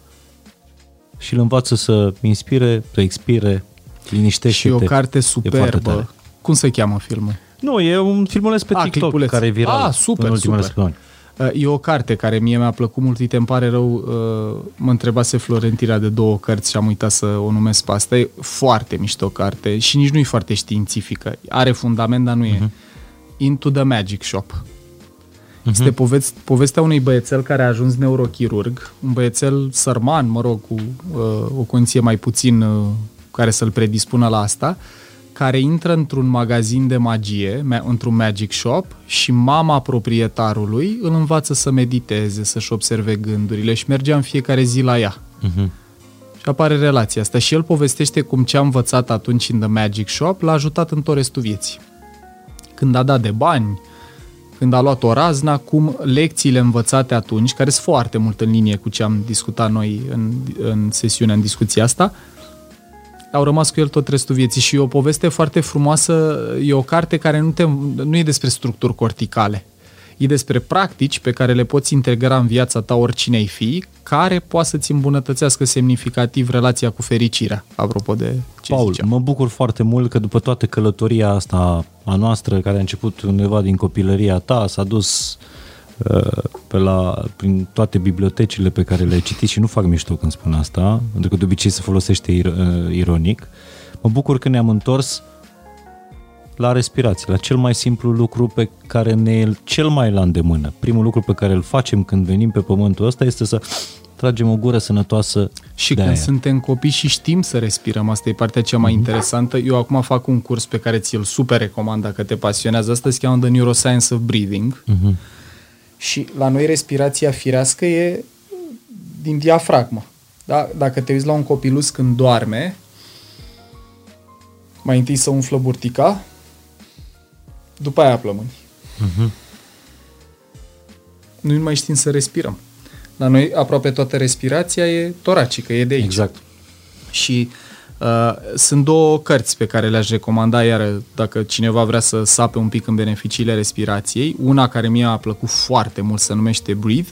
Și îl învață să inspire, să expire, liniștește Și o carte superbă. Cum se cheamă filmul? Nu, e un filmuleț pe A, TikTok clipuleț. care e viral Ah, super, în ultimele super. săptămâni. Uh, E o carte care mie mi-a plăcut mult, uite, îmi pare rău, uh, mă întrebase Florentina de două cărți și am uitat să o numesc pe asta. E foarte mișto carte și nici nu e foarte științifică. Are fundament, dar nu e. Into the Magic Shop. Este povest, povestea unui băiețel care a ajuns neurochirurg, un băiețel sărman, mă rog, cu uh, o condiție mai puțin uh, care să-l predispună la asta, care intră într-un magazin de magie, ma- într-un magic shop și mama proprietarului îl învață să mediteze, să-și observe gândurile și mergea în fiecare zi la ea. Mhm. Și apare relația asta și el povestește cum ce a învățat atunci în The Magic Shop l-a ajutat în tot restul vieții. Când a dat de bani, când a luat o razna, cum lecțiile învățate atunci, care sunt foarte mult în linie cu ce am discutat noi în, în sesiunea, în discuția asta, au rămas cu el tot restul vieții și e o poveste foarte frumoasă, e o carte care nu, te, nu e despre structuri corticale, e despre practici pe care le poți integra în viața ta oricine ai fi, care poate să-ți îmbunătățească semnificativ relația cu fericirea, apropo de ce Paul, ziceam. mă bucur foarte mult că după toată călătoria asta a noastră, care a început undeva din copilăria ta, s-a dus uh, pe la, prin toate bibliotecile pe care le-ai citit și nu fac mișto când spun asta, pentru că de obicei se folosește ir, uh, ironic. Mă bucur că ne-am întors la respirație, la cel mai simplu lucru pe care ne e cel mai la îndemână. Primul lucru pe care îl facem când venim pe pământul ăsta este să tragem o gură sănătoasă Și de când aer. suntem copii și știm să respirăm, asta e partea cea mai Mhm. interesantă. Eu acum fac un curs pe care ți-l super recomand dacă te pasionează. Asta se cheamă The Neuroscience of Breathing. Mhm. Și la noi respirația firească e din diafragmă. Da? Dacă te uiți la un copilus când doarme, mai întâi să umflă burtica, după aia plămâni. Mhm. Nu mai știm să respirăm. La noi aproape toată respirația e toracică, e de aici. Exact. Și uh, sunt două cărți pe care le-aș recomanda, iar dacă cineva vrea să sape un pic în beneficiile respirației. Una care mie a plăcut foarte mult se numește Breathe.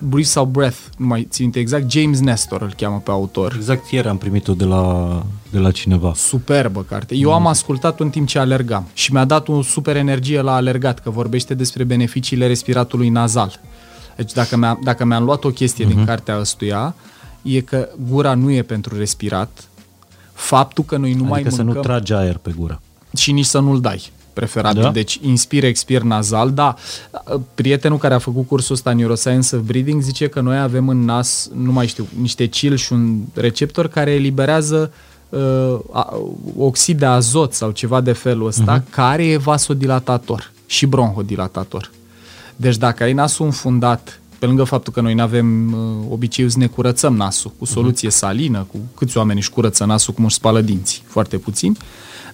Breathe sau Breath, nu mai țin minte exact. James Nestor îl cheamă pe autor. Exact ieri am primit-o de la, de la cineva. Superbă carte. Eu am ascultat în timp ce alergam și mi-a dat o super energie la alergat, că vorbește despre beneficiile respiratului nazal. Deci dacă, mi-a, dacă mi-am luat o chestie uh-huh. din cartea ăstuia, e că gura nu e pentru respirat, faptul că noi nu mai adică să mâncăm nu tragi aer pe gură. și nici să nu-l dai, preferabil. Da? Da? Deci inspir, expir nazal. Da, prietenul care a făcut cursul ăsta Neuroscience of Breathing zice că noi avem în nas, nu mai știu, niște cil și un receptor care eliberează uh, a- oxid de azot sau ceva de felul ăsta, uh-huh. care e vasodilatator și bronhodilatator. Deci dacă ai nasul înfundat, pe lângă faptul că noi nu avem uh, obiceiul să ne curățăm nasul cu soluție uh-huh. salină, cu câți oameni își curăță nasul cum își spală dinții, foarte puțini,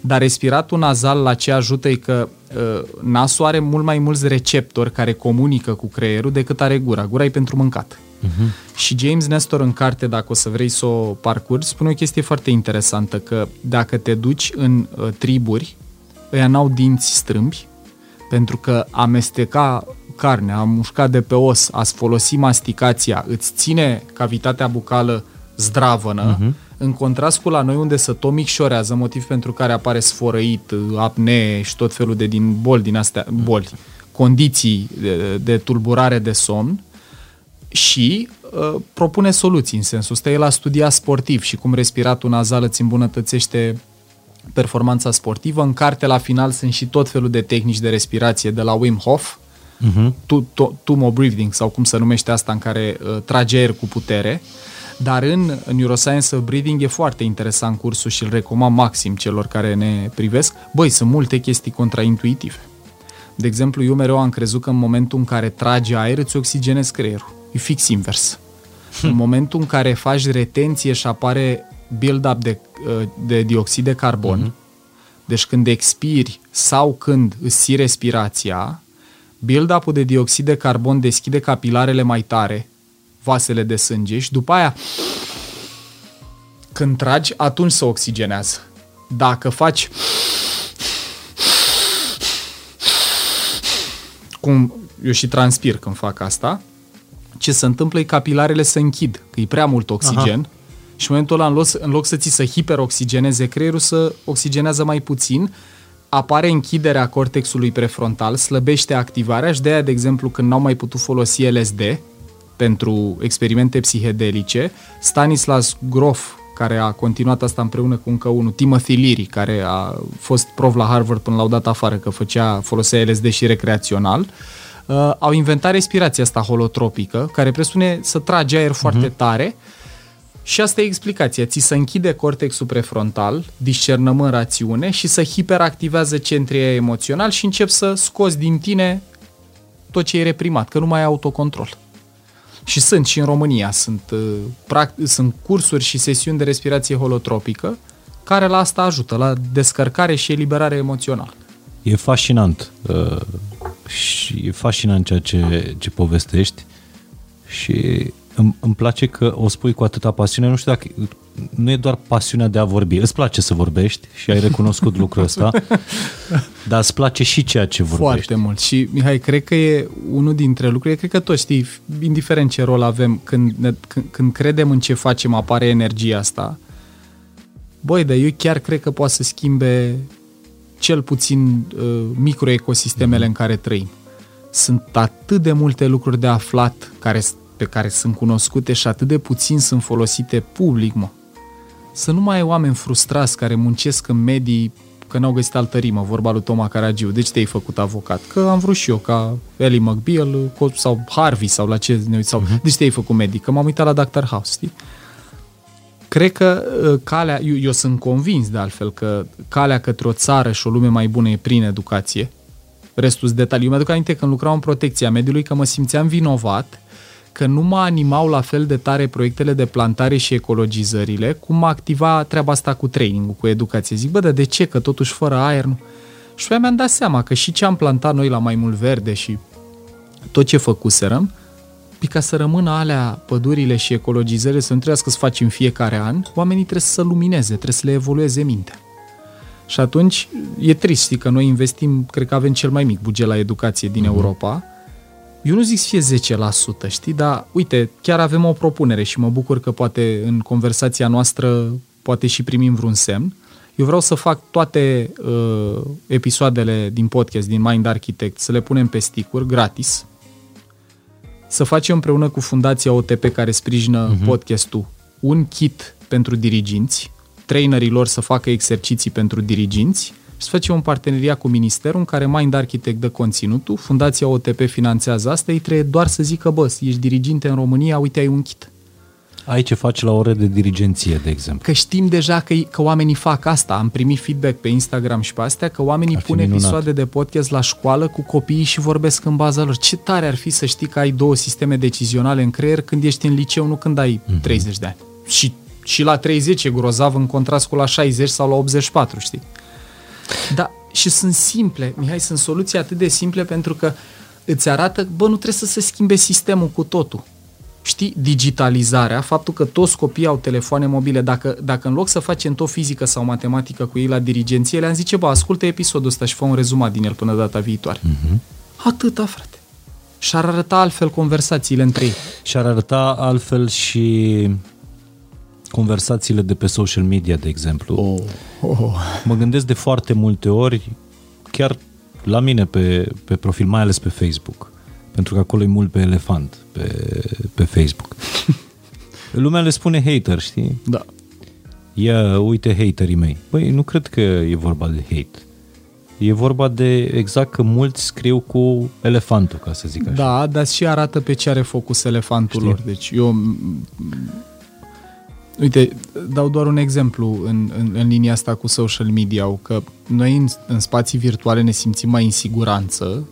dar respiratul nazal la ce ajută e că uh, nasul are mult mai mulți receptori care comunică cu creierul decât are gura. Gura e pentru mâncat. Uh-huh. Și James Nestor în carte, dacă o să vrei să o parcurgi, spune o chestie foarte interesantă, că dacă te duci în uh, triburi, ăia n-au dinți strâmbi, pentru că amesteca carne, a mușca de pe os, a folosi masticația, îți ține cavitatea bucală zdravănă, uh-huh. în contrast cu la noi unde să tot micșorează, motiv pentru care apare sfărăit, apnee și tot felul de din boli din astea, boli, condiții de, de tulburare de somn și uh, propune soluții în sensul ăsta. El a studiat sportiv și cum respiratul nazal îți îmbunătățește performanța sportivă. În carte, la final, sunt și tot felul de tehnici de respirație de la Wim Hof, Uh-huh. tu- to- tumo breathing sau cum se numește asta în care uh, trage aer cu putere. Dar în Neuroscience of Breathing e foarte interesant cursul și îl recomand maxim celor care ne privesc. Băi, sunt multe chestii contraintuitive. De exemplu, eu mereu am crezut că în momentul în care tragi aer îți oxigenezi creierul. E fix invers. în momentul în care faci retenție și apare build-up de, uh, de dioxid de carbon, deci când expiri sau când îți ții respirația, build-up-ul de dioxid de carbon deschide capilarele mai tare, vasele de sânge și după aia când tragi, atunci se oxigenează. Dacă faci cum eu și transpir când fac asta, ce se întâmplă e capilarele se închid, că e prea mult oxigen Aha. și în momentul ăla, în loc, în loc să ți să hiperoxigeneze creierul, să oxigenează mai puțin, apare închiderea cortexului prefrontal, slăbește activarea și de aia, de exemplu, când n-au mai putut folosi LSD pentru experimente psihedelice, Stanislas Grof, care a continuat asta împreună cu încă unul, Timothy Leary, care a fost prof la Harvard până l-au dat afară, că făcea, folosea LSD și recreațional, uh, au inventat respirația asta holotropică, care presupune să tragi aer foarte tare și asta e explicația. Ți se închide cortexul prefrontal, discernământ rațiune și să hiperactivează centrii emoțional și încep să scoți din tine tot ce e reprimat, că nu mai ai autocontrol. Și sunt și în România, sunt, uh, pract- sunt cursuri și sesiuni de respirație holotropică care la asta ajută, la descărcare și eliberare emoțională. E fascinant. Uh, și e fascinant ceea ce, ce povestești și îmi, îmi place că o spui cu atâta pasiune. Nu știu dacă nu e doar pasiunea de a vorbi. Îți place să vorbești și ai recunoscut lucrul ăsta, dar îți place și ceea ce vorbești. Foarte mult. Și, Mihai, cred că e unul dintre lucruri, cred că toți știi, indiferent ce rol avem, când, ne, când, când credem în ce facem, apare energia asta. Băi, dar eu chiar cred că poate să schimbe cel puțin uh, microecosistemele mm-hmm. în care trăim. Sunt atât de multe lucruri de aflat care, pe care sunt cunoscute și atât de puțin sunt folosite public, mă. Să nu mai ai oameni frustrați care muncesc în medii că n-au găsit altă rimă, vorba lui Toma Caragiu. De ce te-ai făcut avocat? Că am vrut și eu, ca Ellie McBeal sau Harvey sau la ce ne sau uh-huh. de ce te-ai făcut medic? Că m-am uitat la Dr. House, știi? Cred că uh, calea, eu, eu sunt convins de altfel că calea către o țară și o lume mai bună e prin educație. Restul detalii. Eu mi-aduc aminte când lucram în protecția mediului că mă simțeam vinovat că nu mă animau la fel de tare proiectele de plantare și ecologizările, cum mă activa treaba asta cu training cu educație. Zic, bă, dar de ce? Că totuși fără aer nu... Și pe mi-am dat seama că și ce am plantat noi la mai mult verde și tot ce făcuserăm, pe ca să rămână alea pădurile și ecologizările să nu trebuiască să faci în fiecare an, oamenii trebuie să lumineze, trebuie să le evolueze mintea. Și atunci e trist, știi, că noi investim, cred că avem cel mai mic buget la educație din mm-hmm. Europa, eu nu zic să fie 10%, știi, dar uite, chiar avem o propunere și mă bucur că poate în conversația noastră poate și primim vreun semn. Eu vreau să fac toate uh, episoadele din podcast, din Mind Architect, să le punem pe sticuri gratis, să facem împreună cu Fundația OTP care sprijină uh-huh. podcastul un kit pentru diriginți, trainerii să facă exerciții pentru diriginți și să facem un parteneriat cu ministerul în care Mind Architect dă conținutul, Fundația OTP finanțează asta, ei trebuie doar să zică, bă, ești diriginte în România, uite, ai un kit. Ai ce faci la ore de dirigenție, de exemplu. Că știm deja că, că oamenii fac asta. Am primit feedback pe Instagram și pe astea că oamenii pun episoade de podcast la școală cu copiii și vorbesc în baza lor. Ce tare ar fi să știi că ai două sisteme decizionale în creier când ești în liceu, nu când ai mm-hmm. 30 de ani. Și, și la 30 e grozav în contrast cu la 60 sau la 84, știi? Da, și sunt simple, Mihai, sunt soluții atât de simple pentru că îți arată, bă, nu trebuie să se schimbe sistemul cu totul. Știi, digitalizarea, faptul că toți copiii au telefoane mobile, dacă, dacă în loc să facem tot fizică sau matematică cu ei la dirigenție, le-am zice, bă, ascultă episodul ăsta și fă un rezumat din el până data viitoare. Uh-huh. Atâta, frate. Și ar arăta altfel conversațiile între ei. Și ar arăta altfel și conversațiile de pe social media, de exemplu. Oh. Oh. Mă gândesc de foarte multe ori, chiar la mine pe, pe profil, mai ales pe Facebook, pentru că acolo e mult pe elefant, pe, pe Facebook. Lumea le spune hater, știi? Da. Ia, uite haterii mei. Băi, nu cred că e vorba de hate. E vorba de exact că mulți scriu cu elefantul, ca să zic așa. Da, dar și arată pe ce are focus elefantul Știi? lor. Deci eu Uite, dau doar un exemplu în, în, în linia asta cu social media, că noi în, în spații virtuale ne simțim mai în siguranță,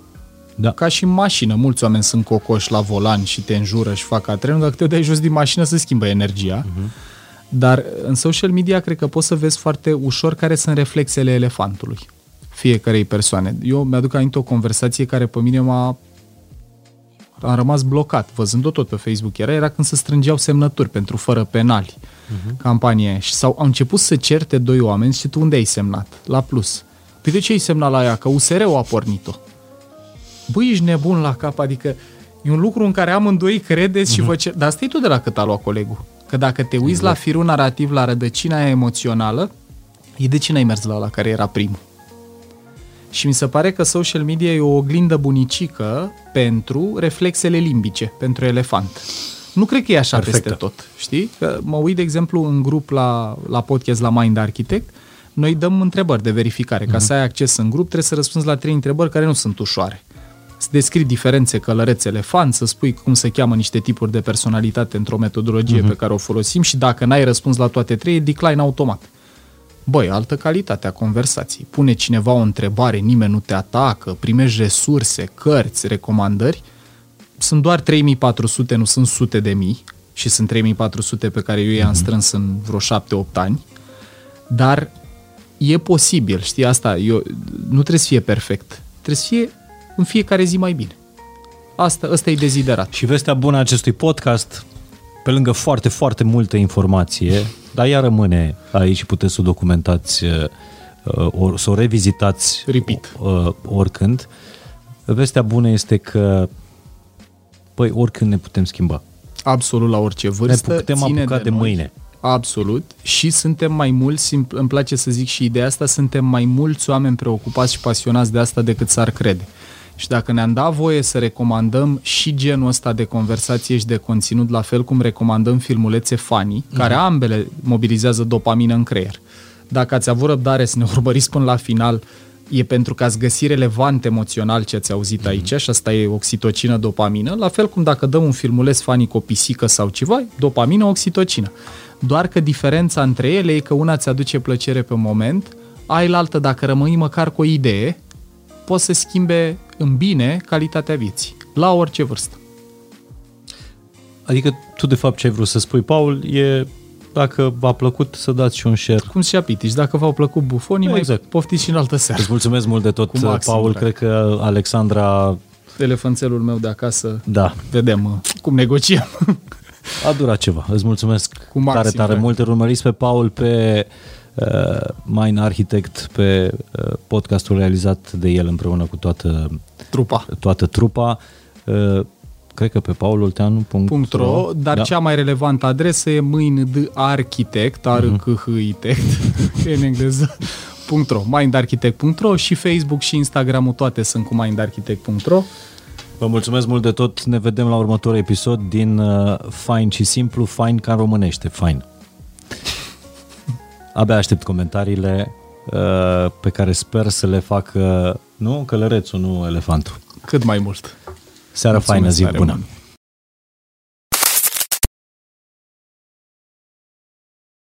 da. ca și în mașină. Mulți oameni sunt cocoși la volan și te înjură și fac atrenul, dacă te dai jos din mașină se schimbă energia. Uh-huh. Dar în social media cred că poți să vezi foarte ușor care sunt reflexele elefantului fiecarei persoane. Eu mi-aduc aminte o conversație care pe mine m-a am rămas blocat, văzând-o tot pe Facebook, era, era când se strângeau semnături pentru fără penali, uh-huh. campanie. Și sau au început să certe doi oameni și tu unde ai semnat? La plus. Păi de ce ai semnat la ea? Că USR-ul a pornit-o. Băi, ești nebun la cap, adică e un lucru în care amândoi credeți uh-huh. și mhm. vă cer... Dar stai tu de la cât a luat colegul. Că dacă te uiți exact. la firul narrativ, la rădăcina aia emoțională, e de ce n-ai mers la la care era primul? Și mi se pare că social media e o oglindă bunicică pentru reflexele limbice, pentru elefant. Nu cred că e așa Perfectă. peste tot, știi? Că mă uit, de exemplu, în grup la, la podcast la Mind Architect, noi dăm întrebări de verificare. Ca mm-hmm. să ai acces în grup, trebuie să răspunzi la trei întrebări care nu sunt ușoare. Să descrii diferențe călăreț elefant, să spui cum se cheamă niște tipuri de personalitate într-o metodologie mm-hmm. pe care o folosim și dacă n-ai răspuns la toate trei, decline automat. Băi, altă calitate a conversației. Pune cineva o întrebare, nimeni nu te atacă, primești resurse, cărți, recomandări. Sunt doar 3400, nu sunt sute de mii și sunt 3400 pe care eu i-am mhm. strâns în vreo 7-8 ani, dar e posibil, știi asta, eu, nu trebuie să fie perfect, trebuie să fie în fiecare zi mai bine. Asta, asta e deziderat. Și vestea bună a acestui podcast, pe lângă foarte, foarte multă informație, dar ea rămâne aici și puteți să o documentați, uh, uh, or, să o revizitați Repeat. Uh, oricând. Vestea bună este că păi oricând ne putem schimba. Absolut la orice vârstă. Ne putem apuca de, de mâine. Absolut. Și suntem mai mulți, îmi place să zic și ideea asta, suntem mai mulți oameni preocupați și pasionați de asta decât s-ar crede. Și dacă ne-am dat voie să recomandăm și genul ăsta de conversație și de conținut, la fel cum recomandăm filmulețe funny, mm-hmm. care ambele mobilizează dopamină în creier. Dacă ați avut răbdare să ne urmăriți până la final, e pentru că ați găsit relevant emoțional ce ați auzit aici și asta e oxitocină, dopamină, la fel cum dacă dăm un filmuleț fanii cu o pisică sau ceva, dopamină, oxitocină. Doar că diferența între ele e că una ți aduce plăcere pe moment, ai la altă, dacă rămâi măcar cu o idee, poți să schimbe în bine calitatea vieții, la orice vârstă. Adică tu de fapt ce ai vrut să spui, Paul, e dacă v-a plăcut să dați și un share. Cum și pitici, dacă v-au plăcut bufonii, exact. mai poftiți și în altă seară. Îți mulțumesc mult de tot, maxim, Paul. Drag. Cred că Alexandra... Telefonțelul meu de acasă, da. vedem uh, cum negociem. A durat ceva. Îți mulțumesc Cu maxim, tare, tare mult. Îl urmăriți pe Paul pe uh, Mine Architect, pe uh, podcastul realizat de el împreună cu toată trupa. Toată trupa. Uh, cred că pe paulolteanu.ro, dar da. cea mai relevantă adresă e mâine de architect, ar uh-huh. în engleză, .ro, mindarchitect.ro și Facebook și Instagram-ul toate sunt cu mindarchitect.ro. Vă mulțumesc mult de tot, ne vedem la următorul episod din uh, Fine și Simplu, Fine ca în românește, Fine. Abia aștept comentariile uh, pe care sper să le facă, nu, călărețul, nu elefantul. Cât mai mult. Seara Mulțumesc faină, zi bună! Mult.